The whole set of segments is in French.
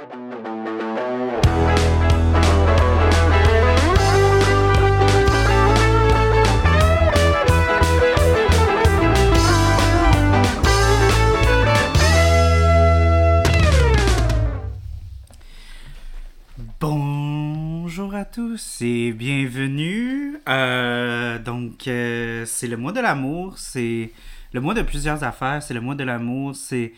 Bonjour à tous et bienvenue. Euh, donc, euh, c'est le mois de l'amour, c'est le mois de plusieurs affaires, c'est le mois de l'amour, c'est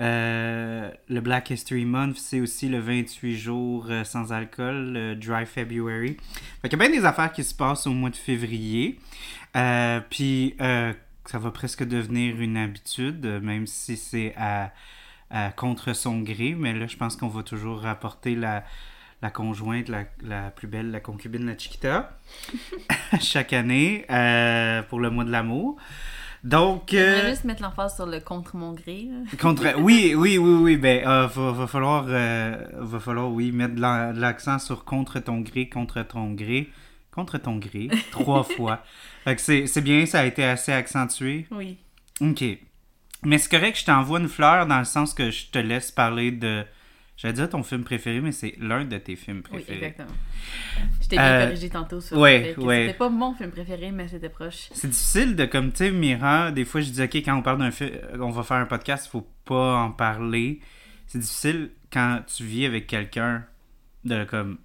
euh, le Black History Month, c'est aussi le 28 jours euh, sans alcool, le Dry February. Fait qu'il y a bien des affaires qui se passent au mois de février. Euh, puis, ça va presque devenir une habitude, même si c'est à, contre son gré. Mais là, je pense qu'on va toujours rapporter la, conjointe, la, plus belle, la concubine, la Chiquita, chaque année pour le mois de l'amour. Donc, On euh, va juste mettre l'emphase sur le contre mon gré. là. contre, oui, oui, oui, oui, ben, euh, va, va falloir, euh, va falloir, oui, mettre de l'accent sur contre ton gré, contre ton gré, contre ton gré, trois fois. Fait que c'est c'est bien, ça a été assez accentué. Oui. Ok. Mais c'est correct que je t'envoie une fleur dans le sens que je te laisse parler de. J'allais dire ton film préféré, mais c'est l'un de tes films Oui, préférés. exactement. Je t'ai bien Euh, corrigé tantôt sur ouais, le ouais. c'était pas mon film préféré, mais c'était proche. C'est difficile de, comme, tu sais, Mira, des fois, je dis, OK, quand on parle d'un film, on va faire un podcast, faut pas en parler. C'est difficile quand tu vis avec quelqu'un de, comme,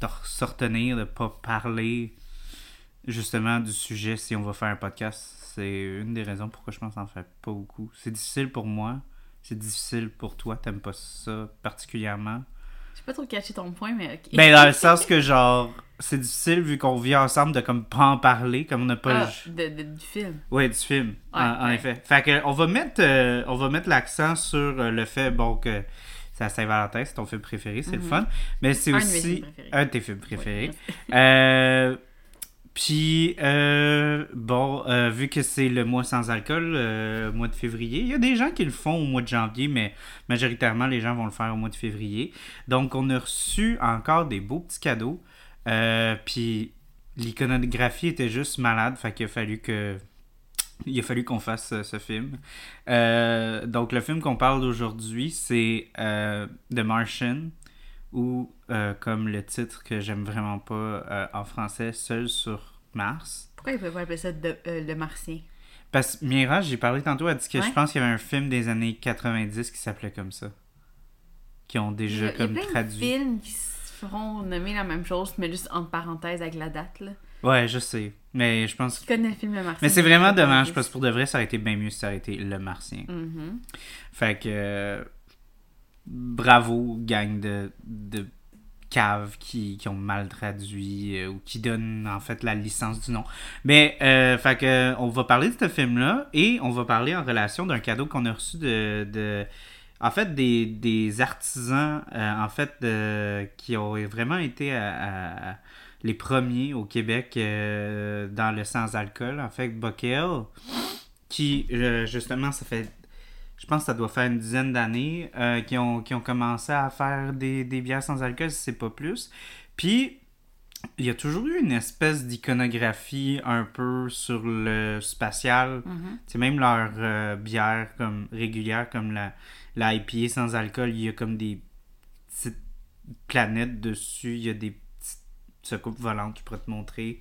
de se retenir, de pas parler, justement, du sujet si on va faire un podcast. C'est une des raisons pourquoi je pense en fait pas beaucoup. C'est difficile pour moi. C'est difficile pour toi. T'aimes pas ça particulièrement? J'ai pas trop catché ton point, mais ok. Ben, dans le sens que, genre, c'est difficile vu qu'on vit ensemble de, comme, pas en parler, comme on n'a pas... Ah, de- de- du film. Ouais, du film, en, en ouais. effet. Fait que on va mettre, euh, on va mettre l'accent sur euh, le fait, bon, que c'est à Saint-Valentin, c'est ton film préféré, c'est le Mhm. fun. Mais c'est aussi un de tes films préférés. Ouais. Euh, puis, euh, bon, euh, vu que c'est le mois sans alcool, euh, mois de février, il y a des gens qui le font au mois de janvier, mais majoritairement, les gens vont le faire au mois de février. Donc, on a reçu encore des beaux petits cadeaux. Euh, puis, l'iconographie était juste malade, fait qu'il a fallu que. Il a fallu qu'on fasse euh, ce film. Donc, le film qu'on parle d'aujourd'hui, c'est The Martian, ou comme le titre que j'aime vraiment pas en français, Seul sur Mars. Pourquoi ils peuvent pas appeler ça de- euh, le martien? Parce que Mira, j'ai parlé tantôt, elle dit que je pense qu'il y avait un film des années 90 qui s'appelait comme ça. Qui ont Il y déjà il y a plein de films qui se feront nommer la même chose, mais juste entre parenthèses avec la date. Là. Ouais, je sais. Mais je pense Tu connais le film Le Martien? Mais c'est vraiment dommage parce que pour de vrai, ça aurait été bien mieux si ça aurait été Le Martien. Mhm. Fait que. euh, bravo, gang de, de caves qui, qui ont mal traduit euh, ou qui donnent en fait la licence du nom. Mais, euh, fait que, on va parler de ce film-là et on va parler en relation d'un cadeau qu'on a reçu de. de en fait, des, des artisans, euh, en fait, de- qui ont vraiment été les premiers au Québec euh, dans le sans-alcool. En fait, Bockel, qui, justement, ça fait je pense que ça doit faire une dizaine d'années euh, qui, ont, qui ont commencé à faire des, des bières sans alcool, si c'est pas plus. Puis, il y a toujours eu une espèce d'iconographie un peu sur le spatial. Mhm. C'est même leur euh, bière comme régulière, comme la, la IPA sans alcool, il y a comme des petites planètes dessus, il y a des petites soucoupes volantes, je pourrais te montrer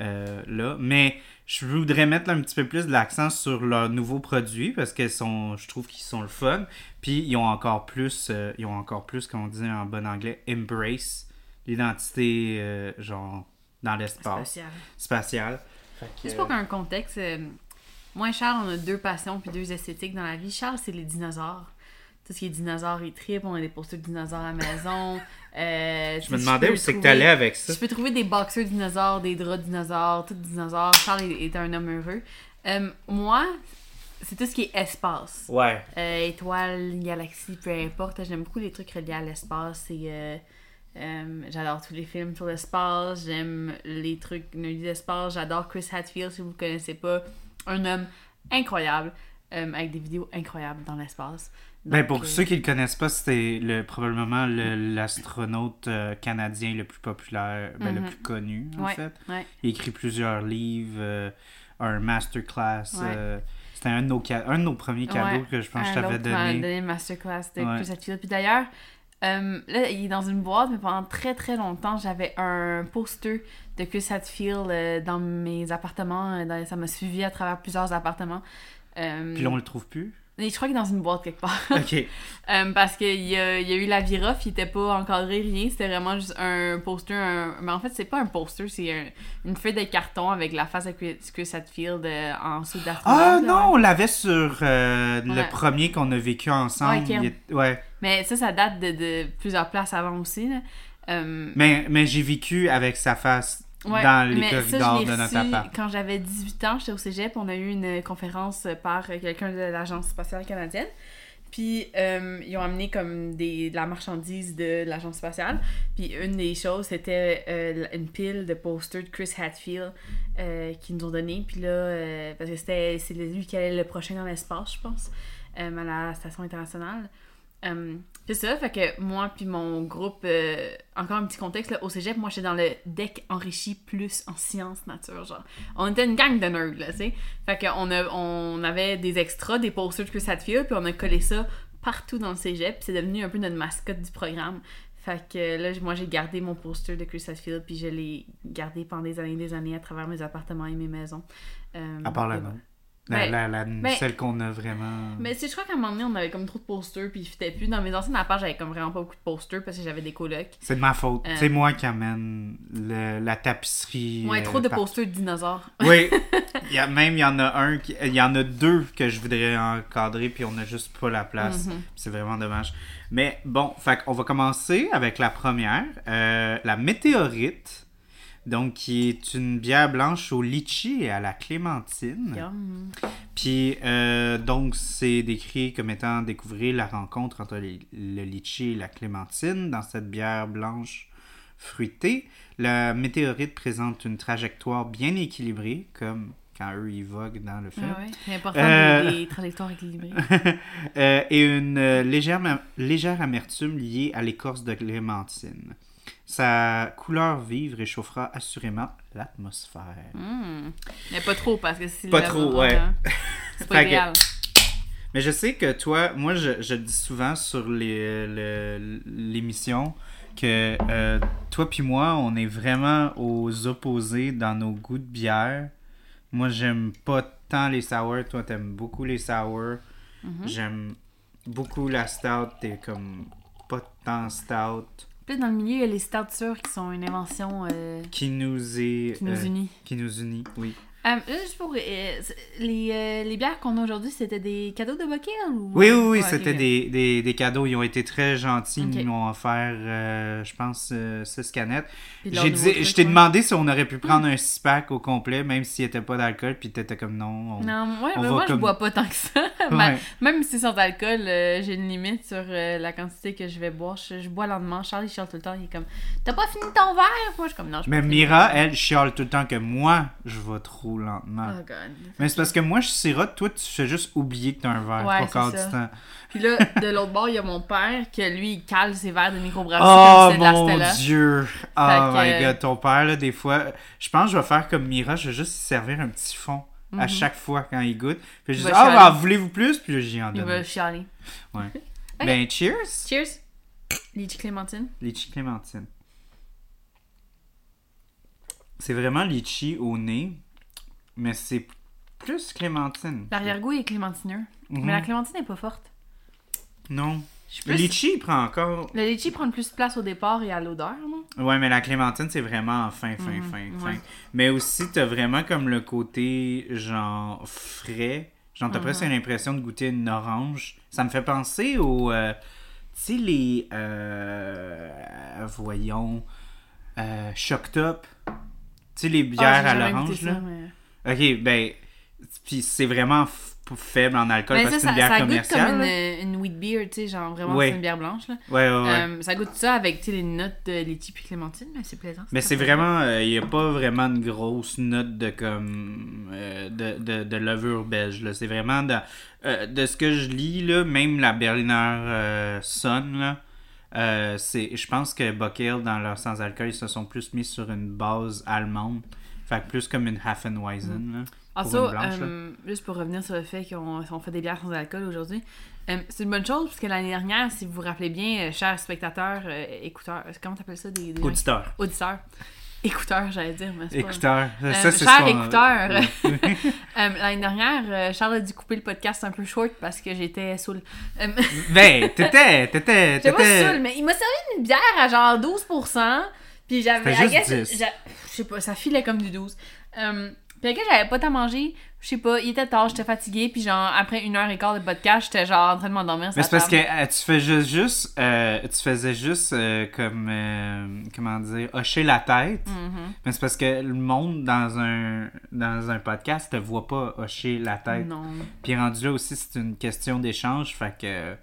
euh, là. Mais je voudrais mettre un petit peu plus de l'accent sur leurs nouveaux produits parce que sont, je trouve qu'ils sont le fun. Puis ils ont encore plus, euh, ils ont encore plus, comme on dit en bon anglais, embrace l'identité, euh, genre, dans l'espace Spatial. spatial. Que, Juste pour un contexte, euh, moi et Charles, on a deux passions puis deux esthétiques dans la vie. Charles, c'est les dinosaures. Tout ce qui est dinosaures et trip, on a des posters de dinosaures à la maison. Euh, je me demandais où c'est que t'allais avec ça. Je peux trouver des boxers dinosaures, des draps dinosaures, tout dinosaures. Charles est, un homme heureux. Euh, moi, c'est tout ce qui est espace. Ouais. Euh, étoiles, galaxies, peu importe. J'aime beaucoup les trucs reliés à l'espace. Et, j'adore tous les films sur l'espace. J'aime les trucs nerdy d'espace. J'adore Chris Hadfield, si vous ne connaissez pas. Un homme incroyable, avec des vidéos incroyables dans l'espace. Ben pour euh, ceux qui le connaissent pas, c'était le, probablement le- l'astronaute euh, canadien le plus populaire, ben, le Mhm. plus connu en Ouais, fait. ouais. Il a écrit plusieurs livres, euh, un masterclass. Ouais. euh, c'était un, de nos ca- un de nos premiers cadeaux que je pense que je t'avais donné. donné une masterclass de. Chris Hadfield. Puis d'ailleurs, Euh, là, il est dans une boîte, mais pendant très très longtemps, j'avais un poster de Chris Hadfield euh, dans mes appartements. euh, dans- ça m'a suivi à travers plusieurs appartements. Euh, Puis là, on le trouve plus? Je crois qu'il est dans une boîte quelque part. Ok. Euh, parce qu'il y y a eu la Viroff, il était pas encadré, rien. C'était vraiment juste un poster. Un... Mais en fait, c'est pas un poster, c'est un- une feuille de carton avec la face de Chris, Hadfield euh, en la Ah non, on l'avait sur euh, Ouais. le premier qu'on a vécu ensemble. Ouais, est-. Mais ça, ça date de, de plusieurs places avant aussi. Là. Euh, Mais, mais j'ai vécu avec sa face Ouais, dans les ça, corridors de notre appart. Quand j'avais 18 ans, j'étais au cégep, on a eu une conférence par quelqu'un de l'Agence spatiale canadienne. Puis euh, ils ont amené comme des, de la marchandise de l'Agence spatiale. Puis une des choses, c'était euh, une pile de posters de Chris Hadfield euh, qu'ils nous ont donné. Puis là, euh, parce que c'était c'est lui qui allait le prochain dans l'espace, je pense, à la station internationale. C'est ça, fait que moi puis mon groupe, euh, encore un petit contexte, là, au cégep, moi j'étais dans le deck enrichi plus en sciences nature, genre. On était une gang de nerds, là, tu sais. Fait qu'on a, on avait des extras, des posters de Chris Hadfield, puis on a collé ça partout dans le cégep, puis c'est devenu un peu notre mascotte du programme. Fait que là, moi j'ai gardé mon poster de Chris Hadfield, puis je l'ai gardé pendant des années et des années à travers mes appartements et mes maisons. Euh, À part voilà. La, Ben, la- la- ben- celle qu'on a vraiment. Mais tu sais, je crois qu'à un moment donné, on avait comme trop de posters, puis ils fitaient plus. Dans mes anciennes apparts, j'avais comme vraiment pas beaucoup de posters parce que j'avais des colocs. C'est de ma faute. Euh. C'est moi qui amène le- la tapisserie. Ouais, euh, trop de posters de dinosaures. Oui. Il y a, même, il y en a un, qui- il y en a deux que je voudrais encadrer, puis on n'a juste pas la place. Mhm. C'est vraiment dommage. Mais bon, fait on va commencer avec la première. euh, la météorite. Donc, qui est une bière blanche au litchi et à la clémentine. Yum. Puis, euh, donc, c'est décrit comme étant découvrir la rencontre entre les- le litchi et la clémentine dans cette bière blanche fruitée. La météorite présente une trajectoire bien équilibrée, comme quand eux ils voguent dans le film, Ah ouais, c'est important Euh. des, des trajectoires équilibrées. Euh, et une légère amertume liée à l'écorce de clémentine. Sa couleur vive réchauffera assurément l'atmosphère. Hmm. Mais pas trop, parce que si Pas trop, ouais. hein, C'est pas que- idéal. Mais je sais que toi, moi, je, je dis souvent sur les- l'émission que euh, toi puis moi, on est vraiment aux opposés dans nos goûts de bière. Moi, j'aime pas tant les sour. Toi, t'aimes beaucoup les sour. Mhm. J'aime beaucoup la stout. T'es comme pas tant stout. Puis dans le milieu, il y a les sûrs qui sont une invention euh, Qui nous est... qui nous euh, unit. Qui nous unit, oui. Euh, juste pour. euh, les, euh, les bières qu'on a aujourd'hui, c'était des cadeaux de Bockel ou... Oui, oui, oui, Ouais, c'était des, des, des cadeaux. Ils ont été très gentils. Ils nous ont offert, je pense, 6 canettes. J'ai dit, truc, je t'ai ouais. demandé si on aurait pu prendre un six-pack au complet, même s'il n'y était pas d'alcool, puis t'étais comme non. on- Non, ouais, on mais va moi, je comme- bois pas tant que ça. Ouais. Même si c'est sans alcool, j'ai une limite sur la quantité que je vais boire. Je, je bois lentement. Charlie chiale tout le temps. Il est comme T'as pas fini ton verre Moi, je suis comme Non, je Mais Mira, elle, chiale tout le temps que moi, je vais trop lentement. Oh, God. Mais c'est parce que moi, je sirote, toi, tu fais juste oublier que t'as un verre Ouais, du temps. Puis là, de l'autre bord, il y a mon père que lui, il cale ses verres de microbrasserie Oh comme si c'était de la mon dieu! Oh my god, ton père, là, des fois, je pense que je vais faire comme Mira, je vais juste servir un petit fond à Mhm. chaque fois quand il goûte. Puis je Il dis, ah, bah, voulez-vous plus? Puis là, j'y en Il donne. va chialer. Ouais. Ben, cheers! Cheers Litchi Clémentine. Litchi Clémentine. C'est vraiment litchi au nez, mais c'est plus clémentine. L'arrière-goût est clémentineux. Mhm. Mais la clémentine n'est pas forte. Non. Le litchi, prend encore. Le litchi prend plus de place au départ et à l'odeur, non? Ouais, mais la clémentine, c'est vraiment fin, fin, Mhm, fin, ouais. fin. Mais aussi, t'as vraiment comme le côté, genre, frais. Genre, t'as Mhm. presque l'impression de goûter une orange. Ça me fait penser au. euh, tu sais, les. euh, voyons. Euh, Shock Top. Tu sais, les bières Ah, à l'orange, là. mais- Ok, ben. Puis c'est vraiment faible en alcool Mais parce que c'est une bière ça goûte commerciale. comme là. une, une wheat beer, tu sais, genre vraiment Ouais. c'est une bière blanche. Là. Ouais, ouais, ouais. Euh, ça goûte ça avec les notes de litchi puis clémentine, mais c'est plaisant. Mais c'est vraiment. Il n'y a pas vraiment de grosse note de comme. euh, de, de, de levure belge. là. C'est vraiment. De, euh, de ce que je lis, là, même la Berliner euh, Sun, là. euh, c'est, je pense que Bockel, dans leur sans-alcool, ils se sont plus mis sur une base allemande. Fait que plus comme une. Also, une blanche, là. euh, juste pour revenir sur le fait qu'on on fait des bières sans alcool aujourd'hui, euh, c'est une bonne chose parce que l'année dernière, si vous vous rappelez bien, euh, chers spectateurs, euh, écouteurs, comment t'appelles ça des, des gens- Auditeur. auditeurs, écouteurs, j'allais dire, mais c'est pas. Écouteur. Euh, ça, c'est cher écouteur. Euh, l'année dernière, euh, Charles a dû couper le podcast un peu short parce que j'étais saoul. Euh, ben, t'étais, t'étais, J'étais pas t'étais... saoul, mais il m'a servi une bière à genre 12%. Puis j'avais. C'était I juste guess, 10. j'a- Je sais pas, ça filait comme du 12. Euh, puis que j'avais pas tant mangé. Je sais pas, il était tard, j'étais fatiguée. Puis genre, après une heure et quart de podcast, j'étais genre en train de m'endormir. Mais c'est parce que euh, tu fais juste, juste euh, tu faisais juste euh, comme, comment dire, hocher la tête. Mhm. Mais c'est parce que le monde dans un, dans un podcast te voit pas hocher la tête. Non. Puis rendu là aussi, c'est une question d'échange, fait que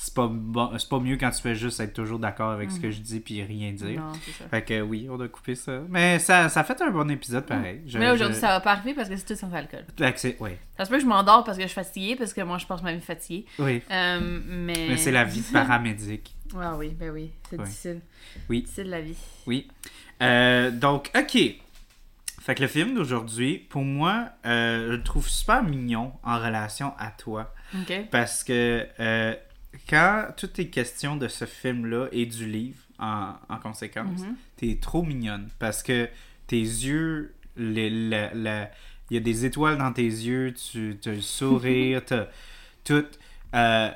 c'est pas, bon, c'est pas mieux quand tu fais juste être toujours d'accord avec ce que je dis puis rien dire. Non, ça. Fait que oui, on a coupé ça. Mais ça, ça a fait un bon épisode pareil. Je- Mais aujourd'hui, je- ça va pas arriver parce que c'est tout sans alcool. Oui, Ça se peut que je m'endors parce que je suis fatiguée, parce que moi, je passe ma vie fatiguée. oui. Euh, mais. Mais c'est la vie de paramédic. Ah oui, ben oui, c'est difficile. Oui. Difficile la vie. Oui. Euh, donc, ok. Fait que le film d'aujourd'hui, pour moi, euh, je le trouve super mignon en relation à toi. Ok. Parce que euh, quand tout est question de ce film-là et du livre, en, en conséquence, Mhm. t'es trop mignonne. Parce que tes yeux, les- la- la- il y a des étoiles dans tes yeux, tu as le sourire, t'as tout. Euh,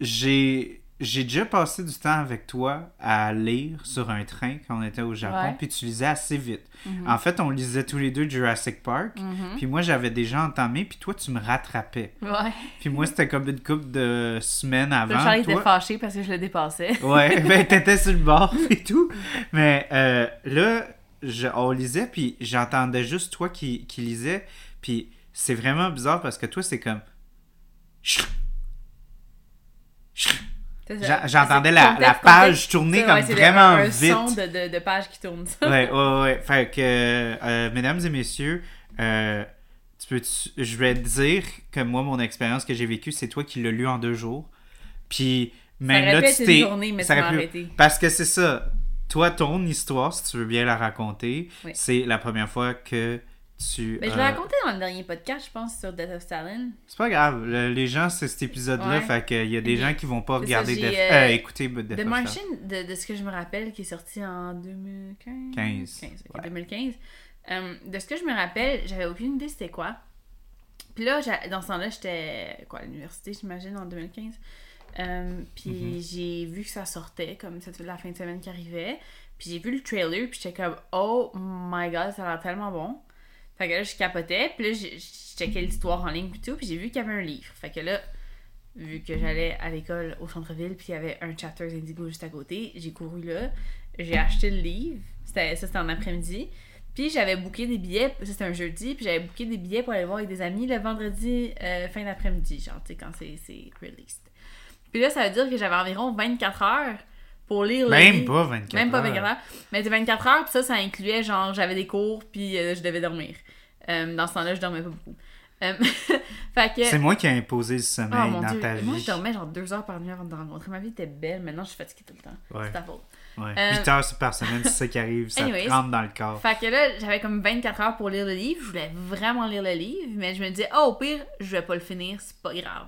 j'ai. J'ai déjà passé du temps avec toi à lire sur un train quand on était au Japon, puis tu lisais assez vite. Mhm. En fait, on lisait tous les deux Jurassic Park, Mhm. puis moi j'avais déjà entamé, puis toi tu me rattrapais. Ouais. Puis moi, c'était comme une couple de semaines avant. Charlie était fâché parce que je le dépassais. Ouais, ben t'étais sur le bord et tout. Mais euh, là, je- on lisait, puis j'entendais juste toi qui, qui lisais. Puis c'est vraiment bizarre parce que toi, c'est comme... C'est ça. J'entendais la, la page tourner comme ouais, vraiment un, un vite. son de, de, de page qui tourne. ça. Ouais, ouais, ouais. Fait que, euh, mesdames et messieurs, euh, tu peux, je vais te dire que moi, mon expérience que j'ai vécue, c'est toi qui l'as lu en deux jours. Puis, Ça même là, tu t'es. journée, mais ça pu-. Parce que c'est ça. Toi, ton histoire, si tu veux bien la raconter, Oui. c'est la première fois que tu. Mais je euh, l'ai raconté dans le dernier podcast, je pense, sur Death of Stalin. C'est pas grave. le- les gens, c'est cet épisode-là. Ouais. Fait qu'il y a des gens qui vont pas regarder. Def- euh, euh, écouter Death The of Stalin. Martian, de, de ce que je me rappelle, qui est sorti en 2015. 15. 15, ok, Ouais. 2015. Euh, de ce que je me rappelle, j'avais aucune idée c'était quoi. Puis là, dans ce temps-là, j'étais quoi, à l'université, j'imagine, en 2015. Euh, puis Mhm. j'ai vu que ça sortait, comme c'était la fin de semaine qui arrivait. Puis j'ai vu le trailer, puis j'étais comme, oh my god, ça a l'air tellement bon. Fait que là, je capotais, puis là, je checkais l'histoire en ligne, puis tout, puis j'ai vu qu'il y avait un livre. Fait que là, vu que j'allais à l'école au centre-ville, puis il y avait un Chapters Indigo juste à côté, j'ai couru là, j'ai acheté le livre, ça c'était en après-midi, puis j'avais booké des billets, ça c'était un jeudi, puis j'avais booké des billets pour aller voir avec des amis le vendredi euh, fin d'après-midi, genre, tu sais, quand c'est, c'est released. Puis là, ça veut dire que j'avais environ 24 heures pour lire le Même pas 24 Même pas heures. 24 heures. Mais c'était 24 heures, puis ça, ça incluait genre j'avais des cours, puis euh, je devais dormir. Euh, dans ce temps-là, je dormais pas beaucoup. Euh, fait que. C'est moi qui ai imposé le sommeil Oh mon dans dieu, ta vie. moi je dormais genre deux heures par nuit avant de te rencontrer. Ma vie était belle, maintenant je suis fatiguée tout le temps. Ouais. C'est ta faute. Ouais. Euh, 8 heures par semaine, c'est ça qui arrive. Ça Anyways. te rentre dans le corps. Fait que là, j'avais comme 24 heures pour lire le livre. Je voulais vraiment lire le livre, mais je me disais, oh, au pire, je vais pas le finir, c'est pas grave.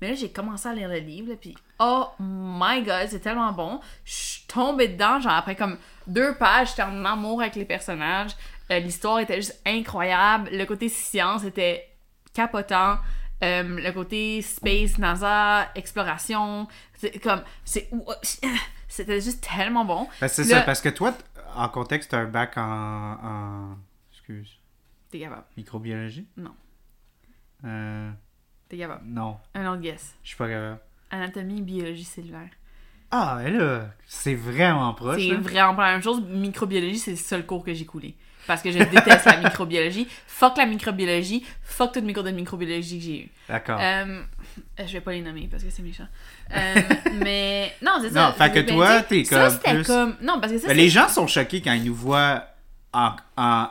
Mais là, j'ai commencé à lire le livre, là, puis oh my god, c'est tellement bon. Je suis tombée dedans, genre après comme deux pages, j'étais en amour avec les personnages. Euh, L'histoire était juste incroyable. Le côté science était capotant. Euh, le côté space, NASA, exploration, c'est comme, c'est, c'était juste tellement bon. Ben, c'est ça, parce que toi, en contexte, t'as un bac en, en. Excuse. T'es capable, Microbiologie? Non. Euh. T'es capable. Non, Un autre guess. je suis pas capable. Anatomie, biologie cellulaire. Ah, là, c'est vraiment proche. C'est là. vraiment pas la même chose. Microbiologie, c'est le seul cours que j'ai coulé. Parce que je déteste la microbiologie. Fuck la microbiologie. Fuck toutes mes cours de microbiologie que j'ai eu. D'accord. Euh, je vais pas les nommer parce que c'est méchant. Euh, mais non, c'est ça. Non, fait que toi, t'es ça, comme plus- comme. Non, parce que ça, Ben, les gens sont choqués quand ils nous voient en, en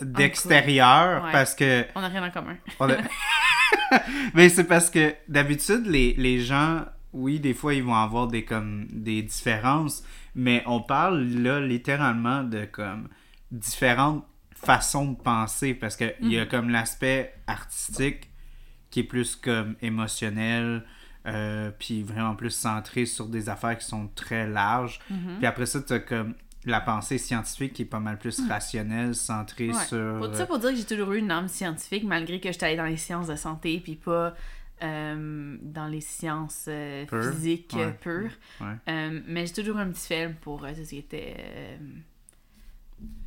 d'extérieur Ouais. parce que On a rien en commun. on a- mais c'est parce que d'habitude les, les gens oui des fois ils vont avoir des comme des différences mais on parle là littéralement de comme différentes façon de penser parce que il y Mm. a comme l'aspect artistique qui est plus comme émotionnel euh, puis vraiment plus centré sur des affaires qui sont très larges Mhm. puis après ça tu as comme la pensée scientifique qui est pas mal plus rationnelle centrée Mm. Ouais. sur Pour ça, pour dire que j'ai toujours eu une âme scientifique, malgré que j'étais allée dans les sciences de santé, puis pas euh, dans les sciences euh, physiques Ouais. pures. Ouais. Euh, mais j'ai toujours eu un petit film pour tout ce qui était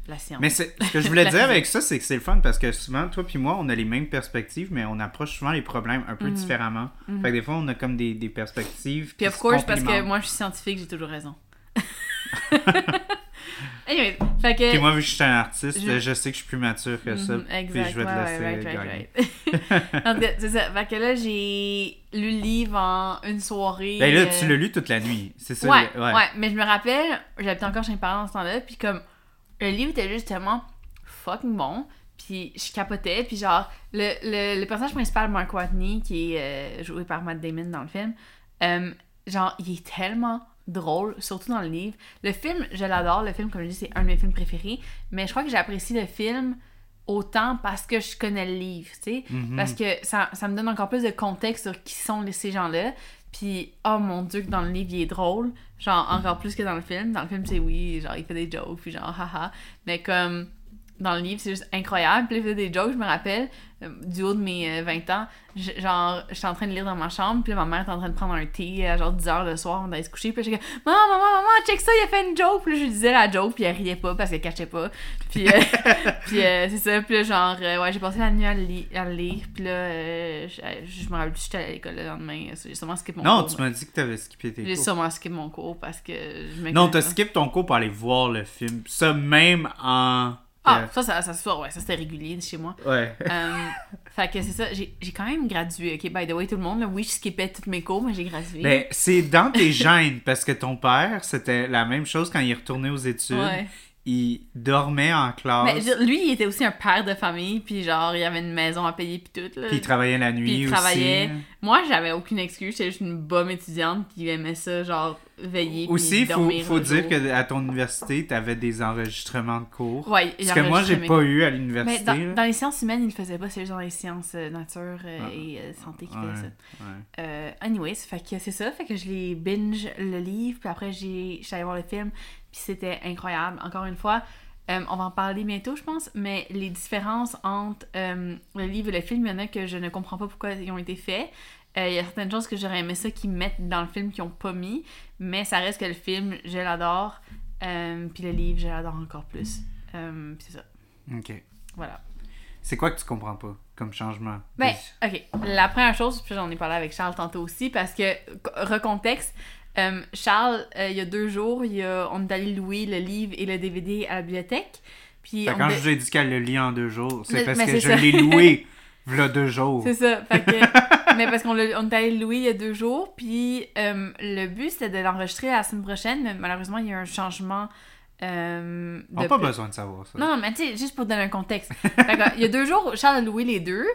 la science. Mais ce que je voulais La dire avec ça, c'est que c'est le fun parce que souvent, toi puis moi, on a les mêmes perspectives, mais on approche souvent les problèmes un peu différemment. Fait que des fois, on a comme des, des perspectives. Mhm. Puis of se course, parce que moi je suis scientifique, j'ai toujours raison. anyway, fait que. Puis moi, vu que je suis un artiste, Je- je, sais que je suis plus mature que ça. Mhm, Puis exact, je vais te ouais, laisser ouais, right, gagner. right, right. En c'est ça. Fait que là, j'ai lu le livre en une soirée. Ben là, euh, tu l'as lu toute la nuit. C'est ça. Ouais, le- ouais, mais je me rappelle, j'habitais encore chez mes parents dans ce temps-là, puis comme, le livre était justement fucking bon, puis je capotais, puis genre, le, le, le personnage principal, Mark Watney, qui est euh, joué par Matt Damon dans le film, euh, genre, il est tellement drôle, surtout dans le livre. Le film, je l'adore, le film, comme je dis, c'est un de mes films préférés, mais je crois que j'apprécie le film autant parce que je connais le livre, tu sais. Mhm. Parce que ça, ça me donne encore plus de contexte sur qui sont ces gens-là. Puis, oh mon dieu, que dans le livre, il est drôle. Genre, encore plus que dans le film. Dans le film, c'est oui, genre, il fait des jokes, puis genre, haha. Mais comme, dans le livre, c'est juste incroyable. Puis, il fait des jokes, je me rappelle, euh, du haut de mes euh, 20 ans. je- genre, j'étais en train de lire dans ma chambre, puis là, ma mère était en train de prendre un thé à genre 10 h le soir, on allait se coucher. Puis, j'étais comme, maman, maman, maman, check ça, il a fait une joke. Puis là, je lui disais la joke, puis elle riait pas parce qu'elle cachait pas. Puis, euh, puis euh, c'est ça. Puis là, genre, euh, ouais, j'ai passé la nuit à le, li- à le lire. Puis là, je, je me rappelle plus, j'étais à l'école le lendemain. J'ai sûrement skippé mon Non, cours. tu m'as dit que t'avais skippé tes J'ai cours. sûrement skippé mon cours parce que je me Non, t'as skippé ton cours pour aller voir le film. Ça, même en. Ah, ça, ça, ça, se fait, ouais, ça c'était régulier chez moi. Ouais. Euh, fait que c'est ça, j'ai j'ai quand même gradué, ok, by the way, tout le monde, là, oui, je skippais tous mes cours, mais j'ai gradué. Ben, c'est dans tes gènes, parce que ton père, c'était la même chose quand il est retourné aux études. ouais. Il dormait en classe, Mais dire, lui, il était aussi un père de famille, puis genre, il avait une maison à payer, puis tout, là. puis il travaillait la nuit Puis il aussi. travaillait. Moi, j'avais aucune excuse, j'étais juste une bonne étudiante qui aimait ça, genre, veiller, Aussi, il faut, faut dire jour. que à ton université, t'avais des enregistrements de cours. Ouais, Ce que moi, j'ai pas eu à Mais l'université. dans, dans les sciences humaines, ils le faisaient pas, c'est juste dans les sciences euh, nature euh, Ah. et euh, santé qui Ouais, faisaient ça. ouais. Euh, anyways, fait que c'est ça, fait que je l'ai binge le livre, puis après j'ai allée voir le film, puis c'était incroyable. Encore une fois, euh, on va en parler bientôt, je pense, mais les différences entre euh, le livre et le film, il y en a que je ne comprends pas pourquoi ils ont été faits. Euh, Il y a certaines choses que j'aurais aimé ça qu'ils mettent dans le film qu'ils ont pas mis, mais ça reste que le film, je l'adore, puis le livre, je l'adore encore plus. C'est ça, Ok. voilà. C'est quoi que tu comprends pas comme changement? Ben, ok. La première chose, puis j'en ai parlé avec Charles tantôt aussi, parce que, co- recontexte, euh, Charles, euh, il y a deux jours, il y a, on est allé louer le livre et le DVD à la bibliothèque. Puis Fait on quand je vous ai dit qu'elle le lit en deux jours, c'est parce que je l'ai loué v'là deux jours. C'est ça. Fait que, mais parce qu'on on est allé le louer il y a deux jours, puis euh, le but c'était de l'enregistrer la semaine prochaine, mais malheureusement il y a eu un changement. Euh, On n'a pas besoin de savoir ça. Non, non, mais tu sais, juste pour donner un contexte. Il y a deux jours, Charles a loué les deux.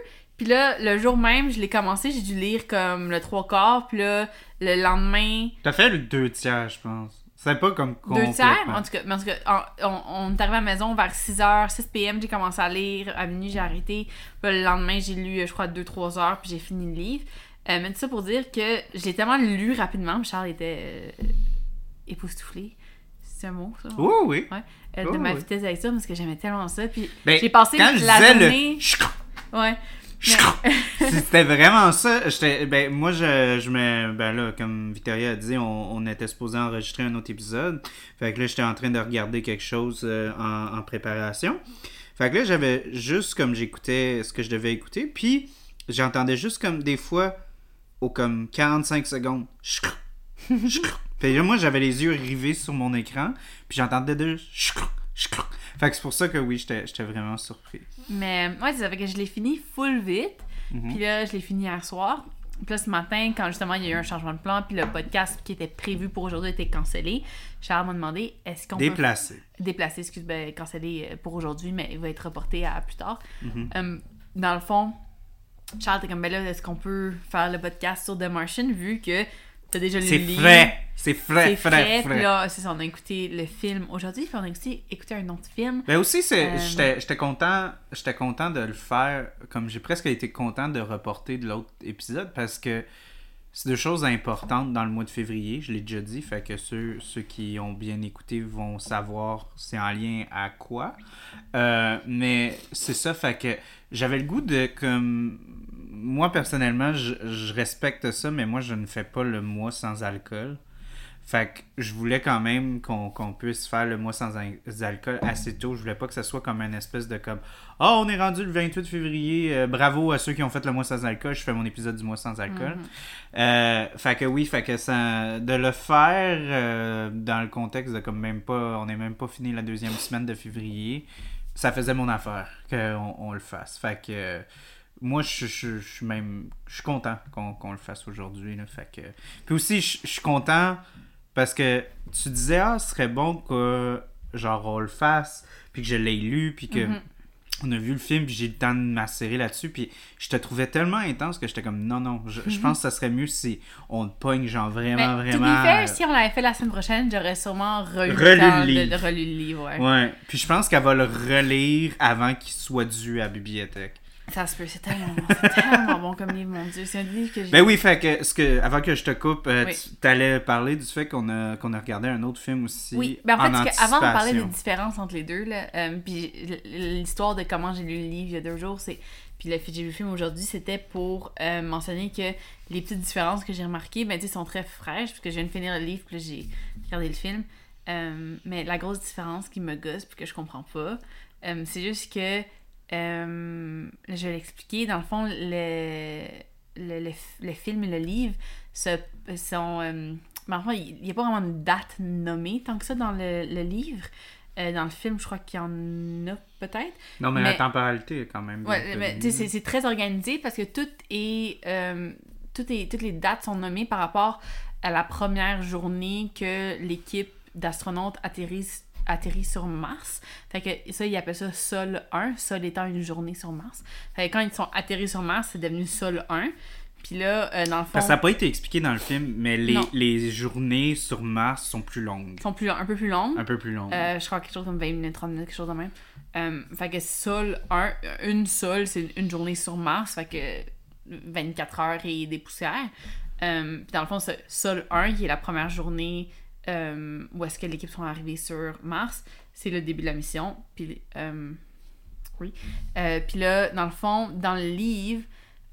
Puis là, le jour même, je l'ai commencé, j'ai dû lire comme le trois quarts. Puis là, le lendemain, T'as fait le deux tiers, je pense. C'est pas comme deux tiers? En tout cas, mais en tout cas on, on est arrivé à la maison vers 6h, 6 p.m. J'ai commencé à lire. À minuit, j'ai arrêté. Puis le lendemain, j'ai lu, je crois, 2-3 heures. Puis j'ai fini le livre. Euh, mais tout ça pour dire que je l'ai tellement lu rapidement. puis Charles était euh, époustouflé. C'est un mot, ça? Oui, oui. Euh, de ma vitesse avec ça parce que j'aimais tellement ça. Puis Ben, j'ai passé quand je la disais journée. le... Ouais. C'était vraiment ça. Ben, moi, je, je me. Ben là, comme Victoria a dit, on, on était supposé enregistrer un autre épisode. Fait que là, j'étais en train de regarder quelque chose euh, en, en préparation. Fait que là, j'avais juste comme j'écoutais ce que je devais écouter. Puis, j'entendais juste comme des fois, au comme 45 secondes. Puis là, moi, j'avais les yeux rivés sur mon écran. Puis j'entendais de. Fait que c'est pour ça que oui, j'étais vraiment surpris. Mais ouais, c'est ça. Fait que je l'ai fini full vite. Mhm. Puis là, je l'ai fini hier soir. Puis là, ce matin, quand justement il y a eu un changement de plan, puis le podcast qui était prévu pour aujourd'hui était cancellé, Charles m'a demandé est-ce qu'on peut Déplacé. déplacer, excuse, ben, cancellé euh, pour aujourd'hui, mais il va être reporté à plus tard. Mhm. Euh, dans le fond, Charles était comme, ben là, est-ce qu'on peut faire le podcast sur The Martian vu que t'as déjà lu le C'est livre? frais! C'est frais, frais, frais. frais. Puis là, c'est ça, on a écouté le film aujourd'hui, puis on a écouté, écouté un autre film. Ben aussi, c'est, Euh, j'étais, j'étais content, j'étais content de le faire, comme j'ai presque été content de reporter de l'autre épisode parce que c'est deux choses importantes dans le mois de février, je l'ai déjà dit, fait que ceux, ceux qui ont bien écouté vont savoir c'est en lien à quoi. Euh, mais c'est ça, fait que j'avais le goût de comme moi personnellement, je, je respecte ça, mais moi je ne fais pas le mois sans alcool. Fait que je voulais quand même qu'on puisse faire le mois sans al- alcool assez tôt. Je voulais pas que ce soit comme une espèce de comme Ah, on est rendu le 28 février, euh, bravo à ceux qui ont fait le mois sans alcool, je fais mon épisode du mois sans alcool. Euh, fait que oui, fait que ça, de le faire euh, dans le contexte de comme même pas, on n'est même pas fini la deuxième semaine de février, ça faisait mon affaire qu'on on le fasse. Fait que moi, je, je, je suis même, je suis content qu'on le fasse aujourd'hui. que, puis aussi, je, je suis content parce que tu disais ah, ce serait bon que genre on le fasse, puis que je l'ai lu, puis que Mhm. on a vu le film, puis j'ai eu le temps de m'assérer là-dessus, puis je te trouvais tellement intense que j'étais comme non, non, je, je pense que ça serait mieux si on te pogne, genre vraiment, to vraiment. be fair, si on l'avait fait la semaine prochaine, j'aurais sûrement relu, Relu le de- livre. de relu le livre. Ouais. Ouais, puis je pense qu'elle va le relire avant qu'il soit dû à la bibliothèque. Ça se peut, c'est tellement tellement bon comme livre, mon Dieu. C'est un livre que j'ai. Ben oui, fait que, ce que avant que je te coupe, euh, Oui. tu allais parler du fait qu'on a, qu'on a regardé un autre film aussi. Oui, ben en fait, avant de parler des différences entre les deux, là, euh, puis l'histoire de comment j'ai lu le livre il y a deux jours, c'est puis le, j'ai vu le film aujourd'hui, c'était pour euh, mentionner que les petites différences que j'ai remarquées, ben tu sont très fraîches, parce que je viens de finir le livre, puis j'ai regardé le film. Euh, mais la grosse différence qui me gosse, puis que je comprends pas, c'est juste que, euh, je vais l'expliquer, dans le fond, le, le, le, le film et le livre se, sont... euh, mais enfin, il n'y a pas vraiment de date nommée tant que ça dans le, le livre. Euh, dans le film, je crois qu'il y en a peut-être. Non, mais, mais- la temporalité est quand même. Ouais, mais c'est- très organisé parce que tout est, euh, tout est, toutes les dates sont nommées par rapport à la première journée que l'équipe d'astronautes atterrisse atterrit sur Mars. Fait que ça, ils appellent ça Sol 1, Sol étant une journée sur Mars. Fait que quand ils sont atterris sur Mars, c'est devenu Sol 1. Puis là, euh, dans le fond, Parce que ça n'a pas été expliqué dans le film, mais les, les journées sur Mars sont plus longues. sont plus, un peu plus longues. Un peu plus longues. Euh, je crois quelque chose comme 20 minutes, 30 minutes, quelque chose de même. Euh, fait que Sol 1, une Sol, c'est une journée sur Mars, fait que 24 heures et des poussières. Euh, puis dans le fond, Sol 1, qui est la première journée euh, où est-ce que l'équipe sont arrivées sur Mars, c'est le début de la mission. Puis, euh, oui. Euh, puis là, dans le fond, dans le livre,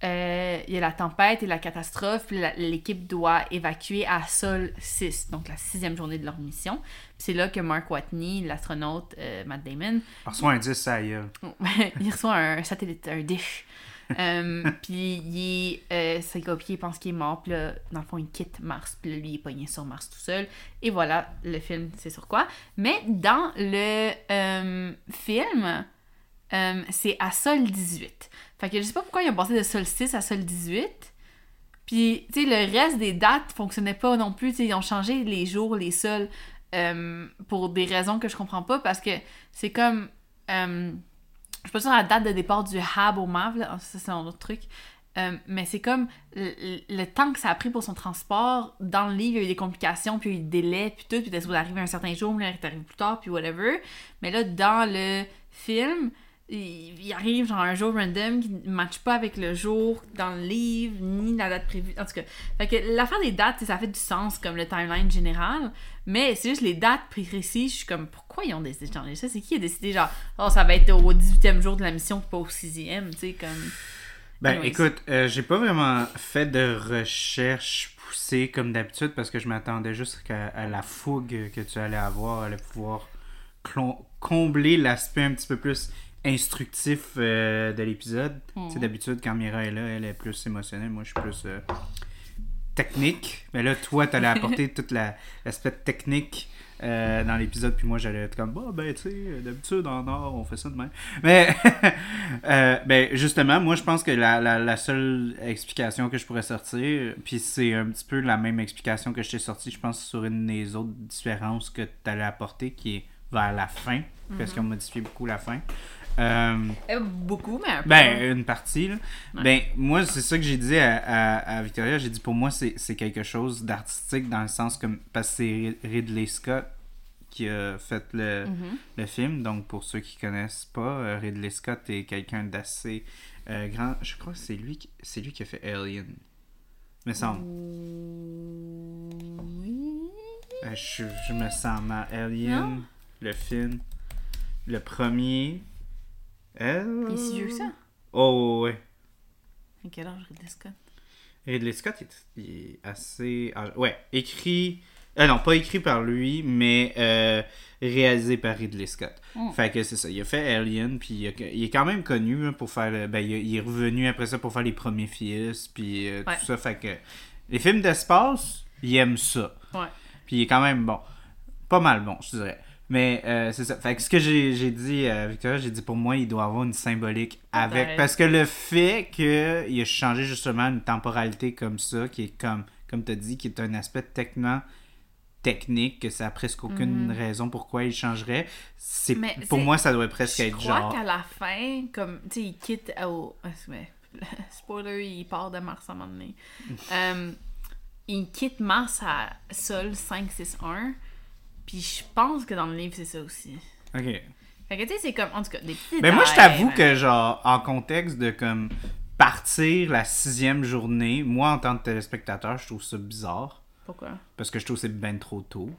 il y a la tempête et la catastrophe, puis l'équipe doit évacuer à Sol 6, donc la sixième journée de leur mission. Puis c'est là que Mark Watney, l'astronaute Matt Damon, On reçoit un 10, ça y est. il reçoit un satellite, un dish. Euh, puis il est, euh, copiers pensent qu'il est mort, puis là, dans le fond, il quitte Mars, puis là, lui, il est pogné sur Mars tout seul. Et voilà, le film, c'est sur quoi. Mais dans le euh, film, c'est à Sol 18. Fait que je sais pas pourquoi ils ont passé de Sol 6 à Sol 18. Puis, tu sais, le reste des dates fonctionnait pas non plus. Ils ont changé les jours, les sols, pour des raisons que je comprends pas, parce que c'est comme... je suis pas sûre la date de départ du Hab au MAV, là. ça c'est un autre truc. Euh, mais c'est comme le, temps que ça a pris pour son transport. Dans le livre, il y a eu des complications, puis il y a eu des délais, puis tout, puis il arriver un certain jour, mais arrivé plus tard, puis whatever. Mais là, dans le film, il, il arrive genre un jour random qui ne matche pas avec le jour dans le livre, ni la date prévue. En tout cas, fait que l'affaire des dates, ça fait du sens comme le timeline général, mais c'est juste les dates précises. Je suis comme, pourquoi ils ont décidé de changer ça? C'est qui a décidé, genre, oh, ça va être au 18e jour de la mission, pas au 6e, tu sais, comme. Ben Anyways. écoute, euh, j'ai pas vraiment fait de recherche poussée comme d'habitude parce que je m'attendais juste à la fougue que tu allais avoir, allait pouvoir combler l'aspect un petit peu plus instructif euh, de l'épisode. Tu sais, d'habitude, quand Mira est là, elle est plus émotionnelle. Moi, je suis plus euh, technique. Mais là, toi, t'allais apporter tout la- l'aspect technique euh, dans l'épisode, puis moi, j'allais être comme, bah, ben, tu sais, d'habitude, en or, on fait ça de même. Mais, ben, justement, moi, je pense que la, la, la seule explication que je pourrais sortir, puis c'est un petit peu la même explication que je t'ai sortie, je pense, sur une des autres différences que tu allais apporter, qui est vers la fin, parce qu'on modifie beaucoup la fin. Euh, Euh, beaucoup, mais un peu. ben, une partie, là. Ouais. Ben, moi, c'est ça que j'ai dit à, à, à Victoria. J'ai dit, pour moi, c'est quelque chose d'artistique dans le sens comme. Parce que c'est Ridley Scott qui a fait le, Mhm. le film. Donc, pour ceux qui connaissent pas, euh, Ridley Scott est quelqu'un d'assez euh, grand. Je crois que c'est lui, qui- c'est lui qui a fait Alien. Me semble. Oui. Euh, je, je me sens mal. Alien, Non? le film. Le premier. Euh... Il est si vieux que ça. Oh, ouais. À quel âge Ridley Scott? Ridley Scott est, il est assez. ah, ouais, écrit. euh, non, pas écrit par lui, mais euh, réalisé par Ridley Scott. Mm. Fait que c'est ça. Il a fait Alien, puis il, a- il est quand même connu hein, pour faire. le- Ben, il, est revenu après ça pour faire les premiers fils, puis euh, Ouais. tout ça. Fait que les films d'espace, il aime ça. Ouais. Puis il est quand même bon. Pas mal bon, je dirais. Mais euh, c'est ça. Fait que ce que j'ai dit à Victoria, j'ai dit pour moi, il doit avoir une symbolique avec. Parce que le fait qu'il a changé justement une temporalité comme ça, qui est comme, comme tu as dit, qui est un aspect techniquement technique, que ça a presque aucune raison pourquoi il changerait, c'est pour moi, ça doit presque Je être crois genre. qu'à la fin, comme, tu sais, il quitte au... Spoiler, il part de Mars à un moment donné. Euh, il quitte Mars à Sol 561. Puis je pense que dans le livre, c'est ça aussi. Ok. Fait que tu sais, c'est comme, en tout cas, des petits Mais moi, je t'avoue que, genre, en contexte de comme partir la sixième journée, moi, en tant que téléspectateur, je trouve ça bizarre. Pourquoi? Parce que je trouve que c'est bien trop tôt.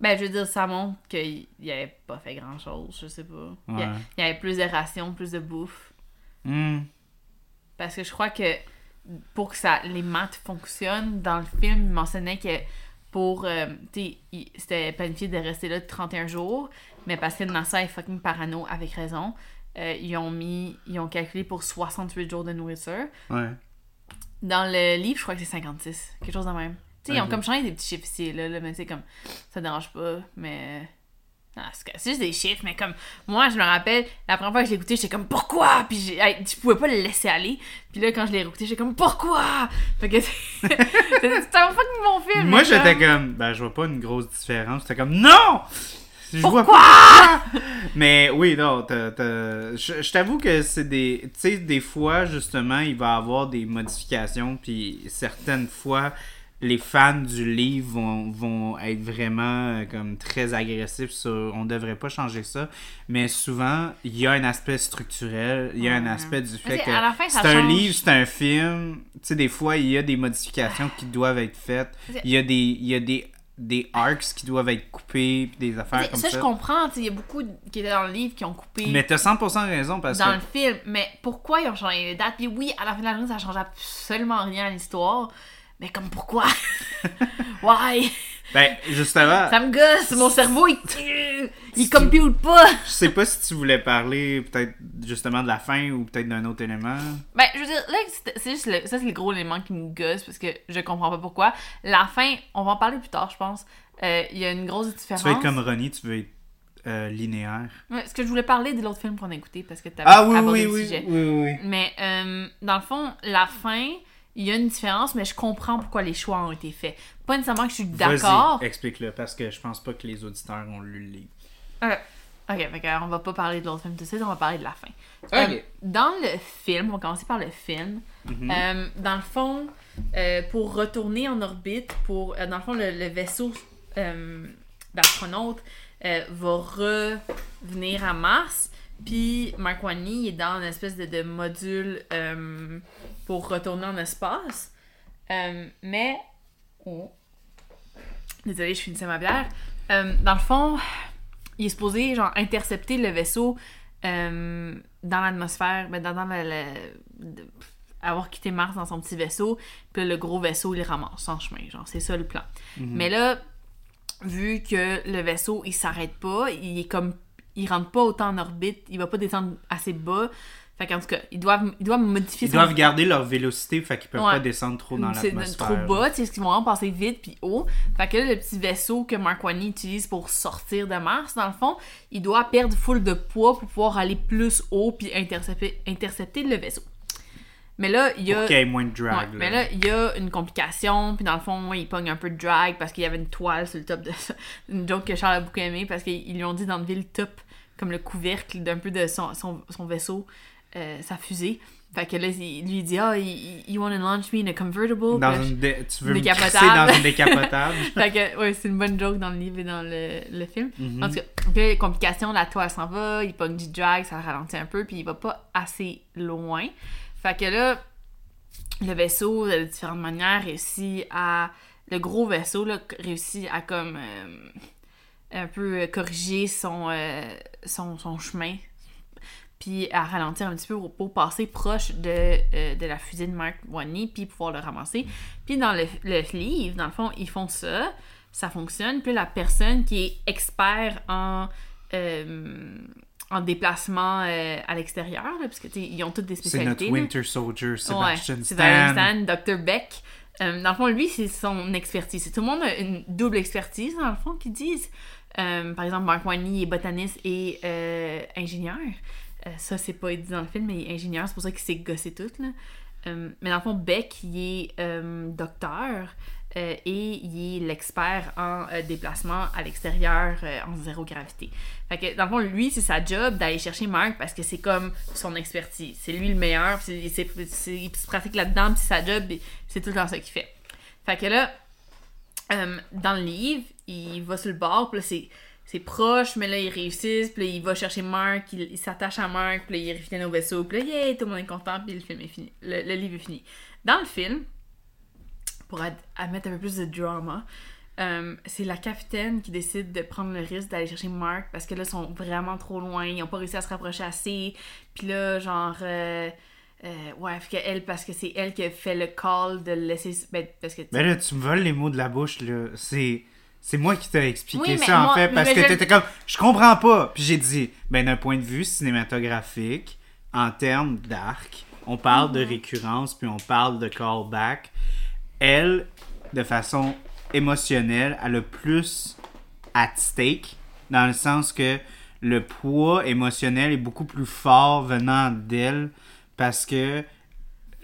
Ben, je veux dire, ça montre qu'il il avait pas fait grand-chose, je sais pas. Il y Ouais. avait plus de rations, plus de bouffe. Hmm. Parce que je crois que pour que ça, les maths fonctionnent, dans le film, il mentionnait que pour. euh, tu sais, c'était planifié de rester là 31 jours, mais parce que NASA est fucking parano, avec raison, euh, ils ont mis. Ils ont calculé pour 68 jours de nourriture. Ouais. Dans le livre, je crois que c'est 56, quelque chose de même. Tu sais, ils ont comme changé des petits chiffres ici, là, là mais tu sais, comme. Ça dérange pas, mais. Non, c'est juste des chiffres, mais comme moi, je me rappelle, la première fois que je l'ai écouté, j'étais comme pourquoi? Puis hey, je pouvais pas le laisser aller. Puis là, quand je l'ai écouté, j'étais comme pourquoi? Fait que c'est un fucking bon film. Moi, j'étais comme- comme, ben, je vois pas une grosse différence. J'étais comme, non! Je vois Pourquoi? pas pourquoi! Mais oui, non, je t'avoue que c'est des. Tu sais, des fois, justement, il va y avoir des modifications, puis certaines fois, les fans du livre vont, vont être vraiment euh, comme très agressifs sur on devrait pas changer ça. Mais souvent, il y a un aspect structurel, il y a un aspect du fait que c'est un change. livre, c'est un film. Tu sais, des fois, il y a des modifications qui doivent être faites. Il y a des, il y a des, des arcs qui doivent être coupés, puis des affaires comme ça, ça. je comprends. Il y a beaucoup de- qui étaient dans le livre qui ont coupé Mais t'as 100% raison parce dans que. le film. Mais pourquoi ils ont changé les dates? Puis oui, à la fin de la journée, ça change absolument rien à l'histoire. Mais comme pourquoi? Why? Ben, justement, Ça me gosse, mon cerveau, il, il compute pas. je sais pas si tu voulais parler peut-être justement de la fin ou peut-être d'un autre élément. Ben, je veux dire, là, c'est juste le, ça, c'est le gros élément qui me gosse parce que je comprends pas pourquoi. La fin, on va en parler plus tard, je pense. Euh, Il y a une grosse différence. Tu veux être comme Ronnie, tu veux être euh, linéaire. Ouais, ce que je voulais parler de l'autre film qu'on a écouté parce que tu Ah oui, abordé oui, le oui, sujet. oui, oui. Mais euh, dans le fond, la fin, il y a une différence, mais je comprends pourquoi les choix ont été faits. Pas nécessairement que je suis d'accord. Explique-le parce que je pense pas que les auditeurs ont lu le livre. Euh, ok, que, on va pas parler de l'autre film tout de suite, on va parler de la fin. Ok. Euh, dans le film, on va commencer par le film. Mhm. Euh, dans le fond, pour retourner en orbite, pour dans le fond, le, le vaisseau d'astronaute va revenir à Mars. Puis Mark est dans une espèce de, de module pour retourner en espace. Euh, mais. Oh. Désolée, je finissais ma bière. Euh, dans le fond, il est supposé genre intercepter le vaisseau euh, dans l'atmosphère, ben, dans, de- avoir quitté Mars dans son petit vaisseau, puis le gros vaisseau il ramasse en chemin, genre c'est ça le plan. Mais là, vu que le vaisseau il s'arrête pas, il est comme il rentre pas autant en orbite, il va pas descendre assez bas. Fait qu'en tout cas, ils doivent, ils doivent modifier Ils doivent garder leur vélocité, fait qu'ils peuvent Ouais. pas descendre trop dans c'est l'atmosphère. trop bas, tu sais, ce qu'ils vont vraiment passer vite puis haut. Fait que là, le petit vaisseau que Mark Wani utilise pour sortir de Mars, dans le fond, il doit perdre full de poids pour pouvoir aller plus haut puis intercepter, intercepter le vaisseau. Mais là, il y a... Pour qu'il y ait moins de drag. Ouais, mais là, il y a une complication, puis dans le fond, moi, il pogne un peu de drag parce qu'il y avait une toile sur le top de ça. Une joke que Charles a beaucoup aimé parce qu'ils lui ont dit dans le top comme le couvercle d'un peu de son, son, son vaisseau, euh, sa fusée. Fait que là, il lui dit, ah, you, you want to launch me in a convertible? Dans là, une dé- tu veux me Décapotable. crisser dans une décapotable. fait que, ouais, c'est une bonne joke dans le livre et dans le, le film. Mhm. En tout cas, puis, complication, la toile s'en va, il pogne du drag, ça ralentit un peu, puis il va pas assez loin. Fait que là, le vaisseau, de différentes manières, réussit à. Le gros vaisseau, là, réussit à comme. euh, un peu euh, corriger son, euh, son, son chemin. Puis à ralentir un petit peu pour, pour passer proche de, euh, de la fusée de Mark Watney, puis pouvoir le ramasser. Puis dans le, le livre, dans le fond, ils font ça, ça fonctionne. Puis la personne qui est expert en, euh, en déplacement euh, à l'extérieur, parce que ils ont toutes des C'est notre spécialités. Winter Soldier, Sebastian Ouais, Stan. Stan, Dr. Beck. Euh, dans le fond, lui, c'est son expertise. Tout le monde a une double expertise, dans le fond, qu'ils disent. Euh, par exemple, Mark Winey est botaniste et ingénieur. Euh, ça, c'est pas dit dans le film, mais il est ingénieur, c'est pour ça qu'il s'est gossé tout. Là. Euh, mais dans le fond, Beck, il est euh, docteur et il est l'expert en déplacement à l'extérieur en zéro gravité. Fait que dans le fond, lui, c'est sa job d'aller chercher Mark parce que c'est comme son expertise. C'est lui le meilleur, il se pratique là-dedans, puis c'est sa job, c'est tout le temps ça qu'il fait. Fait que là, dans le livre, il va sur le bord, puis là, c'est, c'est proche, mais là, ils réussissent, puis là, il va chercher Mark, il, il s'attache à Mark, puis là, il revient au vaisseau, puis là, yeah, tout le monde est content, puis le film est fini. Le, le livre est fini. Dans le film, pour admettre un peu plus de drama, euh, c'est la capitaine qui décide de prendre le risque d'aller chercher Mark parce que là, ils sont vraiment trop loin, ils ont pas réussi à se rapprocher assez. Puis là, genre. euh, euh, ouais, que elle, parce que c'est elle qui a fait le call de laisser. Ben, parce que. Ben là, tu me voles les mots de la bouche, là. C'est. C'est moi qui t'ai expliqué Oui, ça, en fait, parce que je- t'étais comme, je comprends pas. Puis j'ai dit, ben d'un point de vue cinématographique, en termes d'arc, on parle Mhm. de récurrence, puis on parle de callback. Elle, de façon émotionnelle, a le plus at stake, dans le sens que le poids émotionnel est beaucoup plus fort venant d'elle, parce que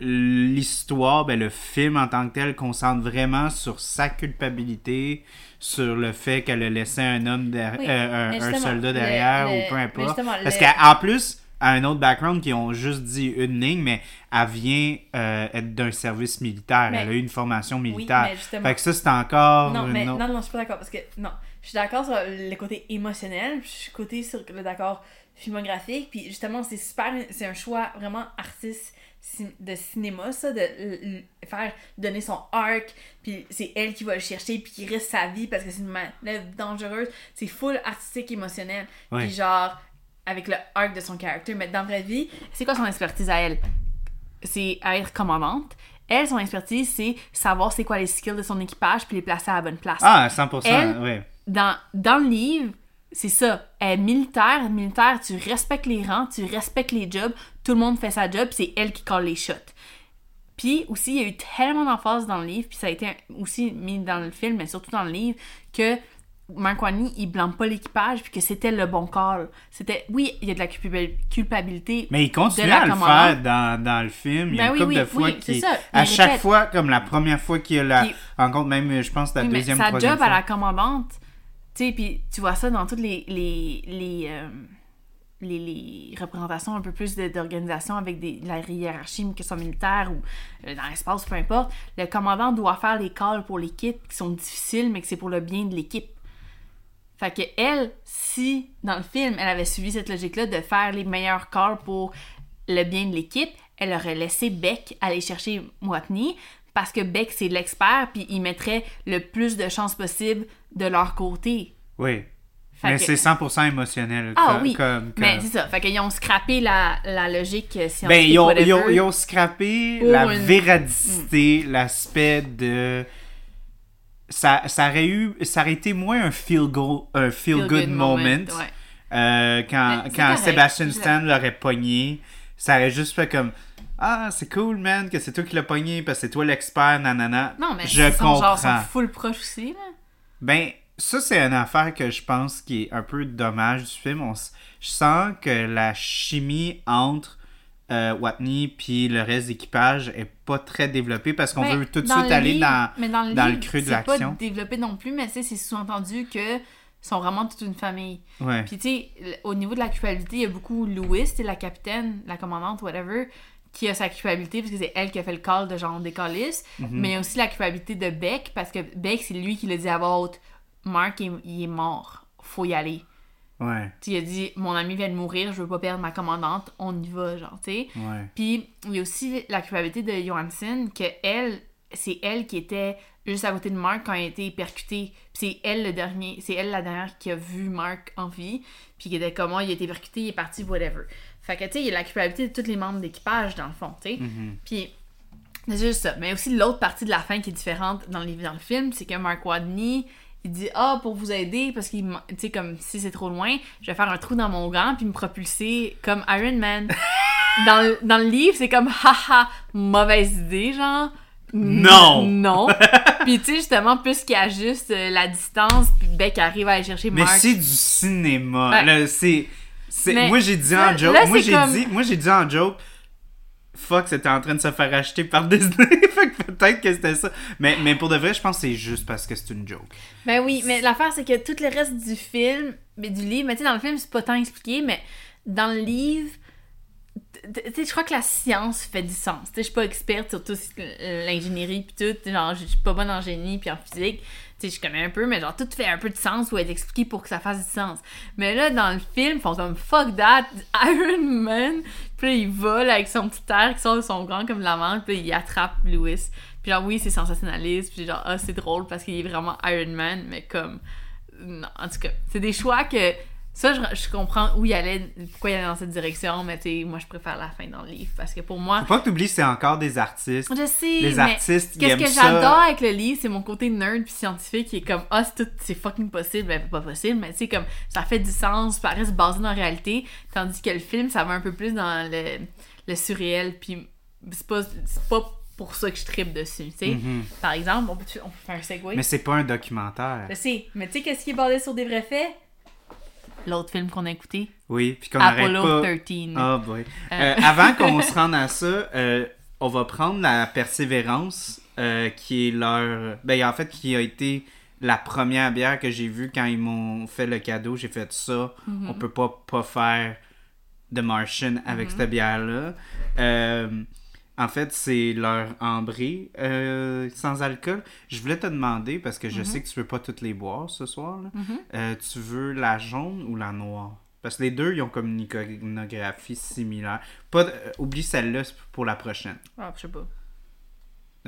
l'histoire, ben, le film en tant que tel concentre vraiment sur sa culpabilité, sur le fait qu'elle a laissé un homme derrière, Oui, un, mais soldat derrière le- ou peu mais importe. Parce qu'en plus, à un autre background qui ont juste dit une ligne, mais elle vient euh, être d'un service militaire. Mais- elle a eu une formation Oui, militaire. mais justement. fait que ça, c'est encore Non, mais autre- non, non, je suis pas d'accord parce que non, je suis d'accord sur le côté émotionnel, puis je suis côté sur le d'accord filmographique, puis justement c'est super, c'est un choix vraiment artiste de cinéma ça, de faire donner son arc, puis c'est elle qui va le chercher, puis qui risque sa vie parce que c'est une manœuvre dangereuse, c'est full artistique émotionnel, puis genre avec le arc de son caractère, mais dans la vraie vie, c'est quoi son expertise à elle? C'est être commandante. Elle, son expertise, c'est savoir c'est quoi les skills de son équipage puis les placer à la bonne place. Ah, 100%, Elle- ouais. Dans, dans le livre, c'est ça. Elle est militaire. Militaire, tu respectes les rangs, tu respectes les jobs. Tout le monde fait sa job, c'est elle qui colle les shots. Puis aussi, il y a eu tellement d'emphase dans le livre, puis ça a été aussi mis dans le film, mais surtout dans le livre, que Mark Watney, il blâme pas l'équipage, puis que c'était le bon call. C'était, oui, il y a de la culpabil- culpabilité. Mais il continue à le faire dans, dans le film. Il y a Ben une oui, couple oui, de fois oui, qui. À chaque répète. fois, comme la première fois qu'il y a la rencontre, même, je pense, la Oui, mais deuxième, sa troisième job fois. à la commandante, tu sais, puis tu vois ça dans toutes les les, les, euh, les, représentations un peu plus d'organisation avec des, la hiérarchie, que ce soit militaire ou euh, dans l'espace, peu importe. Le commandant doit faire les calls pour l'équipe qui sont difficiles, mais que c'est pour le bien de l'équipe. Fait que elle, si dans le film, elle avait suivi cette logique-là de faire les meilleurs calls pour le bien de l'équipe, elle aurait laissé Beck aller chercher Watney parce que Beck, c'est l'expert, puis il mettrait le plus de chances possible de leur côté. Oui. Mais que- c'est 100% émotionnel. Ah co- oui, Comme, mais comme- c'est ça. Fait qu'ils ont scrappé la, la logique euh, scientifique, Ben, ils ont, ils ont, ils ont scrappé Pour la une- Mm. véradicité, l'aspect de. Ça, ça, aurait eu, ça aurait été moins un feel-good un feel Feel good good moment, ouais. euh, quand, quand. Sebastian Stan l'aurait pogné. Ça aurait juste fait comme Ah, c'est cool, man, que c'est toi qui l'as pogné parce que c'est toi l'expert, nanana. Non, mais je comprends. genre, sont full proche aussi, là. Ben, ça, c'est une affaire que je pense qui est un peu dommage du film. On je sens que la chimie entre euh, Watney puis le reste d'équipage est pas très développée parce qu'on Ben, veut tout de suite le aller livre- dans, mais dans le, dans le de c'est pas l'action. développé non plus, mais c'est sous-entendu que sont vraiment toute une famille. Ouais. Puis, tu sais, au niveau de la culpabilité, il y a beaucoup Louis, sais, la capitaine, la commandante, whatever, qui a sa culpabilité parce que c'est elle qui a fait le call de genre des. Mhm. Mais il y a aussi la culpabilité de Beck parce que Beck, c'est lui qui l'a dit à voix haute Mark, il, il est mort. Faut y aller. Ouais. Il a dit Mon ami vient de mourir, je veux pas perdre ma commandante, on y va, genre, tu sais. Ouais. Puis il y a aussi la culpabilité de Johansson, que elle, c'est elle qui était juste à côté de Mark quand il a été percuté. Puis c'est elle le dernier, c'est elle la dernière qui a vu Mark en vie, puis qui était comment il a été percuté, il est parti, whatever. Fait que tu sais, il y a la culpabilité de tous les membres d'équipage dans le fond, tu sais. Mhm. Puis c'est juste ça. Mais aussi l'autre partie de la fin qui est différente dans le, dans le film, c'est que Mark Wadney, il dit ah pour vous aider parce qu'il tu sais comme si c'est trop loin, je vais faire un trou dans mon gant puis me propulser comme Iron Man. dans, le, dans le livre, c'est comme haha mauvaise idée genre. Non! Non. puis tu sais justement plus qu'il ajuste euh, la distance puis Beck arrive à aller chercher Mais Mark. c'est du cinéma. Ouais. C'est. Mais moi, j'ai dit là- en joke. là, moi, j'ai comme- dit, moi, j'ai dit en joke. Fuck, c'était en train de se faire acheter par Disney. fait que peut-être que c'était ça. Mais, mais pour de vrai, je pense que c'est juste parce que c'est une joke. Ben oui, mais l'affaire, c'est que tout le reste du film, mais du livre, mais tu sais, dans le film, c'est pas tant expliqué, mais dans le livre, tu sais, je crois que la science fait du sens. Tu sais, je suis pas experte sur tout ce- l'ingénierie pis tout, genre, je suis pas bonne en génie puis en physique. Tu sais, je connais un peu, mais genre, tout fait un peu de sens ou être expliqué pour que ça fasse du sens. Mais là, dans le film, ils font comme fuck that, Iron Man, puis là, il vole avec son petit air qui sort de son grand comme la menthe, puis il attrape Louis. Puis genre, oui, c'est sensationnaliste, puis genre, ah, c'est drôle parce qu'il est vraiment Iron Man, mais comme. Non, en tout cas, c'est des choix que. Ça, je, je comprends où il allait, pourquoi il allait dans cette direction, mais tu sais, moi, je préfère la fin dans le livre parce que pour moi. Faut pas que t'oublies, c'est encore des artistes. Je sais, Les artistes, qu'est-ce que j'adore avec le livre, c'est mon côté nerd puis scientifique qui est comme ah c'est tout c'est fucking possible, ben pas possible, mais tu sais comme ça fait du sens, ça reste basé dans la réalité, tandis que le film ça va un peu plus dans le, le surréel puis c'est pas c'est pas pour ça que je tripe dessus, tu sais. Mhm. Par exemple, on peut on peut faire un segue. Mais c'est pas un documentaire. Je sais, mais tu sais qu'est-ce qui est basé sur des vrais faits? L'autre film qu'on a écouté, Oui, puis qu'on Apollo pas. 13. Ah, boy. Euh, avant qu'on se rende à ça, euh, on va prendre la Persévérance, euh, qui est leur. Ben, en fait, qui a été la première bière que j'ai vue quand ils m'ont fait le cadeau. J'ai fait ça. Mhm. On peut pas, pas faire de Martian avec cette bière-là. En fait, c'est leur ambré euh, sans alcool. Je voulais te demander, parce que je Mhm. sais que tu veux pas toutes les boire ce soir, là. Mhm. Euh, tu veux la jaune ou la noire? Parce que les deux, ils ont comme une iconographie similaire. Pas de- euh, oublie celle-là, pour la prochaine. Ah, je sais pas.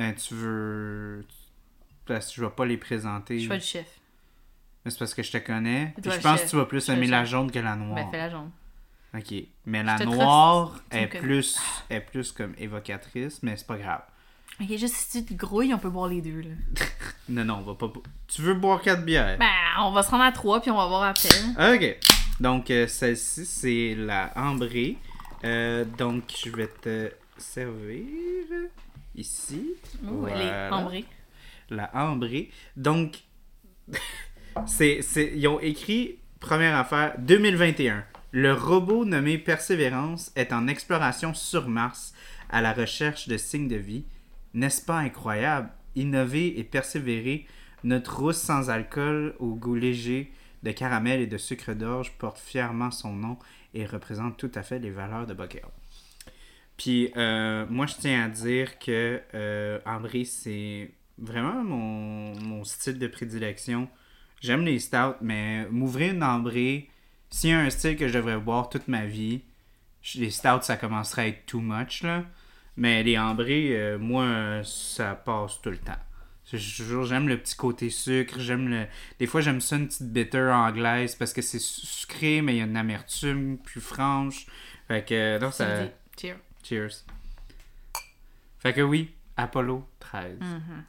Euh, tu veux... Parce que je vais pas les présenter. Je fais le chef. Mais c'est parce que je te connais. Je pense que tu vas plus aimer la jaune que la noire. Ben fais la jaune. Ok. Mais la noire est plus, est plus comme évocatrice, mais c'est pas grave. Ok, juste si tu te grouilles, on peut boire les deux, là. Non, non, on va pas... Tu veux boire quatre bières? Ben, on va se rendre à trois, puis on va voir après. Ok. Donc, euh, celle-ci, c'est la ambrée. Euh, donc, je vais te servir ici. Ouh, elle est ambrée. La ambrée. Donc, c'est, c'est- ils ont écrit, première affaire, 2021. Le robot nommé Persévérance est en exploration sur Mars à la recherche de signes de vie. N'est-ce pas incroyable? Innover et persévérer, notre rousse sans alcool au goût léger de caramel et de sucre d'orge porte fièrement son nom et représente tout à fait les valeurs de Buckale. Puis euh, moi, je tiens à dire que euh, Ambré, c'est vraiment mon, mon style de prédilection. J'aime les stouts, mais m'ouvrir une ambrée, s'il y a un style que je devrais boire toute ma vie, les stouts, ça commencerait à être too much, là. Mais les ambrés, euh, moi, euh, ça passe tout le temps. J'aime le petit côté sucre, j'aime le... Des fois, j'aime ça une petite bitter anglaise parce que c'est su- sucré, mais il y a une amertume plus franche. Fait que, euh, non, ça... Cheers. Cheers. Fait que oui, Apollo 13. Mhm.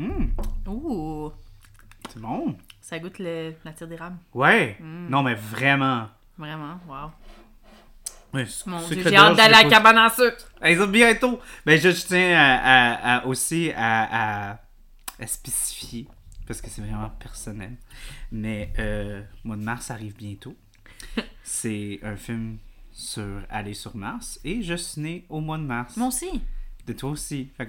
Hum, Ouh, c'est bon. ça goûte le, la tire d'érable. Ouais. Mm. Non, mais vraiment. Vraiment, wow. Su- Mon dieu, j'ai hâte d'aller à la cabane à sucre. Hey, ça, bientôt. Ben, je, je tiens à, à- à- aussi à, spécifier, parce que c'est vraiment personnel. Mais euh, mois de mars arrive bientôt. c'est un film sur aller sur Mars et je suis né au mois de mars. Moi aussi. De toi aussi. Fait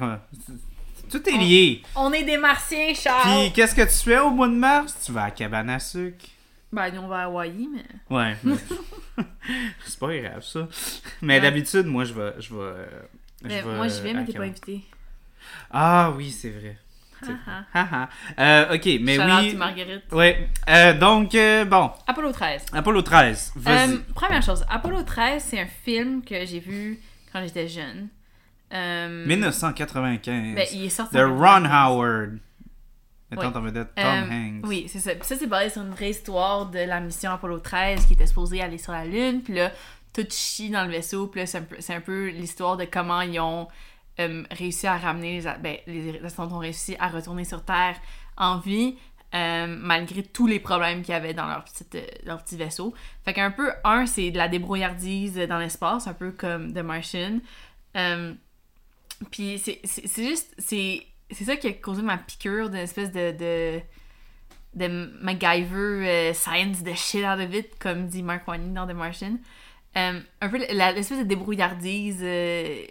tout est lié. On est des martiens, Charles! Puis qu'est-ce que tu fais au mois de mars? Tu vas à la cabane à sucre. Ben, nous, on va à Hawaii, mais... Ouais. c'est pas grave, ça. Mais Ouais. d'habitude, moi, je vais... Je vais, je mais vais, moi, je vais, mais t'es pas invité. Ah oui, c'est vrai. Ah. Euh, ok, mais out oui. Marguerite. Ouais. Euh, donc, euh, bon, Apollo 13. Apollo 13. Vas-y. Euh, première chose, Apollo 13, c'est un film que j'ai vu quand j'étais jeune. Euh, 1995. ben, il est sorti de Ron 1995. Howard. Mettons Oui. en vedette Tom Euh, Hanks. Oui, c'est ça. Puis ça, c'est basé sur une vraie histoire de la mission Apollo 13 qui était supposée aller sur la Lune. Puis là, tout chie dans le vaisseau. Puis là, c'est un peu, c'est un peu l'histoire de comment ils ont euh, réussi à ramener les, ben, les astronautes ont réussi à retourner sur Terre en vie. euh, malgré tous les problèmes qu'il y avait dans leur, petite, euh, leur petit vaisseau. Fait qu'un peu, un, c'est de la débrouillardise dans l'espace, un peu comme The Martian. Euh, puis c'est juste, c'est ça qui a causé ma piqûre d'une espèce de, de, de MacGyver euh, science de shit out of it, comme dit Mark Wayne dans The Martian. Euh, un peu l'espèce de débrouillardise, euh,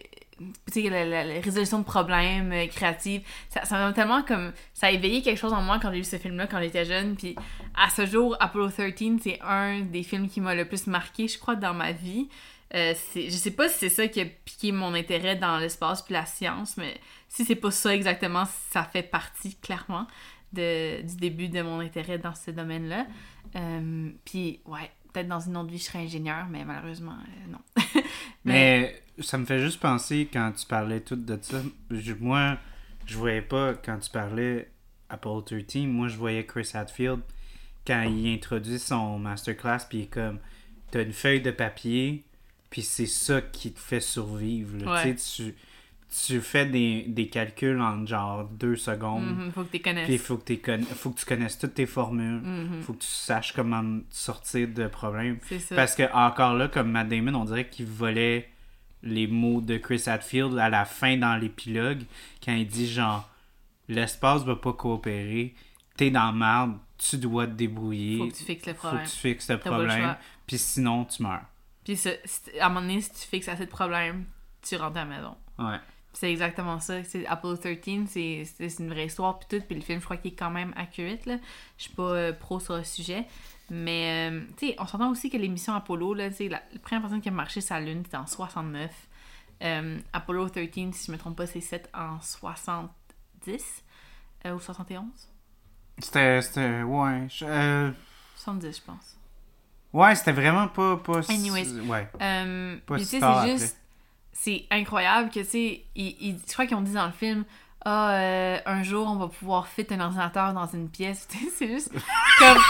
la, résolution de problèmes créative. Ça, ça m'a tellement comme. Ça a éveillé quelque chose en moi quand j'ai vu ce film-là quand j'étais jeune. Puis à ce jour, Apollo 13, c'est un des films qui m'a le plus marqué, je crois, dans ma vie. Euh, je sais pas si c'est ça qui a piqué mon intérêt dans l'espace puis la science, mais si c'est pas ça exactement, ça fait partie clairement de, du début de mon intérêt dans ce domaine-là. Euh, puis, ouais, peut-être dans une autre vie, je serais ingénieur, mais malheureusement, euh, non. Mais ça me fait juste penser quand tu parlais tout de ça. moi, je voyais pas quand tu parlais Apollo 13, moi je voyais Chris Hadfield quand il introduit son masterclass, puis il est comme t'as une feuille de papier, puis c'est ça qui te fait survivre. là. Ouais. Tu tu, tu fais des, des calculs en genre deux secondes. Mhm, faut que tu connaisses. Puis il faut que, conna- faut que tu connaisses toutes tes formules. Mhm, faut que tu saches comment sortir de problèmes. Parce que encore là, comme Matt Damon, on dirait qu'il volait les mots de Chris Hadfield à la fin dans l'épilogue, quand il dit genre l'espace va pas coopérer, t'es dans la merde, tu dois te débrouiller, Faut que tu fixes le faut problème. que tu fixes le problème, puis sinon tu meurs. Puis ça, à un moment donné, si tu fixes assez de problèmes, tu rentres à la maison. Ouais. C'est exactement ça. C'est Apollo 13, c'est une vraie histoire puis tout. Puis le film, je crois qu'il est quand même accurate. Là. Je suis pas euh, pro sur le sujet. Mais, euh, tu sais, on s'entend aussi que l'émission Apollo, là, tu sais, la, la première personne qui a marché sa lune, c'était en 69. Euh, Apollo 13, si je me trompe pas, c'est 7 en 70 euh, ou 71. C'était. c'était- Ouais. je- euh, 70, je pense. Ouais, c'était vraiment pas. pas Anyways. Ouais. Euh, Pas tu sais, c'est juste. C'est incroyable que, tu sais, ils- ils- je crois qu'ils ont dit dans le film, ah, euh, un jour, on va pouvoir fit un ordinateur dans une pièce. Tu sais, c'est juste comme.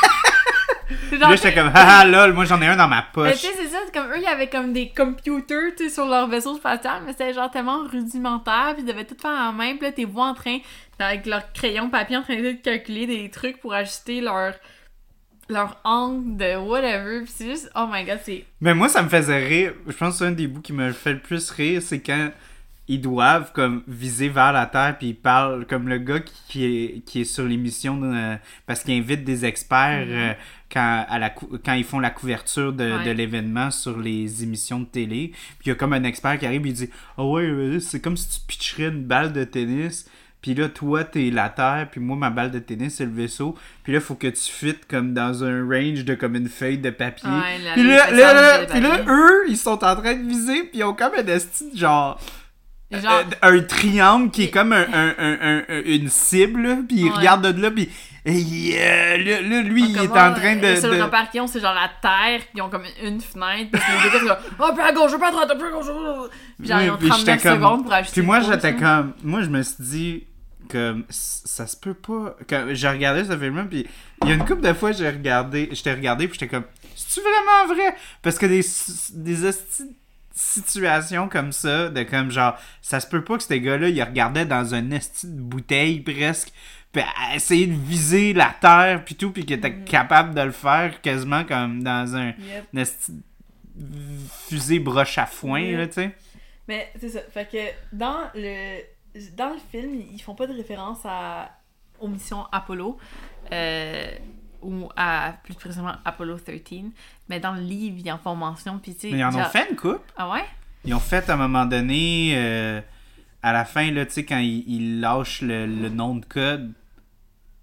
Genre- Là, j'étais comme, haha, lol, moi j'en ai un dans ma Mais poche. tu sais, c'est ça, c'est comme eux, il y avait comme des computers, tu sais, sur leur vaisseau spatial, mais c'était genre tellement rudimentaire, puis ils devaient tout faire en main, puis là, t'es vois en train, avec leur crayon papier, en train de calculer des trucs pour ajuster leur leur angle de whatever, puis c'est juste, oh my god, c'est... Mais moi, ça me faisait rire. Je pense que c'est un des bouts qui me fait le plus rire, c'est quand ils doivent comme viser vers la Terre, puis ils parlent comme le gars qui, qui est, qui est sur l'émission de- parce qu'il invite des experts Mhm. euh, quand, à la quand ils font la couverture de, Ouais. de l'événement sur les émissions de télé. Puis il y a comme un expert qui arrive et il dit Ah ouais, euh, c'est comme si tu pitcherais une balle de tennis. Puis là, toi, t'es la Terre, puis moi, ma balle de tennis, c'est le vaisseau. Puis là, faut que tu fites comme dans un range de comme une feuille de papier. Ouais, Puis là, l'épaisseur là, là, du puis là, papier. eux, ils sont en train de viser, puis ils ont comme un esti de genre. Genre, euh, un triangle qui est comme un, un- un- un- un- une cible, puis ils Ouais. regardent de là, puis. et, euh, lui, il est en train de. Le seul de- repère qu'ils ont, c'est genre la terre, puis ils ont comme une fenêtre, puis gars, c'est comme, oh, plus à gauche, plus à droite, plus à gauche. Puis genre, ils ont puis 39 j'étais comme- secondes pour ajuster Puis le moi, j'étais comme. Moi, je me suis dit. Comme, ça se peut pas. J'ai regardé ce film-là, puis il y a une couple de fois, j'ai regardé, j'étais regardé, puis j'étais comme, c'est-tu vraiment vrai? Parce que des, des situations comme ça, de comme genre, ça se peut pas que ces gars-là, ils regardaient dans un esti de bouteille presque, puis à essayer de viser la terre, puis tout, puis qu'ils étaient Mhm. capables de le faire quasiment comme dans un, Yep. un esti de fusée broche à foin, là, tu sais. Mais c'est ça. Fait que dans le, dans le film, ils font pas de référence à, aux missions Apollo. euh, ou à plus précisément Apollo 13. Mais dans le livre, ils en font mention. Puis. Mais ils en ont fait une coupe. Ah ouais? Ils ont fait à un moment donné. euh, à la fin, là, quand il, il lâche le, le nom de code,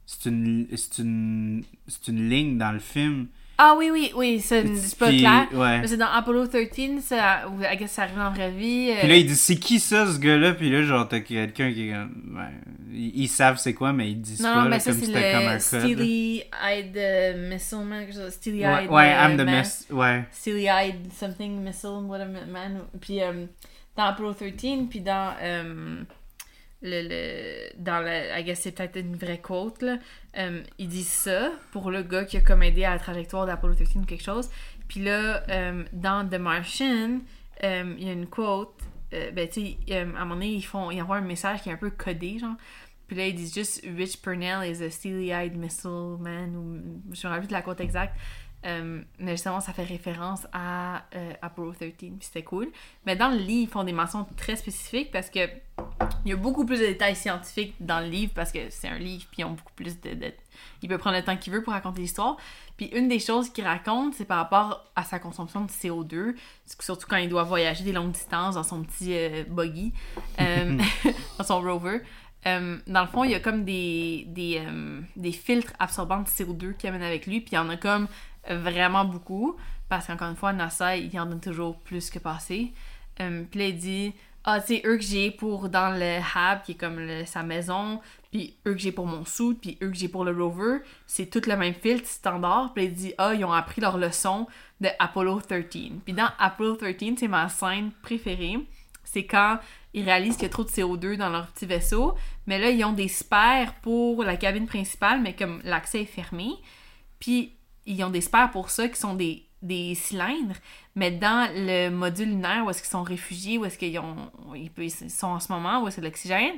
c'est une, c'est une, c'est une ligne dans le film. Ah oui, oui, oui, c'est pas Puis, clair. ouais. C'est dans Apollo 13, ça, ou I guess ça arrive en vraie vie. euh, Puis là, il dit c'est qui ça, ce gars-là? Puis là, genre, t'as quelqu'un qui est comme. ouais, ils, ils savent c'est quoi, mais ils disent non, pas, non, là, mais ça, comme c'est un le. Steely-Eyed euh, Missile Man, quelque chose. Steely-Eyed Ouais, ouais, euh, I'm the mess. Ouais. Steely-Eyed Something Missile what a Man. Puis euh, dans Apollo 13, puis dans. euh, le, le, dans le. I guess c'est peut-être une vraie quote, là. euh, il dit ça pour le gars qui a comme aidé à la trajectoire d'Apollo 13 ou quelque chose. Puis là, euh, dans The Martian, euh, il y a une quote. ben, tu sais, à un moment donné, ils, font, ils envoient un message qui est un peu codé, genre. Puis là, ils disent juste Rich Purnell is a steely-eyed missile man, ou je me rappelle de la quote exacte. Mais justement, ça fait référence à Apollo 13, puis c'était cool. Mais dans le livre, ils font des mentions très spécifiques parce que il y a beaucoup plus de détails scientifiques dans le livre parce que c'est un livre, puis ils ont beaucoup plus de. de- Il peut prendre le temps qu'il veut pour raconter l'histoire. Puis une des choses qu'il raconte, c'est par rapport à sa consommation de CO2, surtout quand il doit voyager des longues distances dans son petit euh, buggy, euh, dans son rover. Euh, dans le fond, il y a comme des, des, euh, des filtres absorbants de CO2 qu'il amène avec lui, puis il y en a comme vraiment beaucoup, parce qu'encore une fois, NASA, il en donne toujours plus que passé. Puis là, il dit Ah, sais, eux que j'ai pour dans le hab, qui est comme sa maison, puis eux que j'ai pour mon suit, puis eux que j'ai pour le rover, c'est tout le même filtre standard. Puis il dit Ah, ils ont appris leur leçon de Apollo 13. Puis dans Apollo 13, c'est ma scène préférée. C'est quand ils réalisent qu'il y a trop de CO2 dans leur petit vaisseau, mais là, ils ont des spares pour la cabine principale, mais comme l'accès est fermé. Puis ils ont des spares pour ça qui sont des, des cylindres, mais dans le module lunaire où est-ce qu'ils sont réfugiés, où est-ce qu'ils ont, ils sont en ce moment, où est-ce que l'oxygène,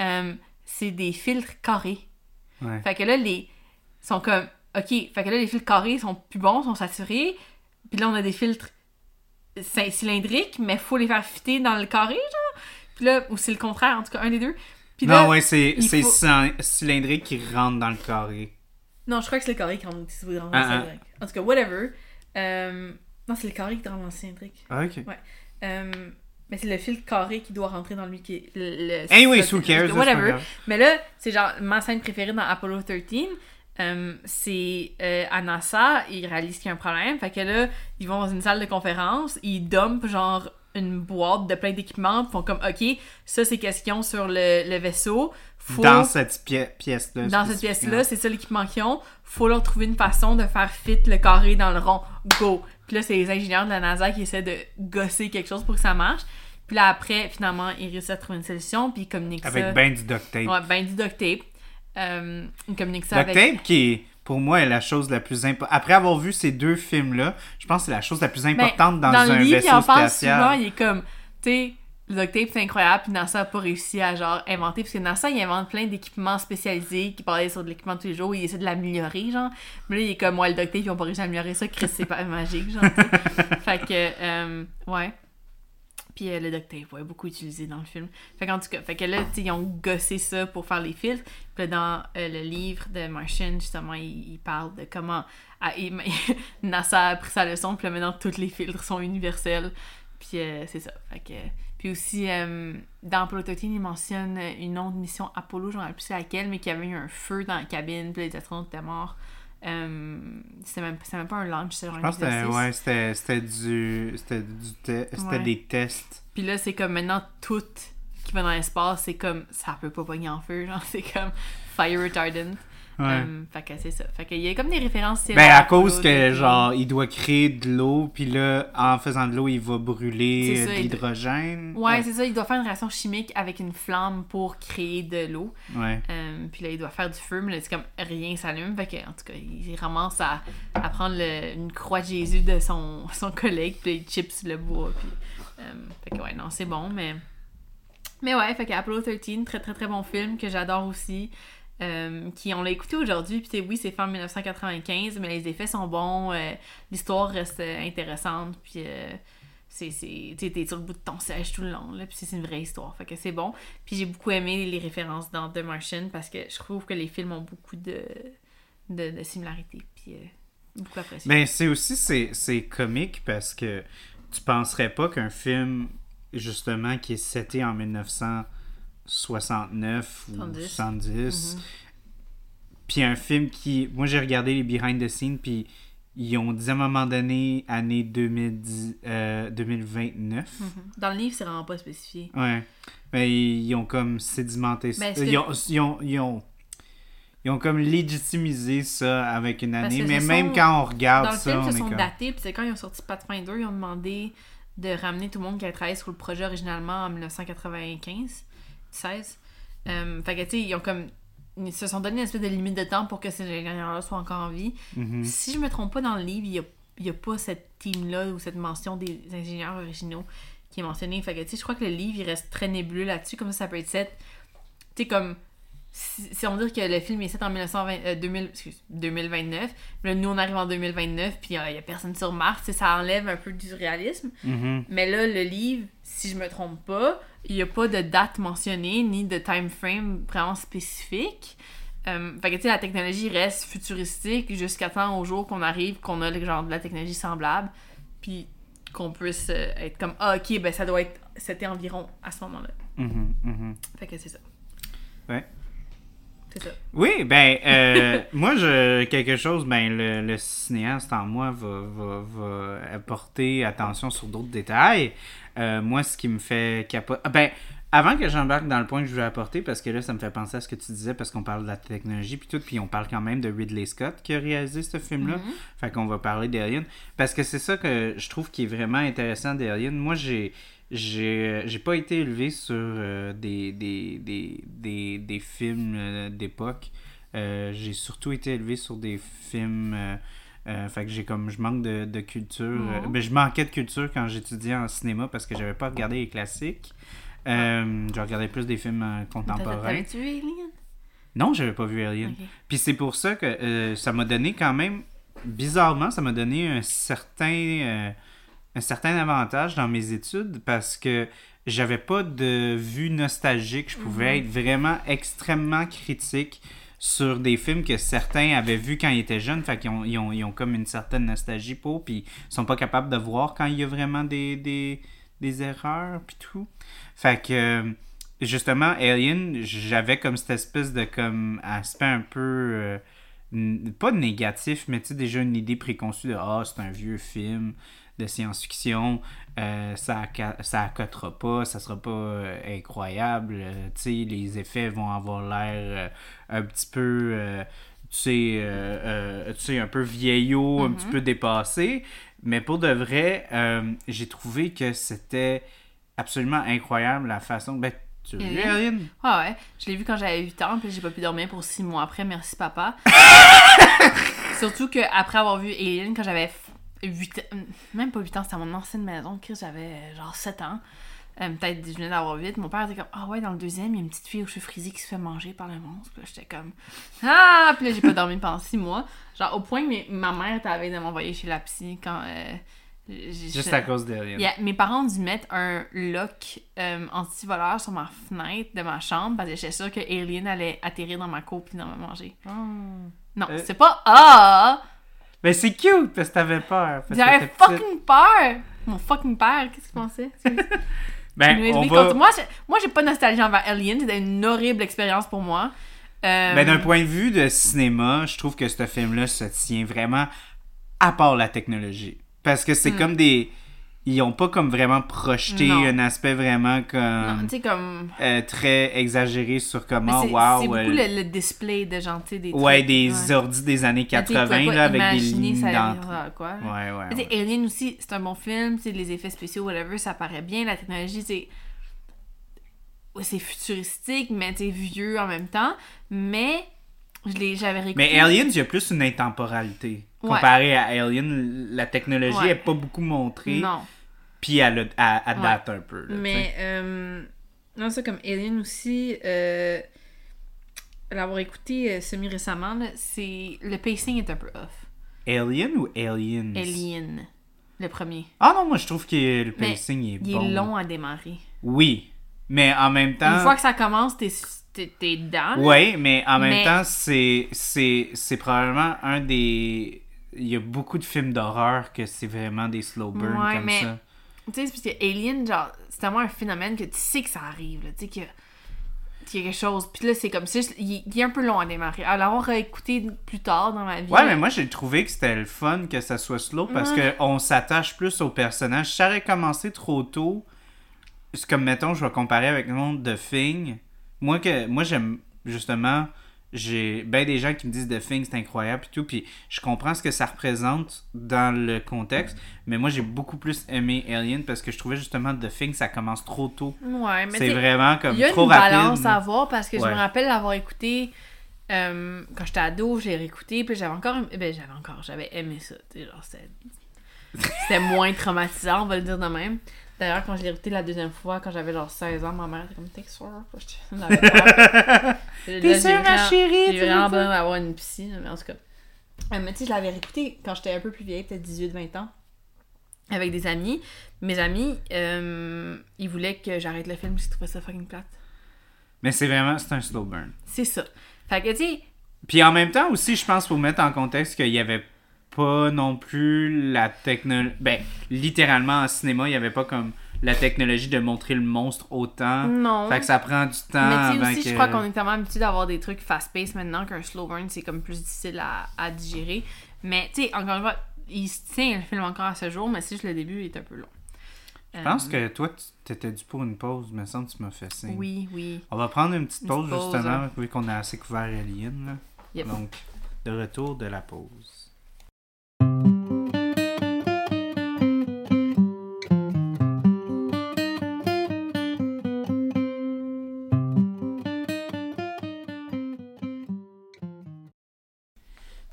euh, c'est des filtres carrés. Ouais. Fait que là, les sont comme, ok, fait que là, les filtres carrés sont plus bons, sont saturés, puis là, on a des filtres cy- cylindriques, mais faut les faire fitter dans le carré, genre. Puis là, ou c'est le contraire, en tout cas, un des deux. Puis là, non, ouais, c'est faut- cyl- cylindrique qui rentre dans le carré. Non, je crois que c'est le carré qui rentre si vous rentre dans Ah, le ah. En tout cas, whatever. Euh, Non, c'est le carré qui rentre dans le cylindrique. Ah, ok. Euh, Mais c'est le fil carré qui doit rentrer dans lui qui le. le- Anyway, le- who cares? Whatever. Mais là, c'est genre ma scène préférée dans Apollo 13. euh, c'est euh, à NASA, ils réalisent qu'il y a un problème. Fait que là, ils vont dans une salle de conférence, ils dumpent genre une boîte de plein d'équipements, font comme OK, ça c'est question sur le, le vaisseau. Faut Dans cette pi- pièce-là. dans cette pièce-là, c'est ça l'équipement qu'ils ont. Faut leur trouver une façon de faire fit le carré dans le rond. Go! Puis là, c'est les ingénieurs de la NASA qui essaient de gosser quelque chose pour que ça marche. Puis là, après, finalement, ils réussissent à trouver une solution, puis ils communiquent Avec ça. ben du duct tape. Ouais, ben du duct tape. Euh, ils communiquent ça Duct avec... tape qui est, pour moi, est la chose la plus importante. Après avoir vu ces deux films-là, je pense que c'est la chose la plus Ben, importante dans, dans un le livre, il en parle souvent, spatial. il est comme, tu sais, le duct c'est incroyable, puis NASA a pas réussi à, genre, inventer, parce que NASA, il invente plein d'équipements spécialisés qui parlaient sur de l'équipement tous les jours, il essaie de l'améliorer, genre. Mais là, il est comme, moi, le duct tape, ils ont pas réussi à améliorer ça, Chris, c'est pas magique, genre. Fait que, euh, ouais. Puis euh, le duct tape, ouais, beaucoup utilisé dans le film. Fait qu'en tout cas, fait que là, ils ont gossé ça pour faire les filtres. Puis dans euh, le livre de Martian, justement, il, parle de comment ah, il- NASA a appris sa leçon, puis là, maintenant, tous les filtres sont universels. Puis c'est ça. Fait que... Puis aussi, euh, dans 13, il mentionne une autre mission Apollo, je ne plus c'est laquelle, mais qu'il y avait eu un feu dans la cabine, puis les astronautes étaient morts. Euh, c'était même, même pas un launch, c'était genre Je pense que ouais, c'était, du. C'était, du te- c'était Ouais. des tests. Puis là, c'est comme maintenant, tout qui va dans l'espace, c'est comme ça peut pas pogner en feu, genre, c'est comme fire retardant. Ouais. Fait que c'est ça. Fait qu'il y a comme des références. ben, à cause que, genre, il doit créer de l'eau, puis là, en faisant de l'eau, il va brûler de l'hydrogène. Ouais, c'est ça, il doit faire une réaction chimique avec une flamme pour créer de l'eau. Ouais. Euh, puis là, il doit faire du feu, mais là, c'est comme rien s'allume. Fait que, en tout cas, il ramasse à, à prendre le- une croix de Jésus de son, son collègue, puis il chips le bois. Puis, euh, fait que, ouais, non, c'est bon, mais. Mais ouais, fait que Apollo 13, très très très bon film que j'adore aussi. Euh, qui on l'a écouté aujourd'hui, puis oui, c'est fait en 1995, mais les effets sont bons, euh, l'histoire reste euh, intéressante, puis euh, c'est t'es sur le bout de ton siège tout le long là puis c'est une vraie histoire fait que c'est bon. Puis j'ai beaucoup aimé les références dans The Martian parce que je trouve que les films ont beaucoup de de, de similarités puis beaucoup apprécié. Ben, c'est aussi, c'est, comique parce que tu penserais pas qu'un film, justement, qui est seté en 69 ou 70. 70. Mhm. Puis un film qui. Moi, j'ai regardé les behind the scenes, puis ils ont dit à un moment donné, année 2010, euh, 2029. Mhm. Dans le livre, c'est vraiment pas spécifié. Ouais. Mais ils ont comme sédimenté ça. Ils que- ont, ils, ont, ils, ont, ils ont comme légitimisé ça avec une année. Mais même sont- quand on regarde Dans le ça, film, on se est sont comme... datés, puis c'est quand ils ont sorti Pathfinder, ils ont demandé de ramener tout le monde qui a travaillé sur le projet originalement en 1995, 16. Euh, fait que, tu sais, ils ont comme. Ils se sont donné une espèce de limite de temps pour que ces ingénieurs-là soient encore en vie. Mhm. Si je me trompe pas dans le livre, il y a, il y a pas cette team-là ou cette mention des ingénieurs originaux qui est mentionnée. Fait que, tu sais, je crois que le livre, il reste très nébuleux là-dessus. Comme ça, ça peut être set. Tu sais, comme. Si, si on veut dire que le film est set en 1920, euh, 2000, excuse, 2029, mais là, nous, on arrive en 2029, puis euh, il y a personne sur Mars, ça enlève un peu du réalisme. Mhm. Mais là, le livre, si je me trompe pas, il n'y a pas de date mentionnée, ni de time frame vraiment spécifique. Euh, fait que, tu sais, la technologie reste futuristique jusqu'à temps au jour qu'on arrive, qu'on a le genre de la technologie semblable, puis qu'on puisse euh, être comme, ah, ok, ben ça doit être, c'était environ à ce moment-là. Mhm. Fait que c'est ça. Ouais. C'est ça. Oui, ben, euh, moi, je, quelque chose, ben, le, le cinéaste en moi va, va, va apporter attention sur d'autres détails. Euh, moi, ce qui me fait capoter. Ben, avant que j'embarque dans le point que je veux apporter, parce que là, ça me fait penser à ce que tu disais, parce qu'on parle de la technologie, puis tout, puis on parle quand même de Ridley Scott qui a réalisé ce film-là. Mhm. Fait qu'on va parler d'Alien. Parce que c'est ça que je trouve qui est vraiment intéressant d'Alien. Moi, j'ai. J'ai j'ai pas été élevé sur euh, des, des, des, des, des films euh, d'époque. Euh, j'ai surtout été élevé sur des films. Euh, fait que j'ai comme. Je manque de, de culture. Mhm. ben, je manquais de culture quand j'étudiais en cinéma parce que j'avais pas regardé les classiques. Euh, je regardais plus des films contemporains. T'avais-tu vu Alien? Non, j'avais pas vu Alien. Puis c'est pour ça que euh, ça m'a donné quand même, bizarrement, ça m'a donné un certain, un certain avantage dans mes études parce que j'avais pas de vue nostalgique. Je pouvais être vraiment extrêmement critique sur des films que certains avaient vus quand ils étaient jeunes. Fait qu'ils ont, ils ont, comme une certaine nostalgie pour, puis ils sont pas capables de voir quand il y a vraiment des, des, des erreurs, puis tout. Fait que justement, Alien, j'avais comme cette espèce de comme aspect un peu euh, pas négatif, mais tu sais, déjà une idée préconçue de ah, c'est un vieux film de science-fiction, euh, ça ça accotera pas, ça sera pas euh, incroyable, euh, tu sais, les effets vont avoir l'air euh, un petit peu tu sais, un peu vieillot, un petit peu dépassé. Mais pour de vrai, j'ai trouvé que c'était absolument incroyable la façon. Ben, tu as vu Alien? Alien? Ouais, ouais. Je l'ai vu quand j'avais 8 ans, puis j'ai pas pu dormir pour 6 mois après. Merci, papa. Surtout qu'après avoir vu Alien, quand j'avais 8 ans, même pas 8 ans, c'était à mon ancienne maison, Chris, j'avais euh, genre 7 ans. Euh, Peut-être je venais d'avoir 8. Mon père était comme Ah ouais, dans le deuxième, il y a une petite fille aux cheveux frisés qui se fait manger par le monstre. Puis là, j'étais comme Ah! Puis là, j'ai pas dormi pendant 6 mois. Genre, au point que ma mère était à la veille de m'envoyer chez la psy quand. euh, Juste à cause d'Alien. Yeah, mes parents ont dû mettre un lock euh, anti-voleur sur ma fenêtre de ma chambre parce que j'étais sûre que Alien allait atterrir dans ma cour puis dans me manger. Non, Euh. c'est pas Ah! Ben, c'est cute parce que t'avais peur. J'avais fucking peur! Mon fucking père, qu'est-ce qu'il pensait? Ben, on va... contre- Moi, j'ai- moi, j'ai pas de nostalgie envers Alien, c'était une horrible expérience pour moi. Euh, Ben, d'un point de vue de cinéma, je trouve que ce film-là se tient vraiment à part la technologie. Parce que c'est Hmm. comme des. Ils ont pas comme vraiment projeté Non. un aspect vraiment comme. euh, très exagéré sur comment, c'est wow. c'est beaucoup euh, le, le display de des Ouais, trucs, des ouais. ordis des années Mais tu sais, ils 80, pouvaient là, avec des lignes ça quoi. Ouais, ouais. Alien aussi, c'est un bon film, sais, les effets spéciaux, whatever, ça paraît bien, la technologie, c'est. C'est futuristique, mais sais, vieux en même temps. Mais je l'ai, j'avais. Mais Aliens, il y a plus une intemporalité. Ouais. Comparé à Alien, la technologie Ouais. n'est pas beaucoup montrée. Non. Puis elle, elle Ouais. date un peu. là. Mais, euh, non, ça, comme Alien aussi, euh, l'avoir écouté euh, semi-récemment, c'est. Le pacing est un peu off. Alien ou Aliens? Alien, le premier. Ah non, moi je trouve que le Mais pacing est Il bon. est long à démarrer. Oui. Mais en même temps. Une fois que ça commence, t'es, t'es, dedans. Oui, mais en même Mais- temps, c'est probablement un des. Il y a beaucoup de films d'horreur que c'est vraiment des slow burn Ouais, comme mais- ça. Tu sais, c'est parce que Alien, genre, c'est tellement un phénomène que tu sais que ça arrive, là. Tu sais que. qu'il y a quelque chose. Puis là, c'est comme si il, il est un peu long à démarrer. À l'avoir écouté plus tard dans ma vie. Ouais, mais moi, j'ai trouvé que c'était le fun que ça soit slow parce Ouais. qu'on s'attache plus au personnage. Si ça aurait commencé trop tôt, c'est comme, mettons, je vais comparer avec le monde de Thing. Moi, que, moi j'aime, justement, j'ai ben des gens qui me disent The Thing, c'est incroyable et tout, puis je comprends ce que ça représente dans le contexte, mais moi, j'ai beaucoup plus aimé Alien parce que je trouvais justement The Thing, ça commence trop tôt. Ouais, mais C'est vraiment comme Il y a trop une rapide. balance à avoir parce que je me rappelle l'avoir écouté euh, quand j'étais ado, je l'ai réécouté, puis j'avais encore. Ben, j'avais encore, j'avais aimé ça. Genre. C'était moins traumatisant, on va le dire de même. D'ailleurs, quand je l'ai écouté la deuxième fois, quand j'avais genre 16 ans, ma mère était comme T'es sûr? J'avais peur. Là, T'es sûre, ma vraiment- chérie? J'ai vraiment besoin d'avoir une psy, mais en tout cas. Euh, mais tu sais, je l'avais réécouté quand j'étais un peu plus vieille, peut-être 18-20 ans, avec des amis. Mes amis, euh, ils voulaient que j'arrête le film parce qu'ils trouvaient ça fucking plate. Mais c'est vraiment, c'est un slow burn. C'est ça. Fait que, tu sais, Puis en même temps aussi, je pense qu'il faut mettre en contexte qu'il y avait pas non plus la technologie. Ben, littéralement en cinéma, il y avait pas comme la technologie de montrer le monstre autant. non. Fait que ça prend du temps Mais tu avant sais aussi, que... je crois qu'on est tellement habitué d'avoir des trucs fast-paced maintenant qu'un slow burn, c'est comme plus difficile à, à digérer. Mais tu sais, encore une fois, il se tient le film encore à ce jour, mais c'est juste le début il est un peu long. Euh, Je pense que toi, tu t'étais dû pour une pause, mais ça, tu m'as fait signe. Oui, oui. On va prendre une petite Une pause, justement, hein. vu qu'on a assez couvert Alien. Là. Yep. Donc, de retour de la pause.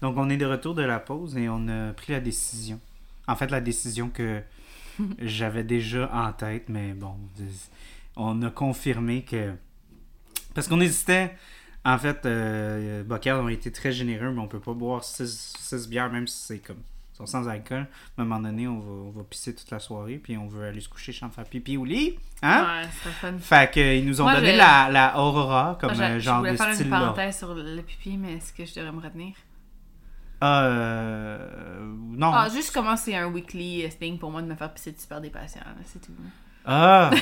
Donc, on est de retour de la pause et on a pris la décision. En fait, la décision que j'avais déjà en tête, mais bon, on a confirmé que. Parce qu'on hésitait. En fait, euh, Bocard ont été très généreux, mais on peut pas boire 6 bières, même si c'est comme. ils sont sans alcool. À un moment donné, on va, on va pisser toute la soirée, puis on veut aller se coucher, sans faire pipi au lit. Hein? Ouais, c'est fun. Fait que, ils nous ont Moi, donné je- la, la Aurora comme Moi, euh, je, je genre voulais de faire style une là. parenthèse sur le pipi, mais est-ce que je devrais me retenir? Ah, euh, non. Ah, juste comment c'est un weekly euh, thing pour moi de me faire pisser dessus par des patients, là, c'est tout. Ah!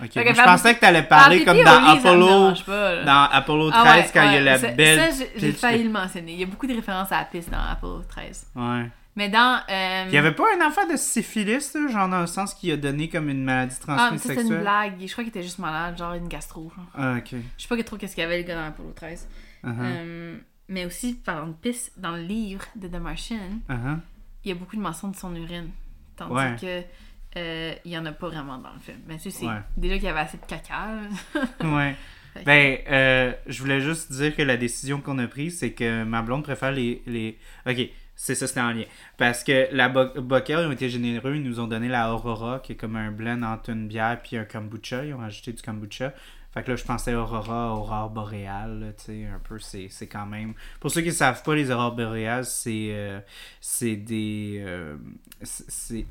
Je pensais que t'allais Faire parler comme dans Apollo. pas. Dans Apollo 13, Ah ouais, quand il y a la ça- belle. Ça, j'ai- failli le mentionner. Il y a beaucoup de références à la piste dans Apollo 13. Ouais. Mais dans. euh, Il y avait pas un enfant de syphilis, là, genre dans le sens qu'il a donné comme une maladie Ah, transmise mais ça, c'était une sexuelle? blague. Je crois qu'il était juste malade, genre une gastro. genre. Ah, ok. Je sais pas trop qu'est-ce qu'il y avait, le gars, dans Apollo 13. Uh-huh. Euh, mais aussi, parlant de pisse, dans le livre de The Martian, Uh-huh. il y a beaucoup de mentions de son urine. Tandis Ouais. que. Euh, il y en a pas vraiment dans le film. Mais tu sais, c'est Ouais. déjà qu'il y avait assez de caca. Ouais. Que- Ben, euh, je voulais juste dire que la décision qu'on a prise, c'est que ma blonde préfère les. les... Ok, c'est ça, c'était en lien. Parce que la Bo- Bockel, ils ont été généreux, ils nous ont donné la Aurora, qui est comme un blend entre une bière puis un kombucha. Ils ont ajouté du kombucha. Fait que là, je pensais Aurora, Aurore boréale, tu sais, un peu, c'est c'est quand même... Pour ceux qui ne savent pas, les aurores boréales, c'est euh, c'est des... euh, c'est-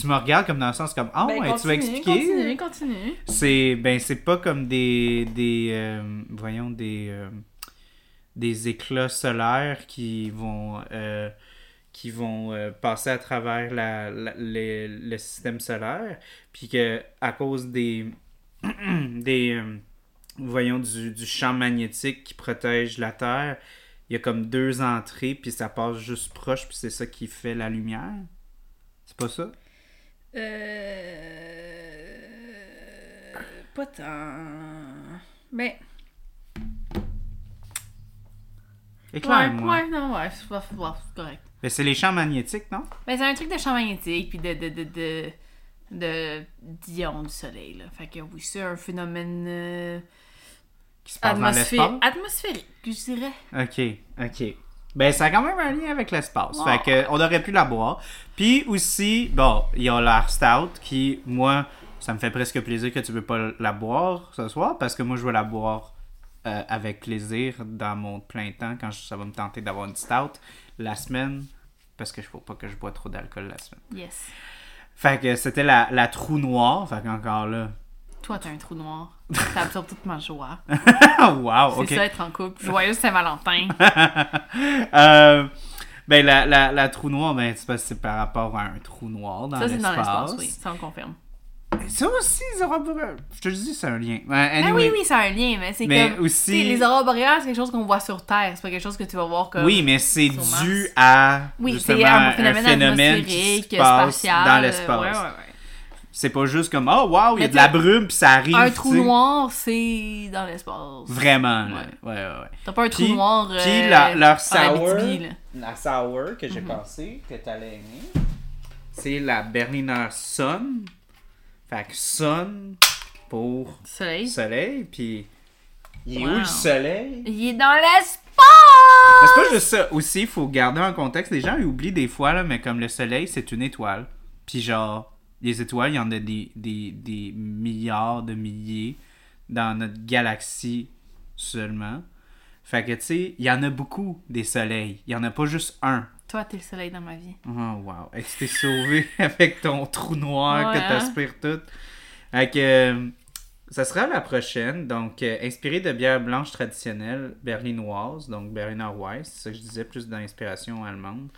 Tu me regardes comme dans le sens comme, ah Ben, ouais, tu vas expliquer? Continue, continue. C'est ben c'est pas comme des des euh, voyons des des éclats solaires qui vont qui vont euh, passer à travers la, la- le, le système solaire puis que à cause des des euh, voyons du, du champ magnétique qui protège la Terre il y a comme deux entrées puis ça passe juste proche puis c'est ça qui fait la lumière c'est pas ça? Euh... Pas tant. Ben. Ouais, éclaire-moi ouais, non, ouais, c'est correct. Mais c'est les champs magnétiques non? Ben, c'est un truc de champ magnétique, puis de. de, de, de de d'ions du soleil, là. Fait que oui, c'est un phénomène euh, qui se passe dans atmosphé- l'espace? atmosphérique, je dirais. Ok, ok. Ben, ça a quand même un lien avec l'espace. Fait que, on aurait pu la boire. Puis aussi, bon, il y a l'Air Stout qui, moi, ça me fait presque plaisir que tu veux pas la boire ce soir parce que moi, je veux la boire euh, avec plaisir dans mon plein temps quand je- ça va me tenter d'avoir une Stout la semaine parce que je faut pas que je bois trop d'alcool la semaine. Yes. Fait que c'était la, la trou noire. Fait qu'encore là. Toi, t'as un trou noir. Ça absorbe toute ma joie. wow, C'est ça, être en couple. Joyeux Saint-Valentin. Euh, ben, la, la, la trou noire, ben, c'est parce que c'est par rapport à un trou noir dans ça, c'est dans l'espace, l'espace. oui. Ça, on confirme. Ça aussi, les aurores boréales. Je te le dis, c'est un lien. Ah oui, oui, c'est un lien, mais c'est Mais comme. aussi- les aurores boréales, c'est quelque chose qu'on voit sur Terre, c'est pas quelque chose que tu vas voir comme. Oui, mais c'est dû à Oui, justement, c'est un phénomène, phénomène qui atmosphérique, se passe spatial. dans euh, l'espace. Ouais, ouais, ouais. C'est pas juste comme oh wow, il y a de la brume puis ça arrive. Un trou noir, c'est dans l'espace. Vraiment, là. Ouais, ouais, ouais. T'as pas un trou Puis- noir. puis euh, la- leur sour, la sour que j'ai pensé que t'allais aimer, c'est la Berliner Sonne. Fait que Sonne pour Soleil. soleil, puis il est où le soleil? Il est dans l'espace! C'est pas juste ça. Aussi, il faut garder en contexte. Les gens ils oublient des fois, là, mais comme le soleil, c'est une étoile. Puis genre, les étoiles, il y en a des, des, des milliards de milliers dans notre galaxie seulement. Fait que, tu sais, il y en a beaucoup des soleils. Il y en a pas juste un. Toi, t'es le soleil dans ma vie. Oh, wow. Hey, tu t'es sauvé avec ton trou noir Ouais, que hein? t'aspires tout. Que, euh, ça sera la prochaine. Donc, euh, inspiré de bière blanche traditionnelle berlinoise, donc Berliner Weiss, c'est ça que je disais, plus d'inspiration allemande.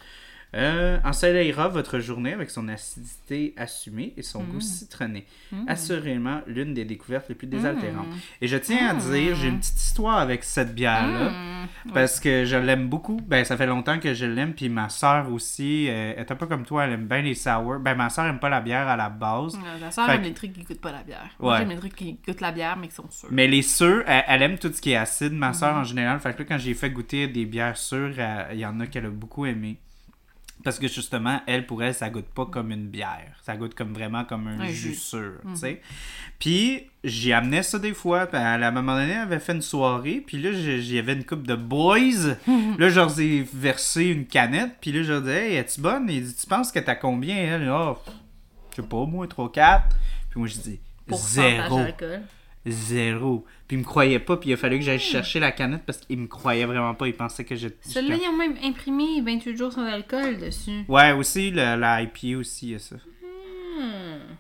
Euh, ensoleillera votre journée avec son acidité assumée et son goût citronné. Assurément l'une des découvertes les plus désaltérantes. Mm. Et je tiens à dire, j'ai une petite histoire avec cette bière-là. Parce que je l'aime beaucoup. Ben, ça fait longtemps que je l'aime. Puis ma soeur aussi euh, est un peu comme toi. Elle aime bien les sour. Ben, ma soeur aime pas la bière à la base. Ouais, Ta soeur Fait aime que- les trucs qui goûtent pas la bière. Ouais. Moi, j'aime les trucs qui goûtent la bière, mais qui sont sûrs. Mais les sûrs, elle, elle aime tout ce qui est acide, ma soeur en général. Fait que là, quand j'ai fait goûter des bières sûres, elle- il y en a qu'elle a beaucoup aimé. Parce que justement, elle, pour elle, ça goûte pas comme une bière. Ça goûte comme vraiment comme un Un jus. Mhm. sûr, tu sais. Puis, j'y amenais ça des fois. Puis, à un moment donné, elle avait fait une soirée. Puis là, j'y avais une coupe de boys. là, je leur ai versé une canette. Puis là, je leur disais, hey, es-tu bonne? Il dit, tu penses que t'as combien? Elle, oh, je sais pas, moi, 3, 4. Puis moi, je dis, zéro. Zéro. Puis il me croyait pas, puis il a fallu que j'aille chercher la canette parce qu'il me croyait vraiment pas. Il pensait que j'étais. Celui-là, ils ont même imprimé 28 jours sans alcool dessus. Ouais, aussi, le, la IPA aussi, il y a ça. Hmm.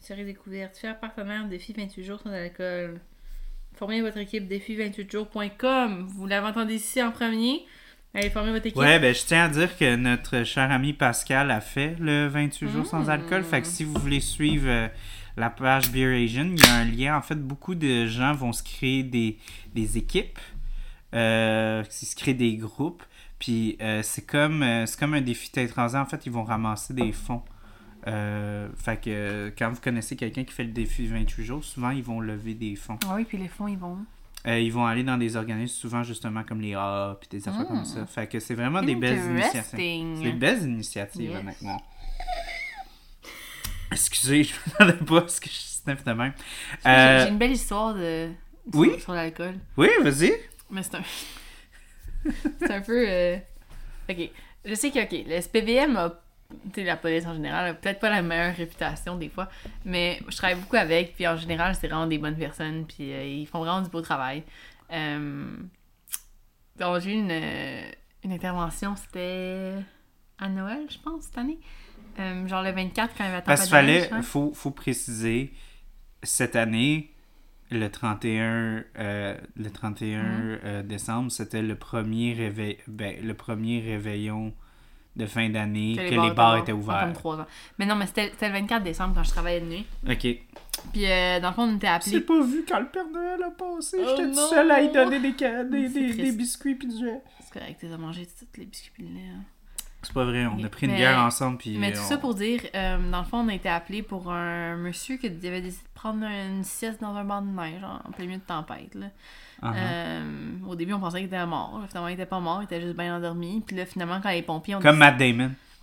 Série découverte. Faire partenaire Défi 28 jours sans alcool. Formez votre équipe défi28jours.com. Vous l'avez entendu ici en premier. Allez former votre équipe. Ouais, ben je tiens à dire que notre cher ami Pascal a fait le 28 jours sans alcool. Fait que si vous voulez suivre euh, la page Beer Asian, il y a un lien. En fait, beaucoup de gens vont se créer des, des équipes, euh, qui se créent des groupes. Puis euh, c'est comme, euh, comme un défi tête rasée. En fait, ils vont ramasser des fonds. Euh, fait que quand vous connaissez quelqu'un qui fait le défi 28 jours, souvent ils vont lever des fonds. Ah oui, puis les fonds, ils vont. Euh, ils vont aller dans des organismes souvent justement comme les A puis des affaires Mm. comme ça. Fait que c'est vraiment des belles initiatives. C'est des belles initiatives, Yes. honnêtement. Excusez, je ne m'attendais pas à ce que je sniff de même. J'ai Euh, j'ai une belle histoire de... oui? sur, sur l'alcool. oui, vas-y. Mais c'est un. c'est un peu. euh, Ok. Je sais que, ok, le SPVM a. Tu sais, la police en général a peut-être pas la meilleure réputation des fois, mais je travaille beaucoup avec, puis en général, c'est vraiment des bonnes personnes, puis euh, ils font vraiment du beau travail. Donc, j'ai eu une, une intervention, c'était à Noël, je pense, cette année. Euh, genre le 24, quand il la Parce qu'il fallait, ouais. faut, faut préciser, cette année, le 31, euh, le 31 Mm-hmm. euh, décembre, c'était le premier réveil, ben, le premier réveillon de fin d'année que, les bars étaient Comme ouverts. trois ans. Mais non, mais c'était c'était le 24 décembre quand je travaillais de nuit. Ok. Puis euh, dans le fond, on était appelés. J'ai pas vu quand le Père Noël a passé. Oh J'étais tout seul à y donner des, des, des, des biscuits puis du lait. C'est correct, t'as mangé tous les biscuits de lait. hein. C'est pas vrai, on a pris une Mais- bière ensemble puis. Mais tout on- ça pour dire, euh, dans le fond, on a été appelés pour un monsieur qui avait décidé de prendre une sieste dans un banc de neige, genre, en plein milieu de tempête. Là. Uh-huh. Euh, au début, on pensait qu'il était mort. Finalement, il était pas mort, il était juste bien endormi. Puis là, finalement, quand les pompiers ont Comme Matt Damon.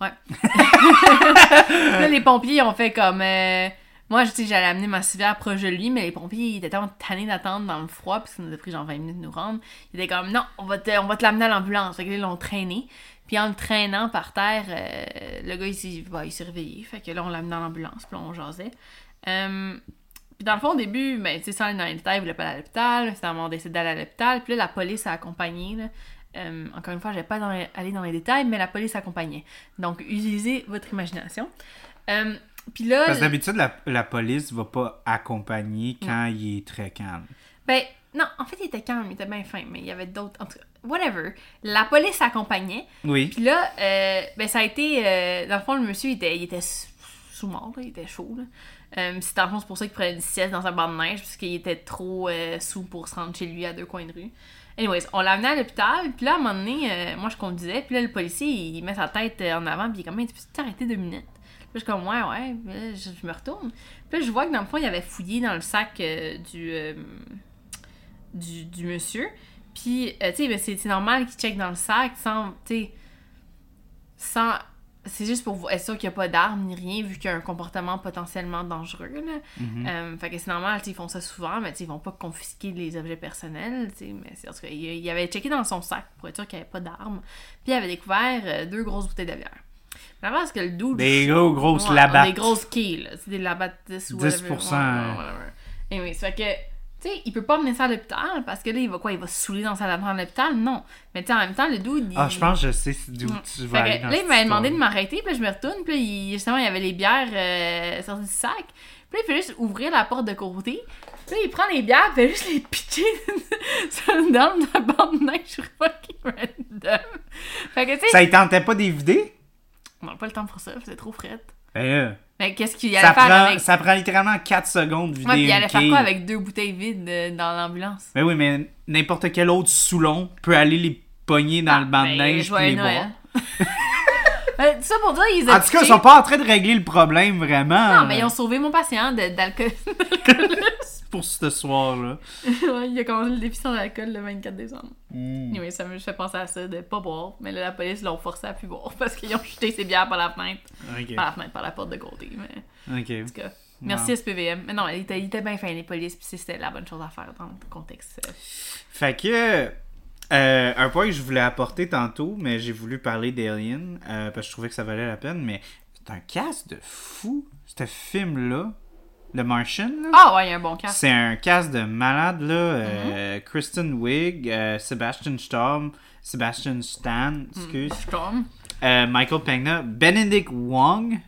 Là, les pompiers ont fait comme. euh, Moi, je sais j'allais amener ma civière proche de lui, mais les pompiers ils étaient tellement tannés d'attendre dans le froid, parce que ça nous a pris genre 20 minutes de nous rendre. Ils étaient comme, non, on va te, on va te l'amener à l'ambulance. Fait que là, ils l'ont traîné. Puis en le traînant par terre, euh, le gars, il s'est bah, réveillé. Fait que là, on l'a amené dans l'ambulance, puis là, on jasait. Euh, puis dans le fond, au début, ben, tu sais, sans aller dans les détails, il voulait pas aller à l'hôpital. Finalement, on décide d'aller à l'hôpital. Puis là, la police a accompagné. Là. Euh, encore une fois, je vais pas dans les- aller dans les détails, mais la police accompagnait. Donc, utilisez votre imagination. Puis là, Parce que d'habitude, la, la police va pas accompagner quand il est très calme. ben, non, en fait, il était calme, il était bien fin, mais il y avait d'autres. En tout cas, whatever. La police accompagnait. Oui. Puis là, euh, ben, ça a été. euh, dans le fond, le monsieur, il était, il était su- sous-mort, là, il était chaud. Là. Euh, c'est dans le fond, c'est pour ça qu'il prenait une sieste dans un banc de neige, parce qu'il était trop euh, sous pour se rendre chez lui à deux coins de rue. Anyways, on l'a amené à l'hôpital, puis là, à un moment donné, euh, moi je conduisais, puis là, le policier, il met sa tête en avant, puis il est comme, tu peux t'arrêter deux minutes? Puis je suis comme, ouais, ouais, puis là, je, je me retourne. Puis là, je vois que dans le fond, il avait fouillé dans le sac du, du, du monsieur. Puis, euh, tu sais, ben, c'est normal qu'il check dans le sac sans, tu sais, sans. C'est juste pour être sûr qu'il n'y a pas d'armes ni rien, vu qu'il y a un comportement potentiellement dangereux. Là. Mhm. Euh, fait que c'est normal, ils font ça souvent, mais ils vont pas confisquer les objets personnels. Mais en tout cas, il, il avait checké dans son sac pour être sûr qu'il n'y avait pas d'armes. Puis il avait découvert euh, deux grosses bouteilles de bière. Parce que le dude. Des gros, grosses Ouais, labattes. Des grosses quilles. C'est des labattes 10 ou 10%, whatever. Whatever. Anyway, fait que. Tu sais, il peut pas mener ça à l'hôpital parce que là, il va quoi Il va se saouler dans sa lampe à l'hôpital? Non. Mais tu sais, en même temps, le dude. Il... Ah, je pense que je sais d'où Ouais. tu vas aller que dans là, il m'avait demandé de m'arrêter, puis là, je me retourne, puis il- justement, il y avait les bières euh, sorties du sac. Puis là, il fait juste ouvrir la porte de côté. Puis là, il prend les bières, puis il fait juste les pitcher de la bande de neige fucking random. Fait que, tu sais, Ça, il tentait pas d'évider? on n'a pas le temps pour ça, c'est trop fret. Ben là, Mais qu'est-ce qu'il allait ça faire prend, avec? ça prend littéralement 4 secondes de vider Ouais, puis il allait faire quoi avec deux bouteilles vides euh, dans l'ambulance? Ben oui, mais n'importe quel autre Soulon peut aller les pogner dans le banc de Ben, neige puis les boire. Noël. Ben, tout ça pour dire, ils ont En tout cas, ils sont pas en train de régler le problème vraiment. Non, mais ils ont sauvé mon patient de- d'alcool. d'alcoolisme. pour ce soir-là. ouais, il a commencé le défi sans alcool le 24 décembre. Oui, ça me fait penser à ça, de pas boire. Mais là, la police l'ont forcé à plus boire parce qu'ils ont jeté ses bières par la fenêtre. Par la fenêtre, par la porte de côté. Mais en tout cas, merci SPVM. Mais non, il était, il était bien fin, les polices, puis c'était la bonne chose à faire dans le contexte. Fait que. euh, un point que je voulais apporter tantôt, mais j'ai voulu parler d'Alien euh, parce que je trouvais que ça valait la peine, mais c'est un cast de fou, ce film-là. Le Martian, là. Ah ouais, il y a un bon cas. C'est un cast de malade, là. Euh, Mm-hmm. Kristen Wiig, euh, Sebastian Storm, Sebastian Stan, excuse, Storm. euh, Michael Pegna, Benedict Wong,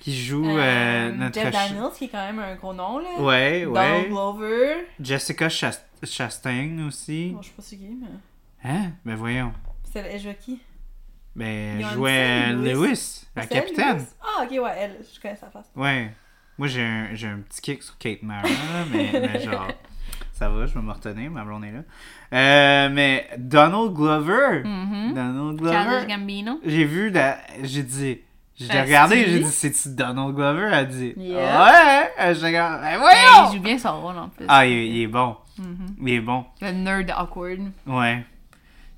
qui joue euh, notre... Jeff Daniels, qui est quand même un gros nom, là. Ouais, Donald ouais. Glover. Jessica Chast- Chastain aussi. Bon, je sais pas c'est qui, mais. Hein? Ben voyons. C'est elle jouait qui? Ben, elle jouait Lewis. Lewis, la capitaine. Ah, ok, ouais, elle, je connais sa face. Ouais. Moi, j'ai un, j'ai un petit kick sur Kate Mara, mais, mais genre, ça va, je vais me retenir, ma blonde est là. Euh, mais Donald Glover, Mhm. Donald Glover, Gambino. j'ai vu, j'ai dit, Euh, regardé, j'ai dit, c'est-tu Donald Glover? Elle a dit, Yeah. ouais, je regarde, ben Ben, voyons! il joue bien son rôle en plus. Ah, il, il est bon, Mhm. il est bon, Le nerd awkward. ouais.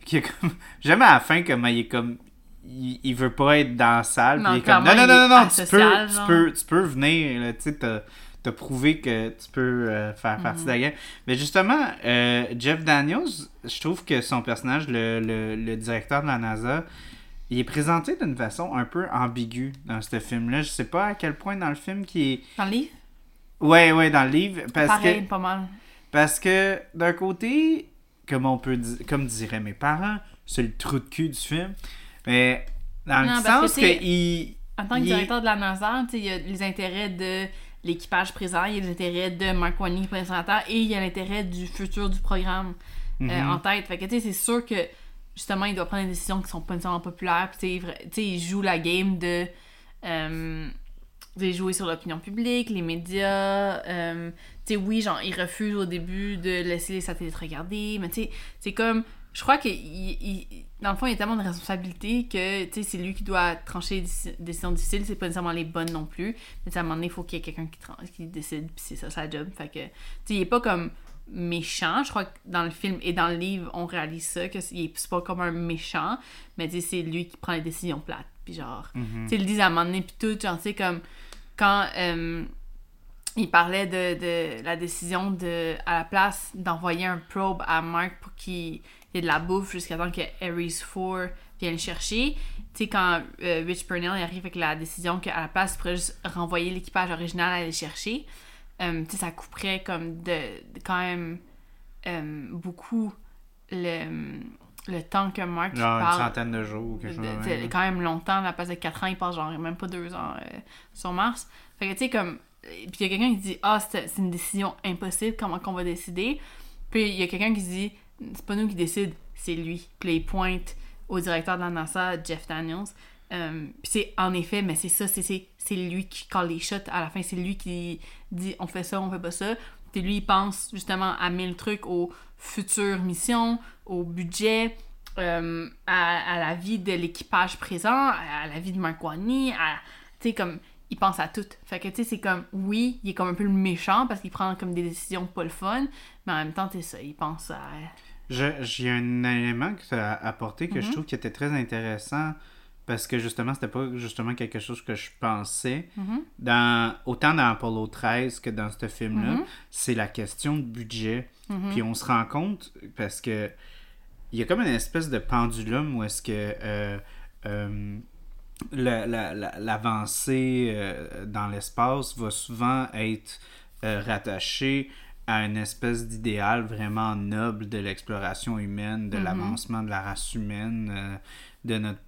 Qui comme, j'aime à la fin comment il est comme, il, il veut pas être dans la salle, puis Non, il est comme, non, non, non, non, tu peux, tu peux, tu peux venir, là, tu sais, t'as, t'as prouvé que tu peux euh, faire partie Mhm. de la game. Mais justement, euh, Jeff Daniels, je trouve que son personnage, le, le, le directeur de la NASA, il est présenté d'une façon un peu ambiguë dans ce film-là. Je sais pas à quel point dans le film qui est... Dans le livre, Ouais, ouais, dans le livre, parce pareil, que... pas mal. Parce que d'un côté, comme on peut comme diraient mes parents, c'est le trou de cul du film. Mais dans le Non, sens que, il. En tant que il directeur de la NASA, il y a les intérêts de l'équipage présent, il y a les intérêts de Mark Wani, présentateur, et il y a l'intérêt du futur du programme euh, Mhm. en tête. Fait que, tu sais, c'est sûr que, justement, il doit prendre des décisions qui sont pas nécessairement populaires, puis tu sais, il joue la game de... euh, sais, jouer sur l'opinion publique, les médias, euh, tu sais, oui, genre, il refuse au début de laisser les satellites regarder, mais tu sais, c'est comme, je crois que, dans le fond, il y a tellement de responsabilités que, tu sais, c'est lui qui doit trancher des déci- décisions difficiles, c'est pas nécessairement les bonnes non plus, mais à un moment donné, il faut qu'il y ait quelqu'un qui, qui décide, puis c'est ça sa job, fait que, tu sais, il est pas comme méchant, je crois que dans le film et dans le livre, on réalise ça, que c'est pas comme un méchant, mais tu sais, c'est lui qui prend les décisions plates, puis genre, Mhm. tu sais, le disent à un moment donné, puis tout, genre, tu sais, comme quand euh, il parlait de, de la décision de, à la place d'envoyer un probe à Mark pour qu'il y ait de la bouffe jusqu'à temps que Ares 4 vienne le chercher. Tu sais, quand euh, Rich Purnell arrive avec la décision qu'à la place, il pourrait juste renvoyer l'équipage original à aller chercher, euh, tu sais, ça couperait comme de, de quand même euh, beaucoup le, le temps que Mark Genre une parle centaine de jours ou quelque chose. même. quand même longtemps, à la place de 4 ans, il passe genre même pas 2 ans euh, sur Mars. Fait que tu sais, comme. Puis il y a quelqu'un qui dit Ah, c'est une décision impossible, comment qu'on va décider? Puis il y a quelqu'un qui dit C'est pas nous qui décide, c'est lui. Puis là, il pointe au directeur de la NASA, Jeff Daniels. Euh, puis c'est en effet, mais c'est ça, c'est- lui qui call les shots à la fin, c'est lui qui dit on fait ça, on fait pas ça. Puis lui, il pense justement à mille trucs aux futures missions, au budget, euh, à, à la vie de l'équipage présent, à la vie de Mark Watney, à. Tu sais, comme. Il pense à tout. Fait que, tu sais, c'est comme. Oui, il est comme un peu le méchant parce qu'il prend comme des décisions pas le fun, mais en même temps, tu sais ça, il pense à. J'ai un élément que tu as apporté que je Mhm. trouve qui était très intéressant parce que justement, c'était pas justement quelque chose que je pensais. Mhm. dans, autant dans Apollo 13 que dans ce film-là, Mhm. c'est la question de budget. Puis on se rend compte, parce que il y a comme une espèce de pendulum où est-ce que euh, euh, la- la- la- l'avancée euh, dans l'espace va souvent être euh, rattachée à une espèce d'idéal vraiment noble de l'exploration humaine, de Mhm. l'avancement de la race humaine, euh, de notre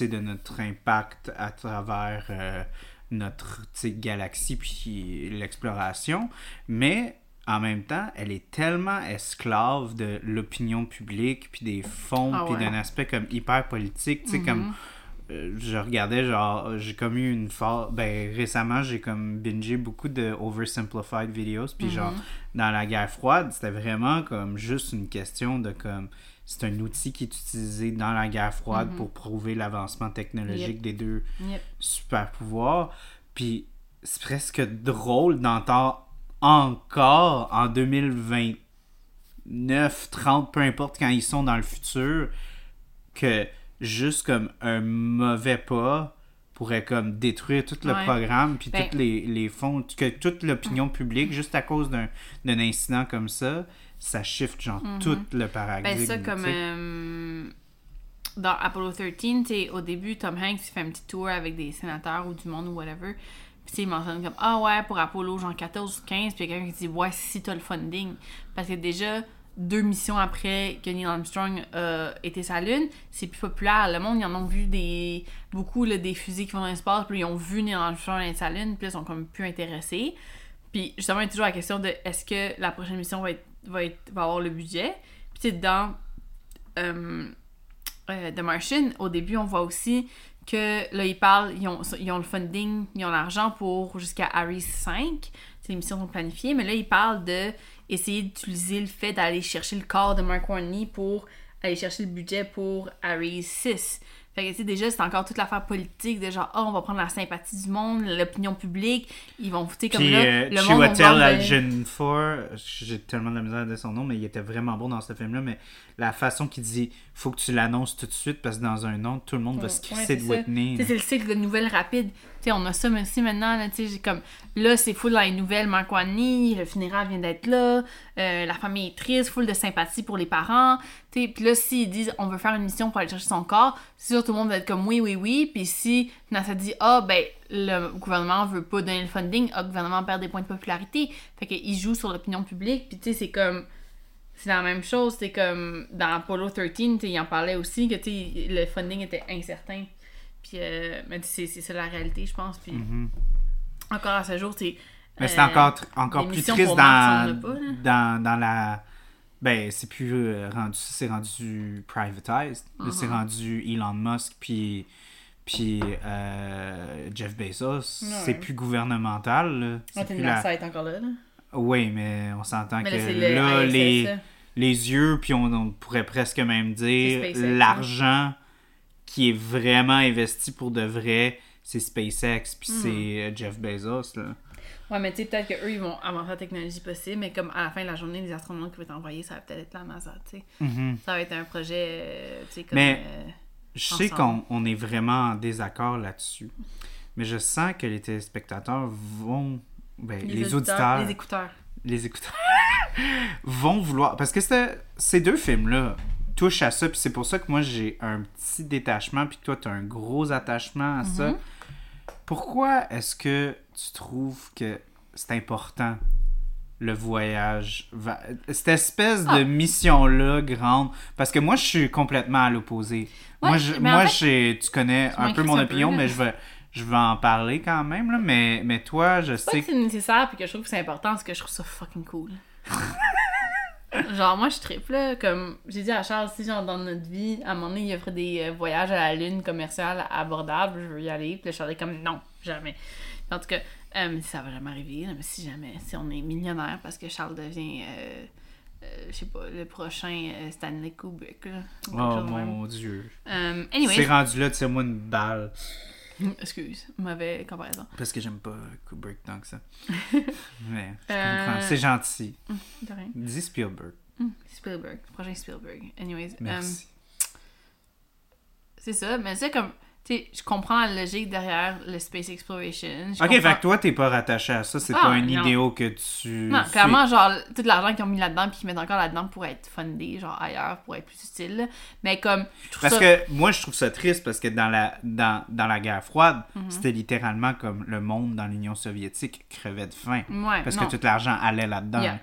de notre impact à travers euh, notre galaxie puis l'exploration. Mais en même temps, elle est tellement esclave de l'opinion publique puis des fonds Ah puis d'un aspect comme hyper politique. Tu sais, comme euh, je regardais genre j'ai comme eu une phase ben récemment j'ai comme bingé beaucoup de oversimplified videos puis Mhm. genre dans la guerre froide c'était vraiment comme juste une question de comme c'est un outil qui est utilisé dans la guerre froide Mhm. pour prouver l'avancement technologique des deux Yep. super pouvoirs puis c'est presque drôle d'entendre encore en 2029 30 peu importe quand ils sont dans le futur que juste comme un mauvais pas pourrait comme détruire tout le Ouais. programme puis Ben- tous les, les fonds que toute l'opinion publique juste à cause d'un d'un incident comme ça ça shift genre tout le paradigme Ben ça, comme euh, dans Apollo 13, tu sais, au début, Tom Hanks il fait un petit tour avec des sénateurs ou du monde ou whatever. Puis il mentionne comme Ah ouais, pour Apollo, genre 14 ou 15. Puis quelqu'un qui dit Ouais, si t'as le funding. Parce que déjà, deux missions après que Neil Armstrong a été sa lune, c'est plus populaire. Le monde, ils en ont vu des beaucoup là, des fusées qui vont dans l'espace. Puis ils ont vu Neil Armstrong être sa lune. Puis ils sont comme plus intéressés. Puis justement, il y a toujours la question de est-ce que la prochaine mission va, être, va, avoir le budget? Puis tu sais, dans euh, euh, The Martian, au début, on voit aussi que là, ils parlent, ils ont, ils ont le funding, ils ont l'argent pour jusqu'à Ares 5. C'est les missions sont planifiées, mais là, ils parlent de essayer d'utiliser le fait d'aller chercher le corps de Mark Warney pour aller chercher le budget pour Ares 6. Fait que, tu sais, déjà, c'est encore toute l'affaire politique de genre, oh, on va prendre la sympathie du monde, l'opinion publique. Ils vont, sais, comme Puis là, euh, le monde Chiwetel de- Ejiofor, j'ai tellement de la misère dire son nom, mais il était vraiment bon dans ce film-là. Mais la façon qu'il dit, faut que tu l'annonces tout de suite parce que dans un an, tout le monde va se Ouais, crisser de ça. Whitney. C'est le cycle de nouvelles rapides. Tu sais, on a ça aussi maintenant. Là, tu sais, j'ai comme, là, c'est full dans les nouvelles. Mark Watney, le funérail vient d'être là. euh, la famille est triste, full de sympathie pour les parents. Puis là, s'ils disent on veut faire une mission pour aller chercher son corps, c'est sûr tout le monde va être comme oui, oui, oui. Puis si NASA dit ah, ben, le gouvernement veut pas donner le funding, ah, le gouvernement perd des points de popularité. Fait qu'il joue sur l'opinion publique. Puis tu sais, c'est comme c'est la même chose, c'est comme dans Apollo 13, tu sais, il en parlait aussi que tu sais, le funding était incertain. Puis, euh, mais tu sais, c'est c'est ça la réalité, je pense. Puis, encore à ce jour, c'est. Mais c'est euh, encore, tr- encore plus triste dans, pas, dans, dans la. Ben, c'est plus euh, rendu. C'est rendu privatized. Là, Uh-huh. C'est rendu Elon Musk, puis. Puis euh, Jeff Bezos. C'est plus gouvernemental. C'est Ouais, plus la- est encore là. là. Oui, mais on s'entend que là, c'est le là, ISS, les, yeux, puis on, on pourrait presque même dire C'est l'argent qui est vraiment investi pour de vrai, c'est SpaceX, puis Hmm. c'est euh, Jeff Bezos. Là. Ouais, mais tu sais, peut-être qu'eux, ils vont avancer la technologie possible, mais comme à la fin de la journée, les astronautes qui vont être envoyés, ça va peut-être être la NASA, tu sais. Mhm. Ça va être un projet, euh, tu sais, comme. Mais- euh, Je sais qu'on on est vraiment en désaccord là-dessus, mais je sens que les téléspectateurs vont. Ben, les, auditeurs, Les écouteurs. les écouteurs vont vouloir. Parce que ces deux films-là touchent à ça, puis c'est pour ça que moi j'ai un petit détachement, puis toi tu as un gros attachement à ça. Pourquoi est-ce que tu trouves que c'est important le voyage va- Cette espèce de Ah. mission-là grande? Parce que moi je suis complètement à l'opposé. Ouais, moi, je- moi fait, tu connais un peu mon peu, opinion, mais je vais, je vais en parler quand même. Là, mais, mais toi, je sais que c'est nécessaire puis que je trouve que c'est important, parce que je trouve ça fucking cool. Genre, moi, je triple, là, comme j'ai dit à Charles, si genre dans notre vie, à un moment donné, il offrait des euh, voyages à la Lune commerciale abordables, je veux y aller. Puis là, Charles est comme, non, jamais. En tout cas, euh, ça va jamais arriver, là, mais si jamais, si on est millionnaire parce que Charles devient, euh, euh, je sais pas, le prochain Stanley Kubrick, là, Oh même. mon dieu. C'est anyway, rendu là, tire-moi une balle. Excuse, mauvaise comparaison. Parce que j'aime pas Kubrick tant que ça. Mais je Euh, comprends. C'est gentil. De rien. Dis Spielberg. Spielberg, prochain Spielberg. Anyways, euh, Merci. c'est ça, mais c'est comme, tu sais, je comprends la logique derrière le space exploration. je ok, comprends- fait que toi, t'es pas rattaché à ça. C'est Ah, pas un idéal que tu. Non, suis. clairement, genre, tout l'argent qu'ils ont mis là-dedans puis qu'ils mettent encore là-dedans pour être fundé, genre ailleurs, pour être plus utile. Mais comme, je Parce ça... que moi, je trouve ça triste parce que dans la, dans, dans la guerre froide, Mhm. c'était littéralement comme le monde dans l'Union soviétique crevait de faim. Ouais, Parce non. que tout l'argent allait là-dedans. Yeah.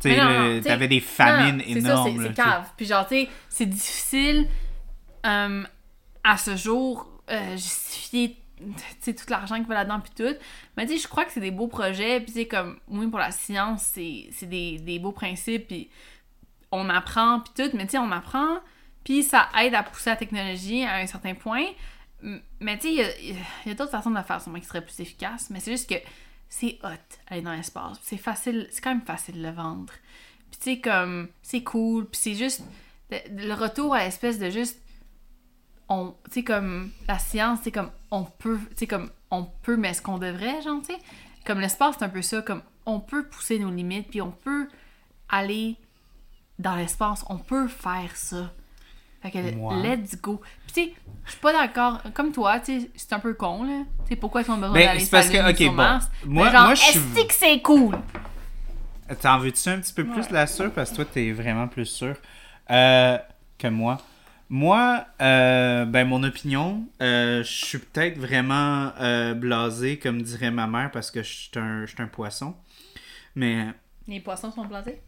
Tu sais, t'avais des famines Non, énormes. c'est- cave. Puis genre, tu sais, c'est difficile euh, à ce jour euh, justifier tout l'argent qui va là-dedans puis tout. Mais tu je crois que c'est des beaux projets. Puis sais, comme, oui, pour la science, c'est c'est des, des beaux principes. Puis on apprend puis tout. Mais tu sais, on apprend. Puis ça aide à pousser la technologie à un certain point. Mais tu sais, il y a- a, d'autres façons de le faire, sûrement qui seraient plus efficaces. Mais c'est juste que c'est hot aller dans l'espace. C'est facile, c'est quand même facile de le vendre. Puis tu sais, comme, c'est cool. Puis c'est juste le, le retour à l'espèce de juste. On, tu comme, la science, c'est comme, on peut, tu comme, on peut, mais est-ce qu'on devrait, genre, tu sais? Comme l'espace, c'est un peu ça, comme, on peut pousser nos limites, puis on peut aller dans l'espace, on peut faire ça. Fait que, Moi. let's go. Puis tu sais, je suis pas d'accord, comme toi, tu sais, c'est un peu con, là. Tu sais, pourquoi ils ont besoin Ben, d'aller c'est parce sur la que, ok, bon, Mars? moi- Mais genre, moi, je suis- que c'est cool? T'en veux-tu un petit peu plus de la sûre? Parce que toi, t'es vraiment plus sûr euh, que moi. Moi, euh, ben mon opinion, euh, je suis peut-être vraiment euh, blasé, comme dirait ma mère, parce que je suis un, je suis un poisson. Mais Les poissons sont plantés?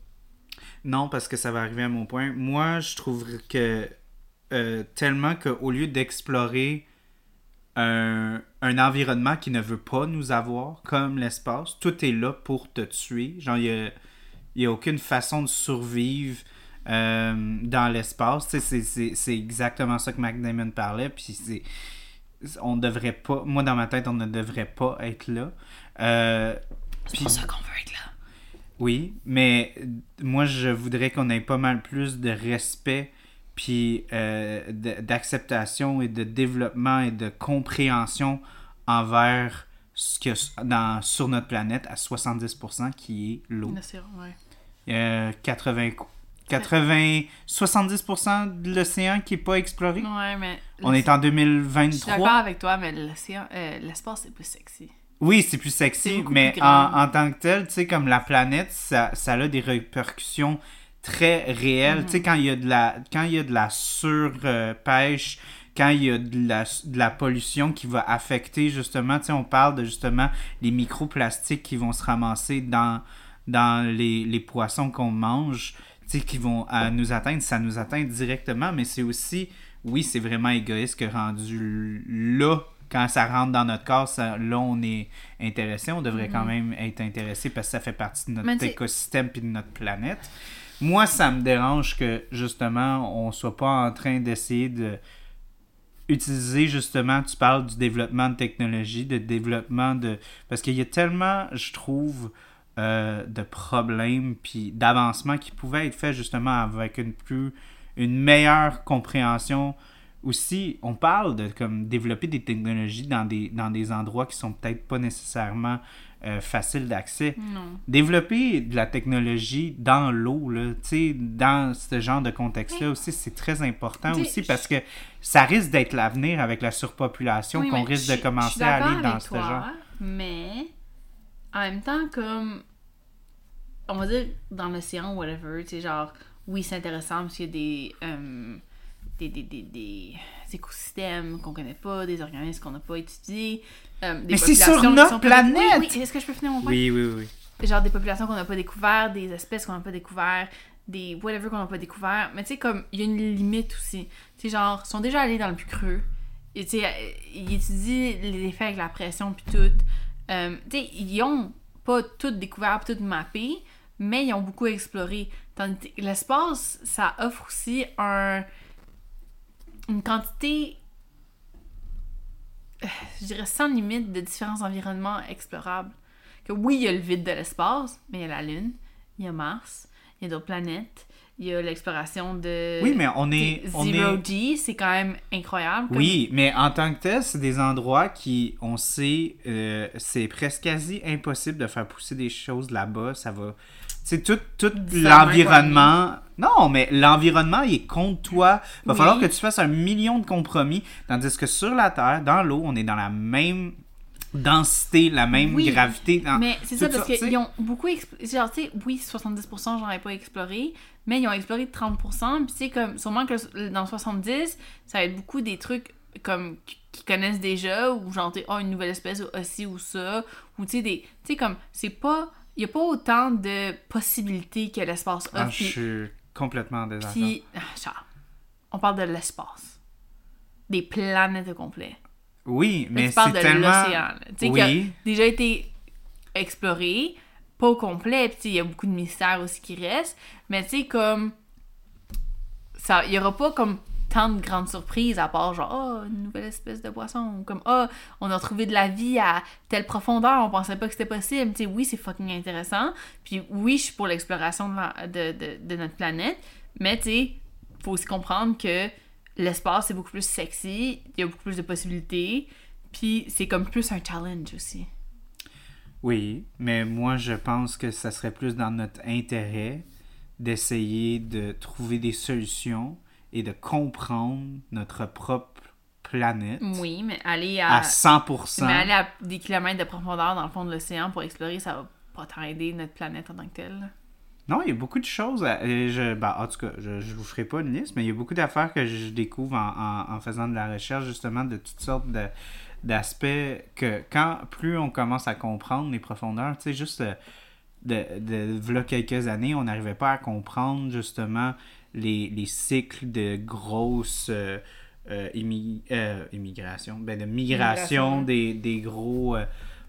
non, parce que ça va arriver à mon point. Moi, je trouve que tellement qu'au lieu d'explorer un, un environnement qui ne veut pas nous avoir, comme l'espace, tout est là pour te tuer. Genre, il n'y a, y a aucune façon de survivre euh, dans l'espace. C'est- c'est c'est exactement ça que Mac Damon parlait. Puis c'est. On devrait pas. Moi, dans ma tête, on ne devrait pas être là. Euh, C'est puis- pour ça qu'on veut être là. oui, mais moi, je voudrais qu'on ait pas mal plus de respect, puis euh, de- d'acceptation et de développement et de compréhension envers ce que dans, sur notre planète à 70% qui est l'eau. Ouais. Euh, 80, 80, 70% de l'océan qui est pas exploré. Ouais, mais. On est en Je suis d'accord 2023. avec toi, mais l'océan, euh, l'espace, c'est plus sexy. Oui, c'est plus sexy, mais plus en, en tant que tel, tu sais, comme la planète, ça, ça a des répercussions très réelles. Tu sais, quand il y a de la, quand il y a de la surpêche, quand il y a de la, de la pollution qui va affecter justement, tu sais, on parle de justement les microplastiques qui vont se ramasser dans, dans les, les poissons qu'on mange, qui vont à nous atteindre, ça nous atteint directement, mais c'est aussi, oui, c'est vraiment égoïste que rendu là, quand ça rentre dans notre corps, ça- là, on est intéressé. On devrait quand même être intéressé parce que ça fait partie de notre écosystème puis de notre planète. Moi, ça me dérange que, justement, on soit pas en train d'essayer de utiliser, justement, tu parles du développement de technologie, de développement de... Parce qu'il y a tellement, je trouve, euh, de problèmes puis d'avancements qui pouvaient être faits, justement, avec une plus... une meilleure compréhension aussi, on parle de comme développer des technologies dans des, dans des endroits qui sont peut-être pas nécessairement euh, faciles d'accès. Développer de la technologie dans l'eau, là, tu sais, dans ce genre de contexte-là aussi, c'est très important aussi parce que ça risque d'être l'avenir avec la surpopulation Oui, qu'on risque je- de commencer à aller dans ce toi, genre. Mais en même temps, comme on va dire dans l'océan, whatever, tu sais, genre, oui, c'est intéressant parce qu'il y a des, euh, des, des, des, des écosystèmes qu'on connaît pas, des organismes qu'on n'a pas étudiés. euh, des Mais c'est sur notre pas- planète! Oui, oui. Est-ce que je peux finir mon point? Oui, oui, oui. genre des populations qu'on n'a pas découvert, des espèces qu'on n'a pas découvert, des whatever qu'on n'a pas découvert. Mais tu sais, comme, il y a une limite aussi. Tu sais, genre, ils sont déjà allés dans le plus creux. Et tu sais, ils étudient les effets avec la pression puis tout. Euh, sais, ils ont pas tout découvert, tout mappé, mais ils ont beaucoup exploré. Tandis que l'espace, ça offre aussi un, une quantité, je dirais sans limite, de différents environnements explorables. Que oui, il y a le vide de l'espace, mais il y a la Lune, il y a Mars, il y a d'autres planètes, il y a l'exploration de. Oui, mais on est. Zero est... G, c'est quand même incroyable. comme- Oui, mais en tant que tel, c'est des endroits qui, on sait, euh, c'est presque quasi impossible de faire pousser des choses là-bas. Ça va. C'est tout, tout l'environnement. Non, mais l'environnement, il est contre toi. Il va Oui. falloir que tu fasses un million de compromis. Tandis que sur la Terre, dans l'eau, on est dans la même densité, la même Oui, gravité. dans- Mais c'est ça, parce qu'ils ont beaucoup exploré. Genre, tu sais, oui, 70%, j'en ai pas exploré, mais ils ont exploré 30%. Puis, c'est comme, sûrement que dans 70, ça va être beaucoup des trucs comme qu'ils connaissent déjà, ou genre, oh, une nouvelle espèce, ou aussi, ou ça. Ou, tu sais, des. Tu sais, comme, c'est pas. Il y a pas autant de possibilités que l'espace offre. Ah, je suis complètement en désaccord. puis, ah, on parle de l'espace. Des planètes au complet. Oui, mais tu parles c'est de tellement. l'océan. là. Tu sais, qui a Oui. déjà été exploré, pas au complet, puis il y a beaucoup de mystères aussi qui restent, mais tu sais, comme. Il y aura pas comme tant de grandes surprises à part genre, oh, une nouvelle espèce de poisson, ou comme, oh, on a trouvé de la vie à telle profondeur, on pensait pas que c'était possible. Tu sais, oui, c'est fucking intéressant, puis oui, je suis pour l'exploration de, de, de, de notre planète, mais tu sais, faut aussi comprendre que l'espace c'est beaucoup plus sexy, il y a beaucoup plus de possibilités, puis c'est comme plus un challenge aussi. Oui, mais moi je pense que ça serait plus dans notre intérêt d'essayer de trouver des solutions et de comprendre notre propre planète Oui, mais aller à à, 100%. mais aller à des kilomètres de profondeur dans le fond de l'océan pour explorer, ça va pas tant aider notre planète en tant que telle. Non, il y a beaucoup de choses. à- je, ben, en tout cas, je, je vous ferai pas une liste, mais il y a beaucoup d'affaires que je découvre en, en- en faisant de la recherche, justement, de toutes sortes de- d'aspects que quand plus on commence à comprendre les profondeurs, tu sais, juste euh, de, de, quelques années, on n'arrivait pas à comprendre, justement, les, les cycles de grosses euh, euh, immi- euh, immigration, ben, de migration Migration. des, des gros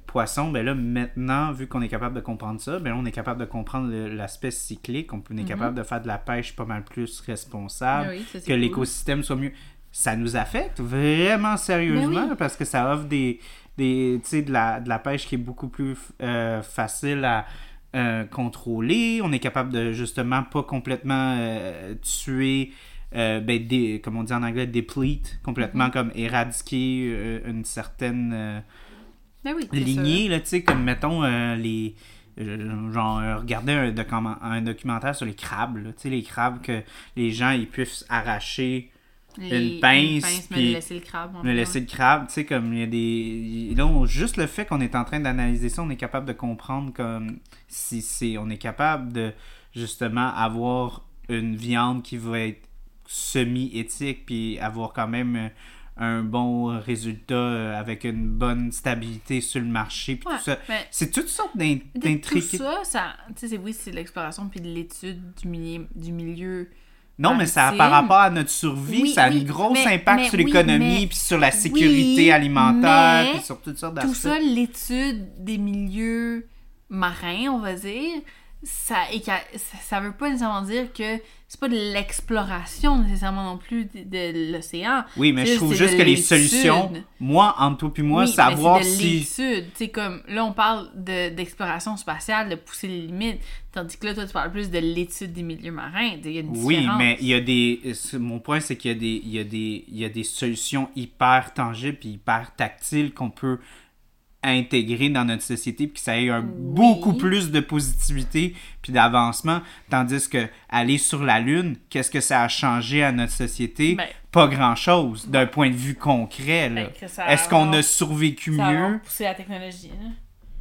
poissons. Ben là, maintenant, vu qu'on est capable de comprendre ça, ben là, on est capable de comprendre l'aspect cyclique. On est capable de faire de la pêche pas mal plus responsable, oui, ça, c'est que cool. l'écosystème soit mieux. Ça nous affecte vraiment sérieusement Ben oui. parce que ça offre des, des de la, de la pêche qui est beaucoup plus euh, facile à euh, contrôler. On est capable de justement pas complètement euh, tuer, ben, dé- comme on dit en anglais, deplete, complètement Mm-hmm. comme éradiquer une certaine Ben oui, lignée, là, comme mettons les. Genre, euh, regarder un, un documentaire sur les crabes, là, les crabes que les gens ils puissent arracher ça. une pince, mais puis laisser le crabe. le fait. laisser de crabe, tu sais, comme il y a des. Là, on- juste le fait qu'on est en train d'analyser ça, on est capable de comprendre comme si c'est. On est capable de justement avoir une viande qui va être semi-éthique, puis avoir quand même un bon résultat euh, avec une bonne stabilité sur le marché, puis Ouais, tout ça. C'est toutes sortes d'in- de tout d'intrigues. ça, ça tu sais, c'est- oui, c'est de l'exploration puis de l'étude du milieu, du milieu Non, mais ça par rapport à notre survie, Oui, ça a oui, un gros mais- impact mais sur l'économie, puis sur la sécurité alimentaire, puis sur toutes sortes Tout d'aspects. ça, l'étude des milieux marins, on va dire, ça, et ça, ça veut pas nécessairement dire que c'est pas de l'exploration nécessairement non plus de, de l'océan. Oui, mais C'est je trouve c'est juste que les solutions, moi, entre toi puis moi, Oui, savoir c'est de si... sais, comme là, on parle de- d'exploration spatiale, de pousser les limites, tandis que là, toi, tu parles plus de l'étude des milieux marins. Il y a une Oui, différence. mais il y a des... Mon point, c'est qu'il y a des, il y a des, il y a des solutions hyper tangibles puis hyper tactiles qu'on peut intégrer dans notre société puis que ça ait un beaucoup plus de positivité puis d'avancement tandis que aller sur la lune qu'est-ce que ça a changé à notre société? Ben- pas grand chose d'un point de vue concret là. Ben, est-ce qu'on a survécu Ça mieux? pousser la technologie. là.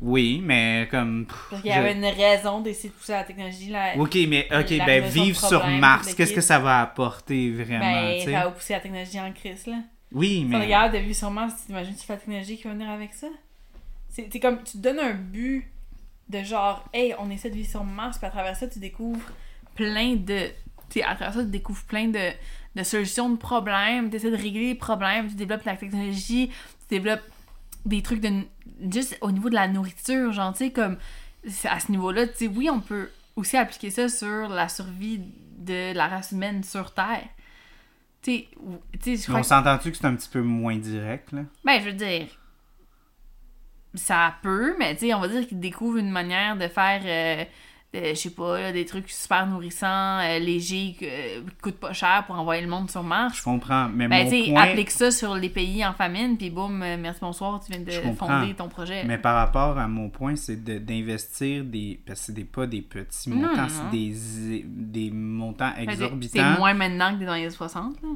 oui mais comme Parce qu'il y je- avait une raison d'essayer de pousser la technologie. Là. Ok, mais ok, la ben vivre sur Mars, qu'est-ce que ça va apporter vraiment, Ben, ça va pousser la technologie en crise, là. Oui, Si on mais regarde de vivre sur Mars, t'imagines tu la technologie qui va venir avec ça? C'est comme, tu te donnes un but de genre, hey, on essaie de vivre sur Mars, puis à travers ça, tu découvres plein de. Tu à travers ça, tu découvres plein de, de solutions de problèmes, tu essaies de régler les problèmes, tu développes la technologie, tu développes des trucs de. juste au niveau de la nourriture, genre, tu sais, comme. À ce niveau-là, tu sais, oui, on peut. aussi appliquer ça sur la survie de la race humaine sur Terre. Tu sais, ou- tu sais, je crois On que- s'entend-tu que c'est un petit peu moins direct, là? Ben, je veux dire, ça peut, mais tu sais, on va dire qu'ils découvrent une manière de faire, euh, euh, je sais pas, là, des trucs super nourrissants, euh, légers, qui coûtent pas cher pour envoyer le monde sur Je Mars. comprends, mais Ben, mon tu sais, point... applique ça sur les pays en famine, puis boum, merci, bonsoir, tu viens Je de fonder ton projet. Mais par rapport à mon point, c'est de- d'investir des... Parce que c'est des, pas des petits montants, c'est des, des montants que exorbitants. C'est moins maintenant que dans les années 60, là.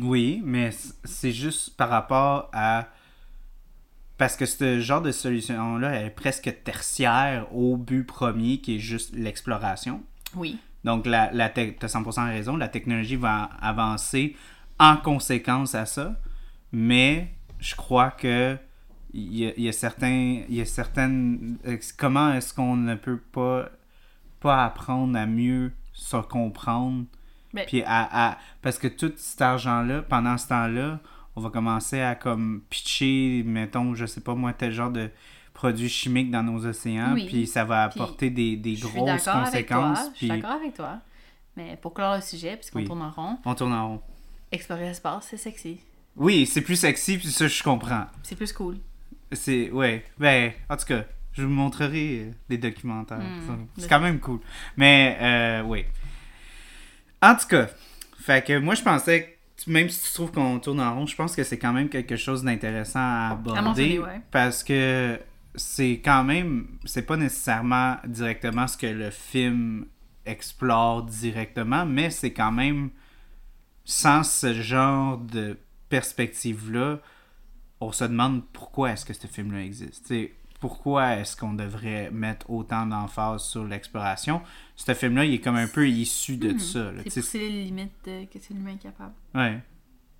Oui, mais c'est juste par rapport à... Parce que ce genre de solution-là elle est presque tertiaire au but premier qui est juste l'exploration. Oui. Donc, la, la tu as 100% raison, la technologie va avancer en conséquence à ça, mais je crois que il y a, il y a certains, il y a certaines, euh, comment est-ce qu'on ne peut pas, pas apprendre à mieux se comprendre, Ben- puis à, à- parce que tout cet argent-là, pendant ce temps-là, on va commencer à comme pitcher, mettons, je sais pas moi, tel genre de produits chimiques dans nos océans, Oui. puis ça va Puis, apporter des, des grosses d'accord avec toi, conséquences. je suis puis d'accord avec toi. Mais pour clore le sujet, puisqu'on Oui. tourne en rond, on tourne en rond. explorer l'espace, c'est sexy. Oui, c'est plus sexy, puis ça, je comprends. C'est plus cool. C'est, ouais, ben, en tout cas, je vous montrerai euh, des documentaires. Hmm. Ça, C'est quand même cool. Mais, euh, oui. En tout cas, fait que moi, je pensais que, même si tu trouves qu'on tourne en rond, je pense que c'est quand même quelque chose d'intéressant à aborder. mentionner, ouais. Parce que c'est quand même, c'est pas nécessairement directement ce que le film explore directement, mais c'est quand même, sans ce genre de perspective-là, on se demande pourquoi est-ce que ce film-là existe. T'sais, pourquoi est-ce qu'on devrait mettre autant d'emphase sur l'exploration? Ce film-là, il est comme un peu issu de ça. là. C'est pousser les limites de que c'est l'humain capable. Ouais.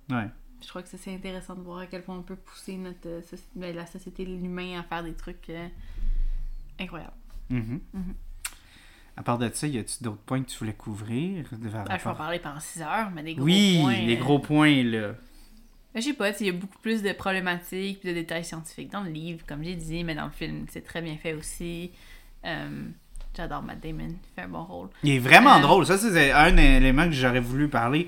Ouais. Je crois que ça, c'est intéressant de voir à quel point on peut pousser notre, euh, ben, la société, l'humain à faire des trucs euh, incroyables. Mhm. Mhm. À part de ça, y a-tu d'autres points que tu voulais couvrir? de- Ah, je peux en parler pendant 6 heures, mais des gros oui, points. les euh, gros points, là. Je sais pas, il y a beaucoup plus de problématiques de détails scientifiques dans le livre, comme j'ai dit, mais dans le film, c'est très bien fait aussi. Euh, J'adore Matt Damon, il fait un bon rôle. Il est vraiment Euh, drôle. Ça, c'est un élément que j'aurais voulu parler.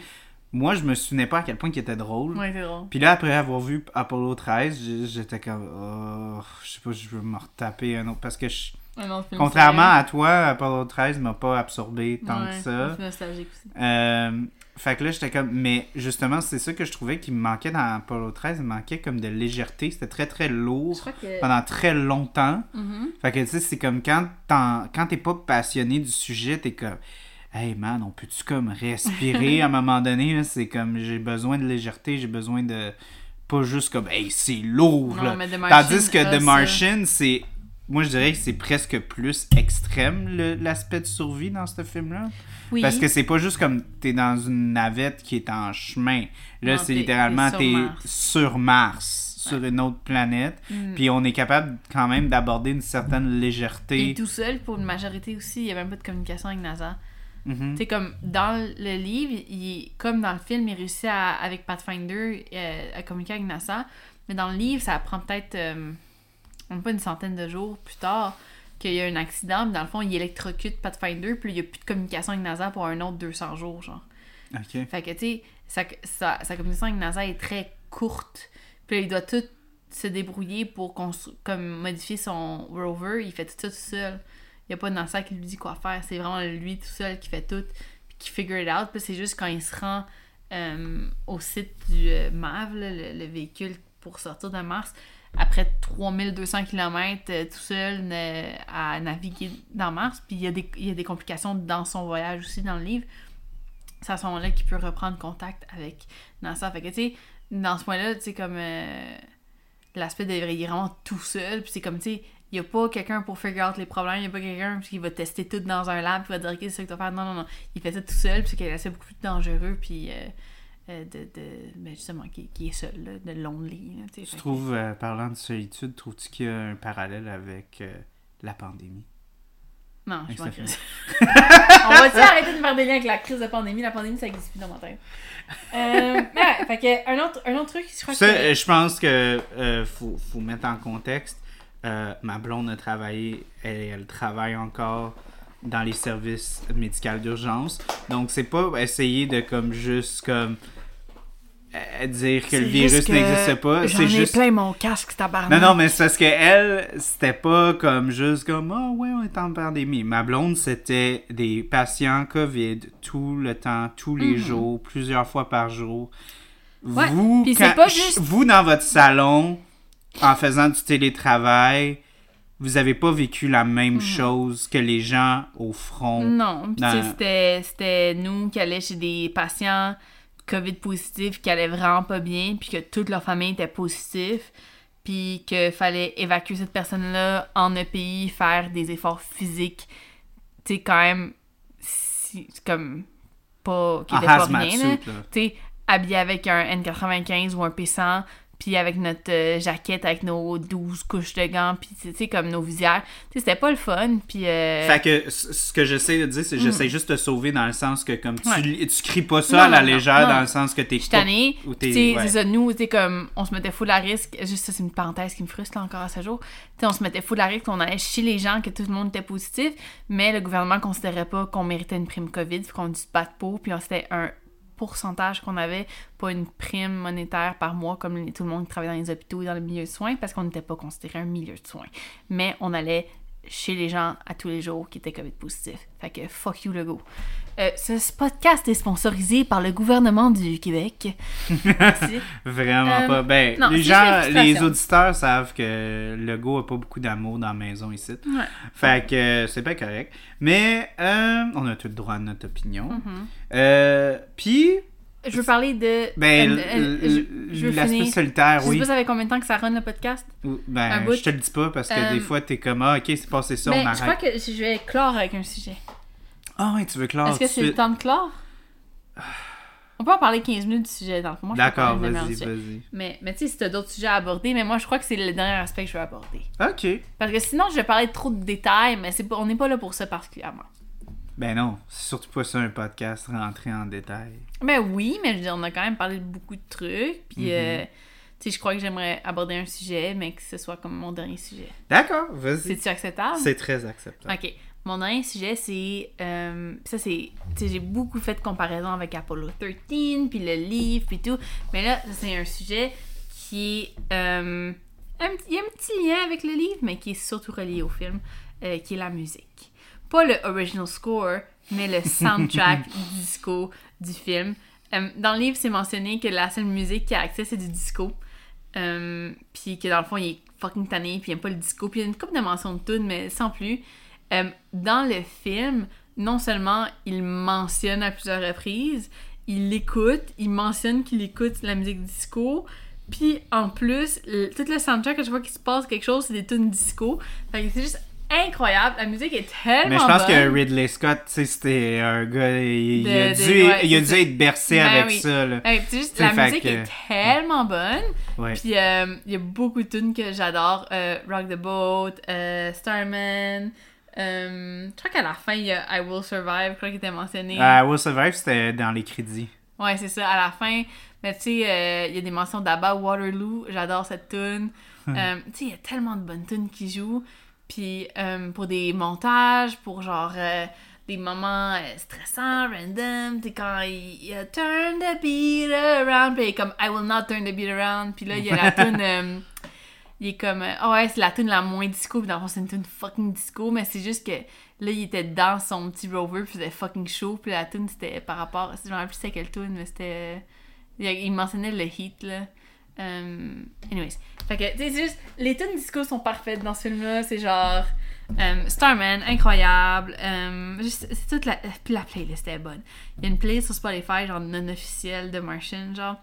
Moi, je me souvenais pas à quel point il était drôle. Ouais, c'est drôle. Puis là, après avoir vu Apollo 13, j- j'étais comme, oh, je sais pas, je veux me retaper un autre. Parce que, je- Un autre film contrairement sérieux. à toi, Apollo 13 m'a pas absorbé tant Ouais, que ça. C'est nostalgique aussi. Euh, fait que là, j'étais comme. Mais justement, c'est ça que je trouvais qui me manquait dans Apollo 13. Il manquait comme de légèreté. C'était très, très lourd que. pendant très longtemps. Mhm. Fait que tu sais, c'est comme quand quand t'es pas passionné du sujet, t'es comme. Hey man, on peut-tu comme respirer à un moment donné? C'est comme j'ai besoin de légèreté, j'ai besoin de. Pas juste comme hey, c'est lourd Non, là. mais The Martian Tandis que The ça. Martian, c'est. Moi je dirais que c'est presque plus extrême l'aspect de survie dans ce film-là. Oui. Parce que c'est pas juste comme t'es dans une navette qui est en chemin. Là, c'est littéralement t'es sur Mars. sur une autre planète. Mm. Puis on est capable quand même d'aborder une certaine légèreté. tout seul pour une majorité aussi, il n'y a même pas de communication avec NASA. Tu sais, comme dans le livre, il, comme dans le film, il réussit à, avec Pathfinder euh, à communiquer avec NASA. Mais dans le livre, ça prend peut-être euh, même pas une centaine de jours plus tard qu'il y a un accident. Puis dans le fond, il électrocute Pathfinder, puis il n'y a plus de communication avec NASA pour un autre 200 jours, genre. Ok. Fait que, tu sais, sa, sa, sa communication avec NASA est très courte. Puis là, il doit tout se débrouiller pour comme modifier son rover. Il fait tout ça tout seul. Il n'y a pas de NASA qui lui dit quoi faire. C'est vraiment lui tout seul qui fait tout, puis qui figure it out. Puis c'est juste quand il se rend euh, au site du euh, MAV, là, le, le véhicule pour sortir de Mars, après 3200 km euh, tout seul à naviguer dans Mars. Puis il y, a des, il y a des complications dans son voyage aussi dans le livre c'est à ce moment-là qu'il peut reprendre contact avec NASA. Fait que, tu sais, dans ce point-là, tu sais, comme euh, l'aspect est vraiment tout seul, puis c'est comme, tu sais, il n'y a pas quelqu'un pour figure out les problèmes, il n'y a pas quelqu'un qui va tester tout dans un lab, qui va dire, ok, c'est ça que tu vas faire. Non, non, non. Il fait ça tout seul, puis c'est est beaucoup plus dangereux, puis euh, de, de. Ben, justement, qui, qui est seul, là, de lonely. Là, tu que- trouves, euh, parlant de solitude, trouves-tu qu'il y a un parallèle avec euh, la pandémie? Non, je film. crisse. On va-tu arrêter de faire des liens avec la crise de pandémie? La pandémie, ça existe plus dans ma tête. Euh, mais ouais, fait que un autre, un autre truc, je crois Ça, que... euh, je pense que euh, faut, faut mettre en contexte. Euh, ma blonde a travaillé, elle, elle travaille encore dans les services médicaux d'urgence. Donc, c'est pas essayer de comme juste comme dire que le virus n'existe pas. C'est ai juste. plein mon casque, tabarnak. Non, non, mais c'est parce que elle, c'était pas comme juste comme Ah ouais, on est en pandémie. Ma blonde, c'était des patients COVID tout le temps, tous les jours, plusieurs fois par jour. Mhm. Ouais, Vous, puis c'est quand- pas juste- vous, dans votre salon, en faisant du télétravail, vous avez pas vécu la même chose que les gens au front. Mhm. Non, puis dans- c'était nous qui allions chez des patients COVID positifs qui allaient vraiment pas bien, puis que toute leur famille était positive, puis qu'il fallait évacuer cette personne-là en EPI, faire des efforts physiques, tu sais, quand même, si, comme, pas, qui était pas rien. Tu sais, habillé avec un N95 ou un P100, puis avec notre euh, jaquette avec nos 12 couches de gants, puis tu sais, comme nos visières. Tu sais, c'était pas le fun, puis... euh, Fait que ce que j'essaie de dire, c'est que j'essaie juste de te sauver dans le sens que comme tu, Ouais. tu cries pas ça Non, à la non, légère non. dans le sens que t'es Je tannée. ou t'es- tu sais, ouais. c'est ça, nous, tu sais, comme, on se mettait full à risque. Juste ça, c'est une parenthèse qui me frustre là, encore à ce jour. Tu sais, on se mettait full à risque, on allait chez les gens, que tout le monde était positif, mais le gouvernement considérait pas qu'on méritait une prime COVID, puis qu'on dû se battre pour, puis c'était un pourcentage qu'on avait, pas une prime monétaire par mois comme tout le monde qui travaillait dans les hôpitaux et dans le milieu de soins, parce qu'on n'était pas considéré un milieu de soins. Mais on allait chez les gens à tous les jours qui étaient COVID positifs. Fait que fuck you le go. Euh, ce podcast est sponsorisé par le gouvernement du Québec. Vraiment Euh, pas. Ben, non, les gens, les auditeurs savent que le go a pas beaucoup d'amour dans la maison ici. Ouais. Fait que euh, c'est pas correct. Mais euh, on a tout le droit à notre opinion. Mm-hmm. Puis, Je veux parler de. ben, euh, euh, je, je l'aspect solitaire, Je sais oui. pas ça fait combien de temps que ça run le podcast? Ben, je te le dis pas parce que Euh, des fois, t'es comme, ah, ok, c'est passé ça, on Mais arrête. je crois que je vais clore avec un sujet. Ah, ouais, tu veux clore Est-ce que c'est le temps de clore? On peut en parler 15 minutes du sujet dans. Moi, D'accord, vas-y, vas-y. Mais, mais tu sais, si t'as d'autres sujets à aborder, mais moi, je crois que c'est le dernier aspect que je veux aborder. Ok. Parce que sinon, je vais parler de trop de détails, mais c'est pas, on n'est pas là pour ça particulièrement. Ben non, c'est surtout pas ça un podcast rentré en détail. Ben oui, mais je veux dire, on a quand même parlé de beaucoup de trucs. Puis, euh, tu sais, je crois que j'aimerais aborder un sujet, mais que ce soit comme mon dernier sujet. D'accord, vas-y. C'est-tu acceptable? C'est très acceptable. Ok. Mon dernier sujet, c'est. euh, ça, c'est. Tu sais, j'ai beaucoup fait de comparaisons avec Apollo 13, puis le livre, puis tout. Mais là, c'est un sujet qui est. euh, un Il y a un petit lien avec le livre, mais qui est surtout relié au film, euh, qui est la musique. Pas le original score, mais le soundtrack disco du film. Euh, dans le livre, c'est mentionné que la seule musique qui a accès, c'est du disco. Euh, puis que dans le fond, il est fucking tanné, puis il aime pas le disco. Puis il y a une couple de mentions de tunes, mais sans plus. Euh, dans le film, non seulement il mentionne à plusieurs reprises, il l'écoute, il mentionne qu'il écoute la musique disco, puis en plus, le- tout le soundtrack, à chaque fois qu'il se passe quelque chose, c'est des tunes disco. Fait que c'est juste incroyable, la musique est tellement Mais je pense que. Ridley Scott, tu sais, c'était un gars, il, a de- dû, ouais, il a dû être bercé Ben avec oui. ça, là. Ouais, puis c'est juste, la musique que- est tellement bonne. Ouais. Puis euh, il y a beaucoup de tunes que j'adore. Euh, Rock the Boat, euh, Starman. je crois qu'à la fin, il y a I Will Survive, je crois qu'il était mentionné. Euh, Will Survive, c'était dans les crédits. Ouais, c'est ça, à la fin. Mais tu sais, il y a des mentions d'Abba Waterloo, j'adore cette tune. Tu sais, il y a tellement de bonnes tunes qui jouent. Puis euh, pour des montages, pour genre euh, des moments euh, stressants, random, tu quand il, a Turn the beat around, puis il est comme I will not turn the beat around. Puis là, il y a la tune. euh, il est comme ah ouais c'est la tune la moins disco puis dans le fond c'est une tune fucking disco mais c'est juste que là il était dans son petit rover puis c'était fucking chaud puis la tune c'était par rapport je me rappelle plus c'était quelle tune mais c'était il, il mentionnait le heat là Euh, anyways fait que tu sais juste les tunes disco sont parfaites dans ce film là c'est genre euh, Starman incroyable euh, juste- c'est toute la puis la playlist est bonne il y a une playlist sur Spotify genre non officielle de Martian genre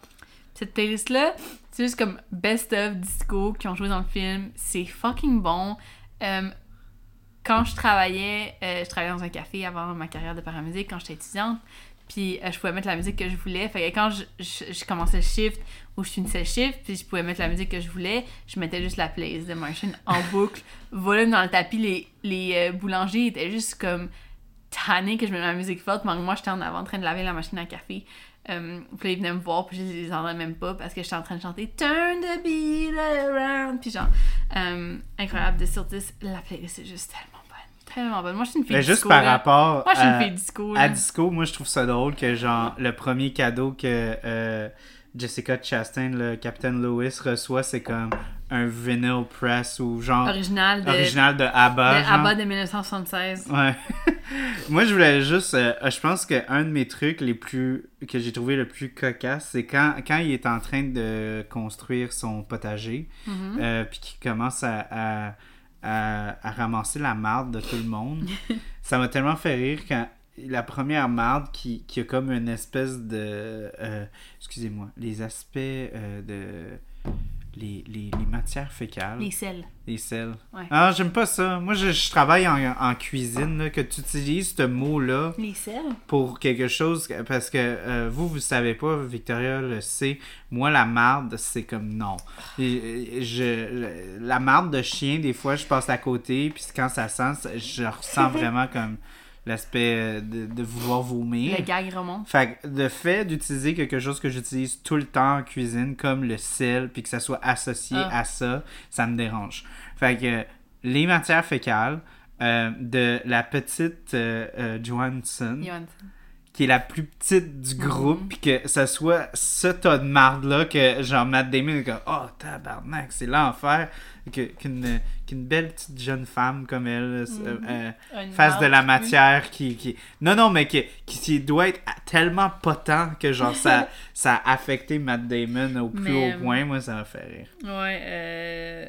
cette playlist-là, c'est juste comme best of disco qui ont joué dans le film. C'est fucking bon. Quand je travaillais, je travaillais dans un café avant ma carrière de paramusique quand j'étais étudiante. Puis euh, je pouvais mettre la musique que je voulais. Fait que quand je, je, je commençais le shift ou je finissais le shift, puis je pouvais mettre la musique que je voulais, je mettais juste la playlist de Martian en boucle. Volume dans le tapis, les, les euh, boulangers étaient juste comme tannés que je mette ma musique forte, mais moi j'étais en avant en train de laver la machine à café. Euh, puis ils venaient me voir, puis je les entendais même pas parce que j'étais en train de chanter Turn the beat around. Puis genre, euh, incroyable de 10, la playlist est juste tellement. Tellement bonne. Moi, je suis une fille Mais disco. juste par là. rapport Moi, je suis une à, fille disco. à. Disco, moi je trouve ça drôle que genre le premier cadeau que euh, Jessica Chastain, le Captain Lewis, reçoit, c'est comme un vinyl press ou genre Original de, original de ABBA. de genre. ABBA de 1976. Ouais. Moi, je voulais juste. euh, je pense qu'un de mes trucs les plus. que j'ai trouvé le plus cocasse, c'est quand, quand il est en train de construire son potager, euh, puis qu'il commence à, à, à- à ramasser la marde de tout le monde. ça m'a tellement fait rire quand. La première marde qui, qui a comme une espèce de. euh, excusez-moi, les aspects euh, de. Les, les, les matières fécales. Les sels. Les sels. Ouais. Ah, j'aime pas ça. Moi, je, je travaille en, en cuisine, là, que tu utilises ce mot-là Les sels? pour quelque chose, parce que euh, vous, vous savez pas, Victoria le sait, moi, la marde, c'est comme non. Et, je, la marde de chien, des fois, je passe à côté, puis quand ça sent, je ressens vraiment comme l'aspect euh, de, de vouloir vomir. Le gag remonte. Fait que le fait d'utiliser quelque chose que j'utilise tout le temps en cuisine, comme le sel, puis que ça soit associé Ah. à ça, ça me dérange. Fait que les matières fécales euh, de la petite euh, euh, Johansson, Johansson. Qui est la plus petite du groupe, Mhm. puis que ça soit ce tas de marde-là que genre Matt Damon est comme « Oh, tabarnak, c'est l'enfer! » Que- Qu'une qu'une belle petite jeune femme comme elle euh, Mhm. euh, fasse de la matière qui, qui... Non, non, mais qui, qui, doit être tellement potent que genre ça, ça a affecté Matt Damon au plus Mais, haut point. Moi, ça m'a fait rire. Ouais, euh...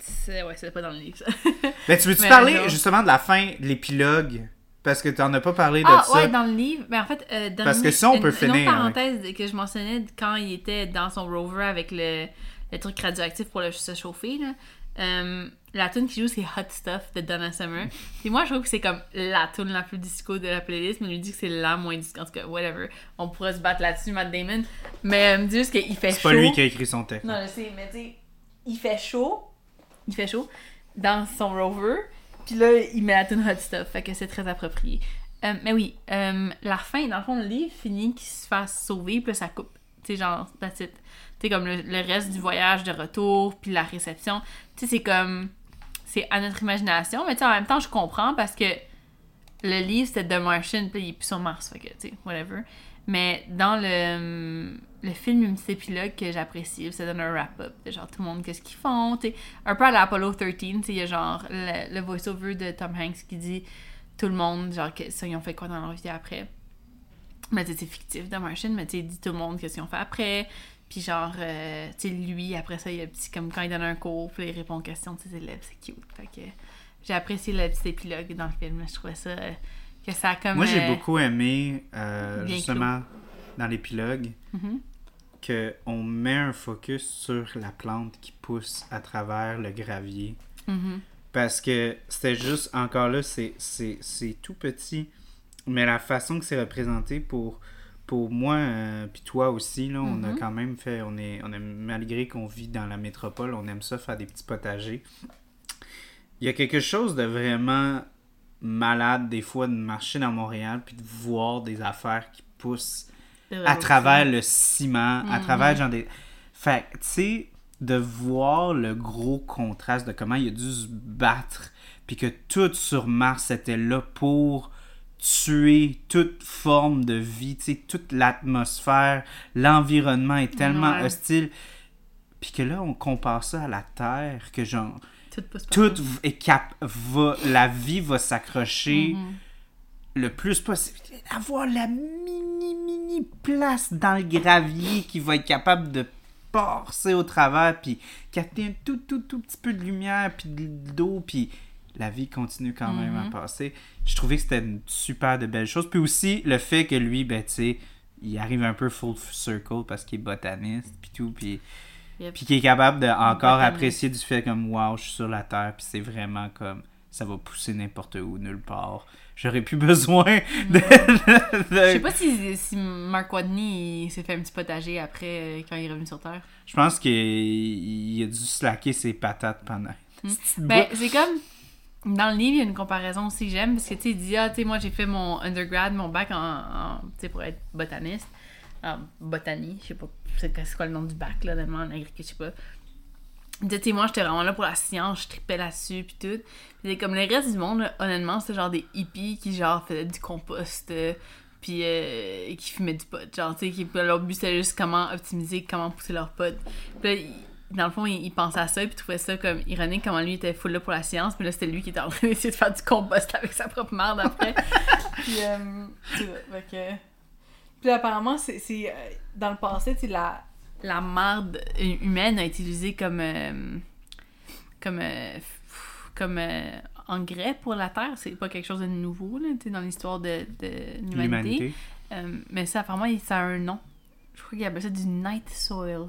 C'est ouais, c'est pas dans le livre, ça. Mais tu veux-tu parler justement de la fin, de l'épilogue? Parce que t'en as pas parlé de Ah, ça. ouais, dans le livre. Mais en fait, euh, dans Parce le que ça, on une- peut Une finir, autre parenthèse que je mentionnais quand il était dans son rover avec le, le truc radioactif pour le, se chauffer, là. euh, la tune qui joue, c'est Hot Stuff de Donna Summer. Et moi, je trouve que c'est comme la tune la plus disco de la playlist, mais lui dit que c'est la moins disco. En tout cas, whatever. On pourrait se battre là-dessus, Matt Damon. Mais euh, me dit juste qu'il fait C'est chaud. pas lui qui a écrit son texte. Non, je sais, mais tu sais, il fait chaud. Il fait chaud dans son rover. Puis là, il met la tune Hot Stuff. Fait que c'est très approprié. Euh, mais oui, euh, la fin, dans le fond, le livre finit qu'il se fasse sauver, puis là, ça coupe. Tu sais, genre, that's it. Tu sais, comme le, reste du voyage de retour, puis la réception. Tu sais, c'est comme. C'est à notre imagination, mais tu sais, en même temps, je comprends parce que le livre, c'était The Martian, puis il est plus sur Mars, fait que, tu sais, whatever. Mais dans le, le film, épilogue que j'apprécie, ça donne un wrap-up de genre tout le monde, qu'est-ce qu'ils font. Un peu à l'Apollo 13, tu sais, il y a genre le, le voice-over de Tom Hanks qui dit tout le monde, genre, que, ça, ils ont fait quoi dans leur vie après. Mais c'est fictif, The Martian, mais tu dit tout le monde qu'est-ce qu'ils ont fait après. Puis genre, euh, tu sais, lui, après ça, il y a un petit, comme quand il donne un cours, puis il répond aux questions de ses élèves, c'est cute. Fait que j'ai apprécié le petit épilogue dans le film, je trouvais ça, euh, que ça a comme... Moi, j'ai euh, beaucoup aimé, euh, bien justement, dans l'épilogue, que on met un focus sur la plante qui pousse à travers le gravier. Mhm. Parce que c'était juste, encore là, c'est, c'est, c'est tout petit. Mais la façon que c'est représenté pour, pour moi, euh, puis toi aussi, là, on a Mhm. quand même fait, on est, on est, malgré qu'on vit dans la métropole, on aime ça faire des petits potagers. Il y a quelque chose de vraiment malade, des fois, de marcher dans Montréal, puis de voir des affaires qui poussent à travers le ciment, à Mhm. travers genre des. Fait tu sais, de voir le gros contraste de comment il a dû se battre, puis que tout sur Mars était là pour tuer toute forme de vie, tu sais, toute l'atmosphère, l'environnement est tellement Ouais. hostile. Puis que là, on compare ça à la Terre, que genre, Tout tout est cap va, la vie va s'accrocher Mhm. le plus possible. Avoir la mini, mini place dans le gravier qui va être capable de passer au travers, puis capter un tout, tout, tout petit peu de lumière, puis de- d'eau, puis la vie continue quand même à Mhm. passer. Je trouvais que c'était une super de belle chose. Puis aussi, le fait que lui, ben, tu sais, il arrive un peu full circle parce qu'il est botaniste, puis tout, puis... Yep. Puis qu'il est capable de encore apprécier du fait comme wow, je suis sur la terre, puis c'est vraiment comme ça va pousser n'importe où, nulle part. J'aurais plus besoin de. de- Je sais pas si, si Mark Watney s'est fait un petit potager après euh, quand il est revenu sur Terre. Je pense qu'il il a dû slacker ses patates pendant. Hmm. Ben, c'est comme. Dans le livre, il y a une comparaison aussi que j'aime parce que tu sais, il dit Ah, tu sais, moi j'ai fait mon undergrad, mon bac en. en- pour être botaniste. Botanie, je sais pas c'est quoi, le nom du bac là, tellement en agriculture, je sais pas. Tu sais, moi, j'étais vraiment là pour la science, je tripais là-dessus, puis tout. Puis comme le reste du monde, là, honnêtement, c'était genre des hippies qui, genre, faisaient du compost, euh, puis euh, qui fumaient du pot. Genre, tu sais, qui- leur but, c'était juste comment optimiser, comment pousser leur pot. Puis là, dans le fond, il, il pensait à ça, puis trouvait ça comme ironique, comment lui était full là pour la science, mais là, c'était lui qui était en train d'essayer de faire du compost avec sa propre merde après. puis, euh, ça, fait que... Puis apparemment, c'est, c'est, euh, dans le passé, sais, la, la marde humaine a été utilisée comme, euh, comme, euh, comme engrais pour la Terre. C'est pas quelque chose de nouveau là, dans l'histoire de, de l'humanité. Mais ça, apparemment, ça a un nom. Je crois qu'il appelle ça du night soil.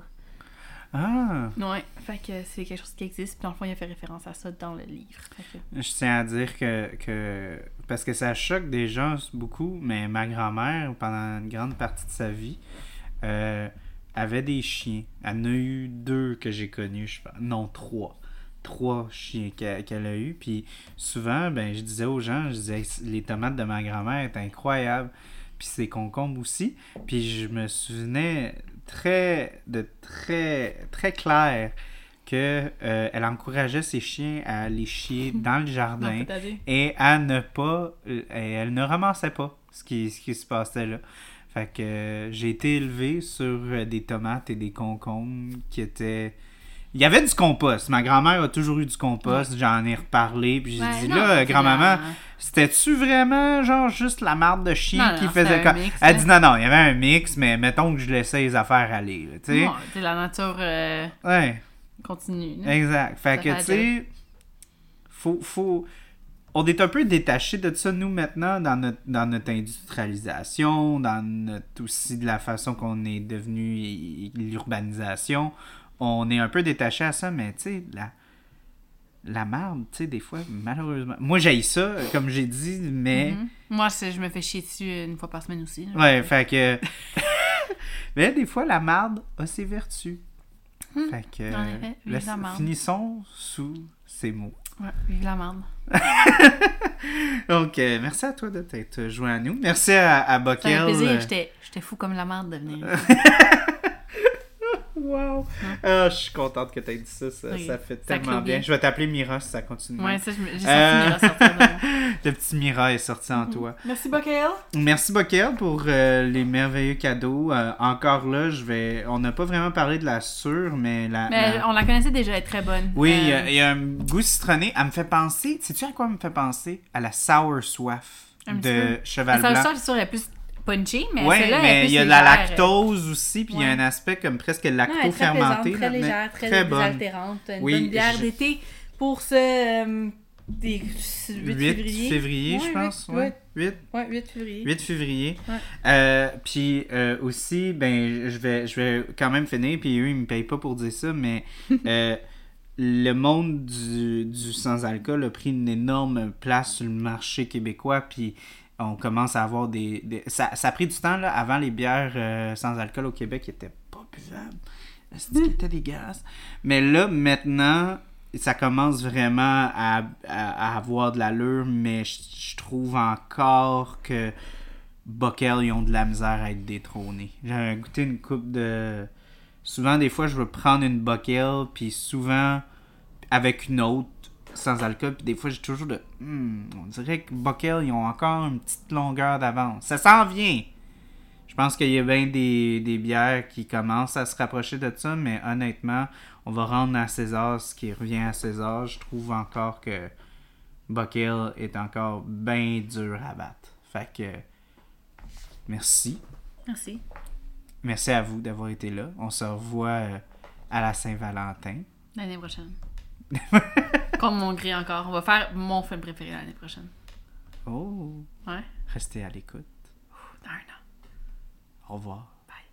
Ah! Ouais, fait que c'est quelque chose qui existe. Puis dans le fond, il a fait référence à ça dans le livre. Que- Je tiens à dire que, que. Parce que ça choque des gens beaucoup, mais ma grand-mère, pendant une grande partie de sa vie, euh, avait des chiens. Elle en a eu deux que j'ai connus, je pense. Non, trois. Trois chiens qu'elle a eu. Puis souvent, ben, je disais aux gens, je disais, les tomates de ma grand-mère étaient incroyables. Puis ses concombres aussi. Puis je me souvenais très, de très, très clair euh, elle encourageait ses chiens à aller chier dans le jardin et à ne pas euh, elle ne ramassait pas ce qui, ce qui se passait là. Fait que euh, j'ai été élevé sur des tomates et des concombres qui étaient il y avait du compost. Ma grand-mère a toujours eu du compost. J'en ai reparlé. Puis j'ai Ouais, dit, non, là, grand-maman, c'était-tu vraiment, genre, juste la marde de chien Non, qui non, faisait comme. mix, Elle dit, non, non, il y avait un mix, mais mettons que je laissais les affaires aller. Tu sais? La nature Ouais. Continue. là. Exact. Fait Ça que, tu sais, faut, faut... On est un peu détaché de ça, nous, maintenant, dans notre, dans notre industrialisation, dans notre, aussi de la façon qu'on est devenu l'urbanisation. On est un peu détaché à ça, mais tu sais, la, la merde, tu sais, des fois, malheureusement... Moi, j'ai ça, comme j'ai dit, mais... Mhm. Moi, je me fais chier dessus une fois par semaine aussi. Ouais, fait que... mais des fois, la marde a ses vertus. Fait que... La marde. finissons sous ces mots. Ouais, vive la merde. Donc, euh, merci à toi de t'être joint à nous. Merci à, à Ça fait Bockel. plaisir. euh, J'étais fou comme la merde de venir. Wow! Ah, je suis contente que tu aies dit ça. Ça, fait Ça tellement bien. bien. Je vais t'appeler Mira si ça continue. ouais, ça, je me- j'ai senti Euh. Mira sortir de moi. Le petit Mira est sorti en toi. Merci, Bockel. Merci Bockel pour euh, les merveilleux cadeaux. Euh, encore là, je vais. On n'a pas vraiment parlé de la sûre, mais la. Mais la- on la connaissait déjà, elle est très bonne. Oui, il y a- Euh, il y, a un goût citronné. Elle me fait penser. Sais-tu à quoi elle me fait penser? À la sour soif Un petit de peu. Cheval Blanc. c'est sûr, elle est plus punchy, mais celle-là, plus il y a de la lactose aussi, puis il y a Ouais. un aspect comme presque très lacto-fermenté. plaisante, très légère, très, très bonne. désaltérante. Une Oui, bonne bière je- d'été pour ce... euh, des 8, 8 février. février, je Ouais, pense. huit, ouais. 8, Ouais, 8 février. 8 février. Ouais. Euh, puis euh, aussi, ben, je vais, je vais quand même finir, puis eux, ils me payent pas pour dire ça, mais euh, le monde du, du sans-alcool a pris une énorme place sur le marché québécois, puis on commence à avoir des... des- Ça, ça a pris du temps, là, avant les bières euh, sans alcool au Québec qui étaient pas buvables. C'était dégueulasse? Mais là, maintenant, ça commence vraiment à, à- à avoir de l'allure, mais je, je trouve encore que Bockel, ils ont de la misère à être détrônés. J'ai goûté une coupe de... Souvent, des fois, je veux prendre une Bockel, puis souvent, avec une autre, sans alcool, puis des fois, j'ai toujours de... Hmm, on dirait que Bockel, ils ont encore une petite longueur d'avance. Ça s'en vient! Je pense qu'il y a bien des, des bières qui commencent à se rapprocher de ça, mais honnêtement, on va rendre à César ce qui revient à César. Je trouve encore que Buckhill est encore bien dur à battre. Fait que merci. Merci. Merci à vous d'avoir été là. On se revoit euh, à la Saint-Valentin. L'année prochaine. Comme mon gris encore. On va faire mon film préféré l'année prochaine. Oh. Ouais. Restez à l'écoute. Dans an. Au revoir. Bye.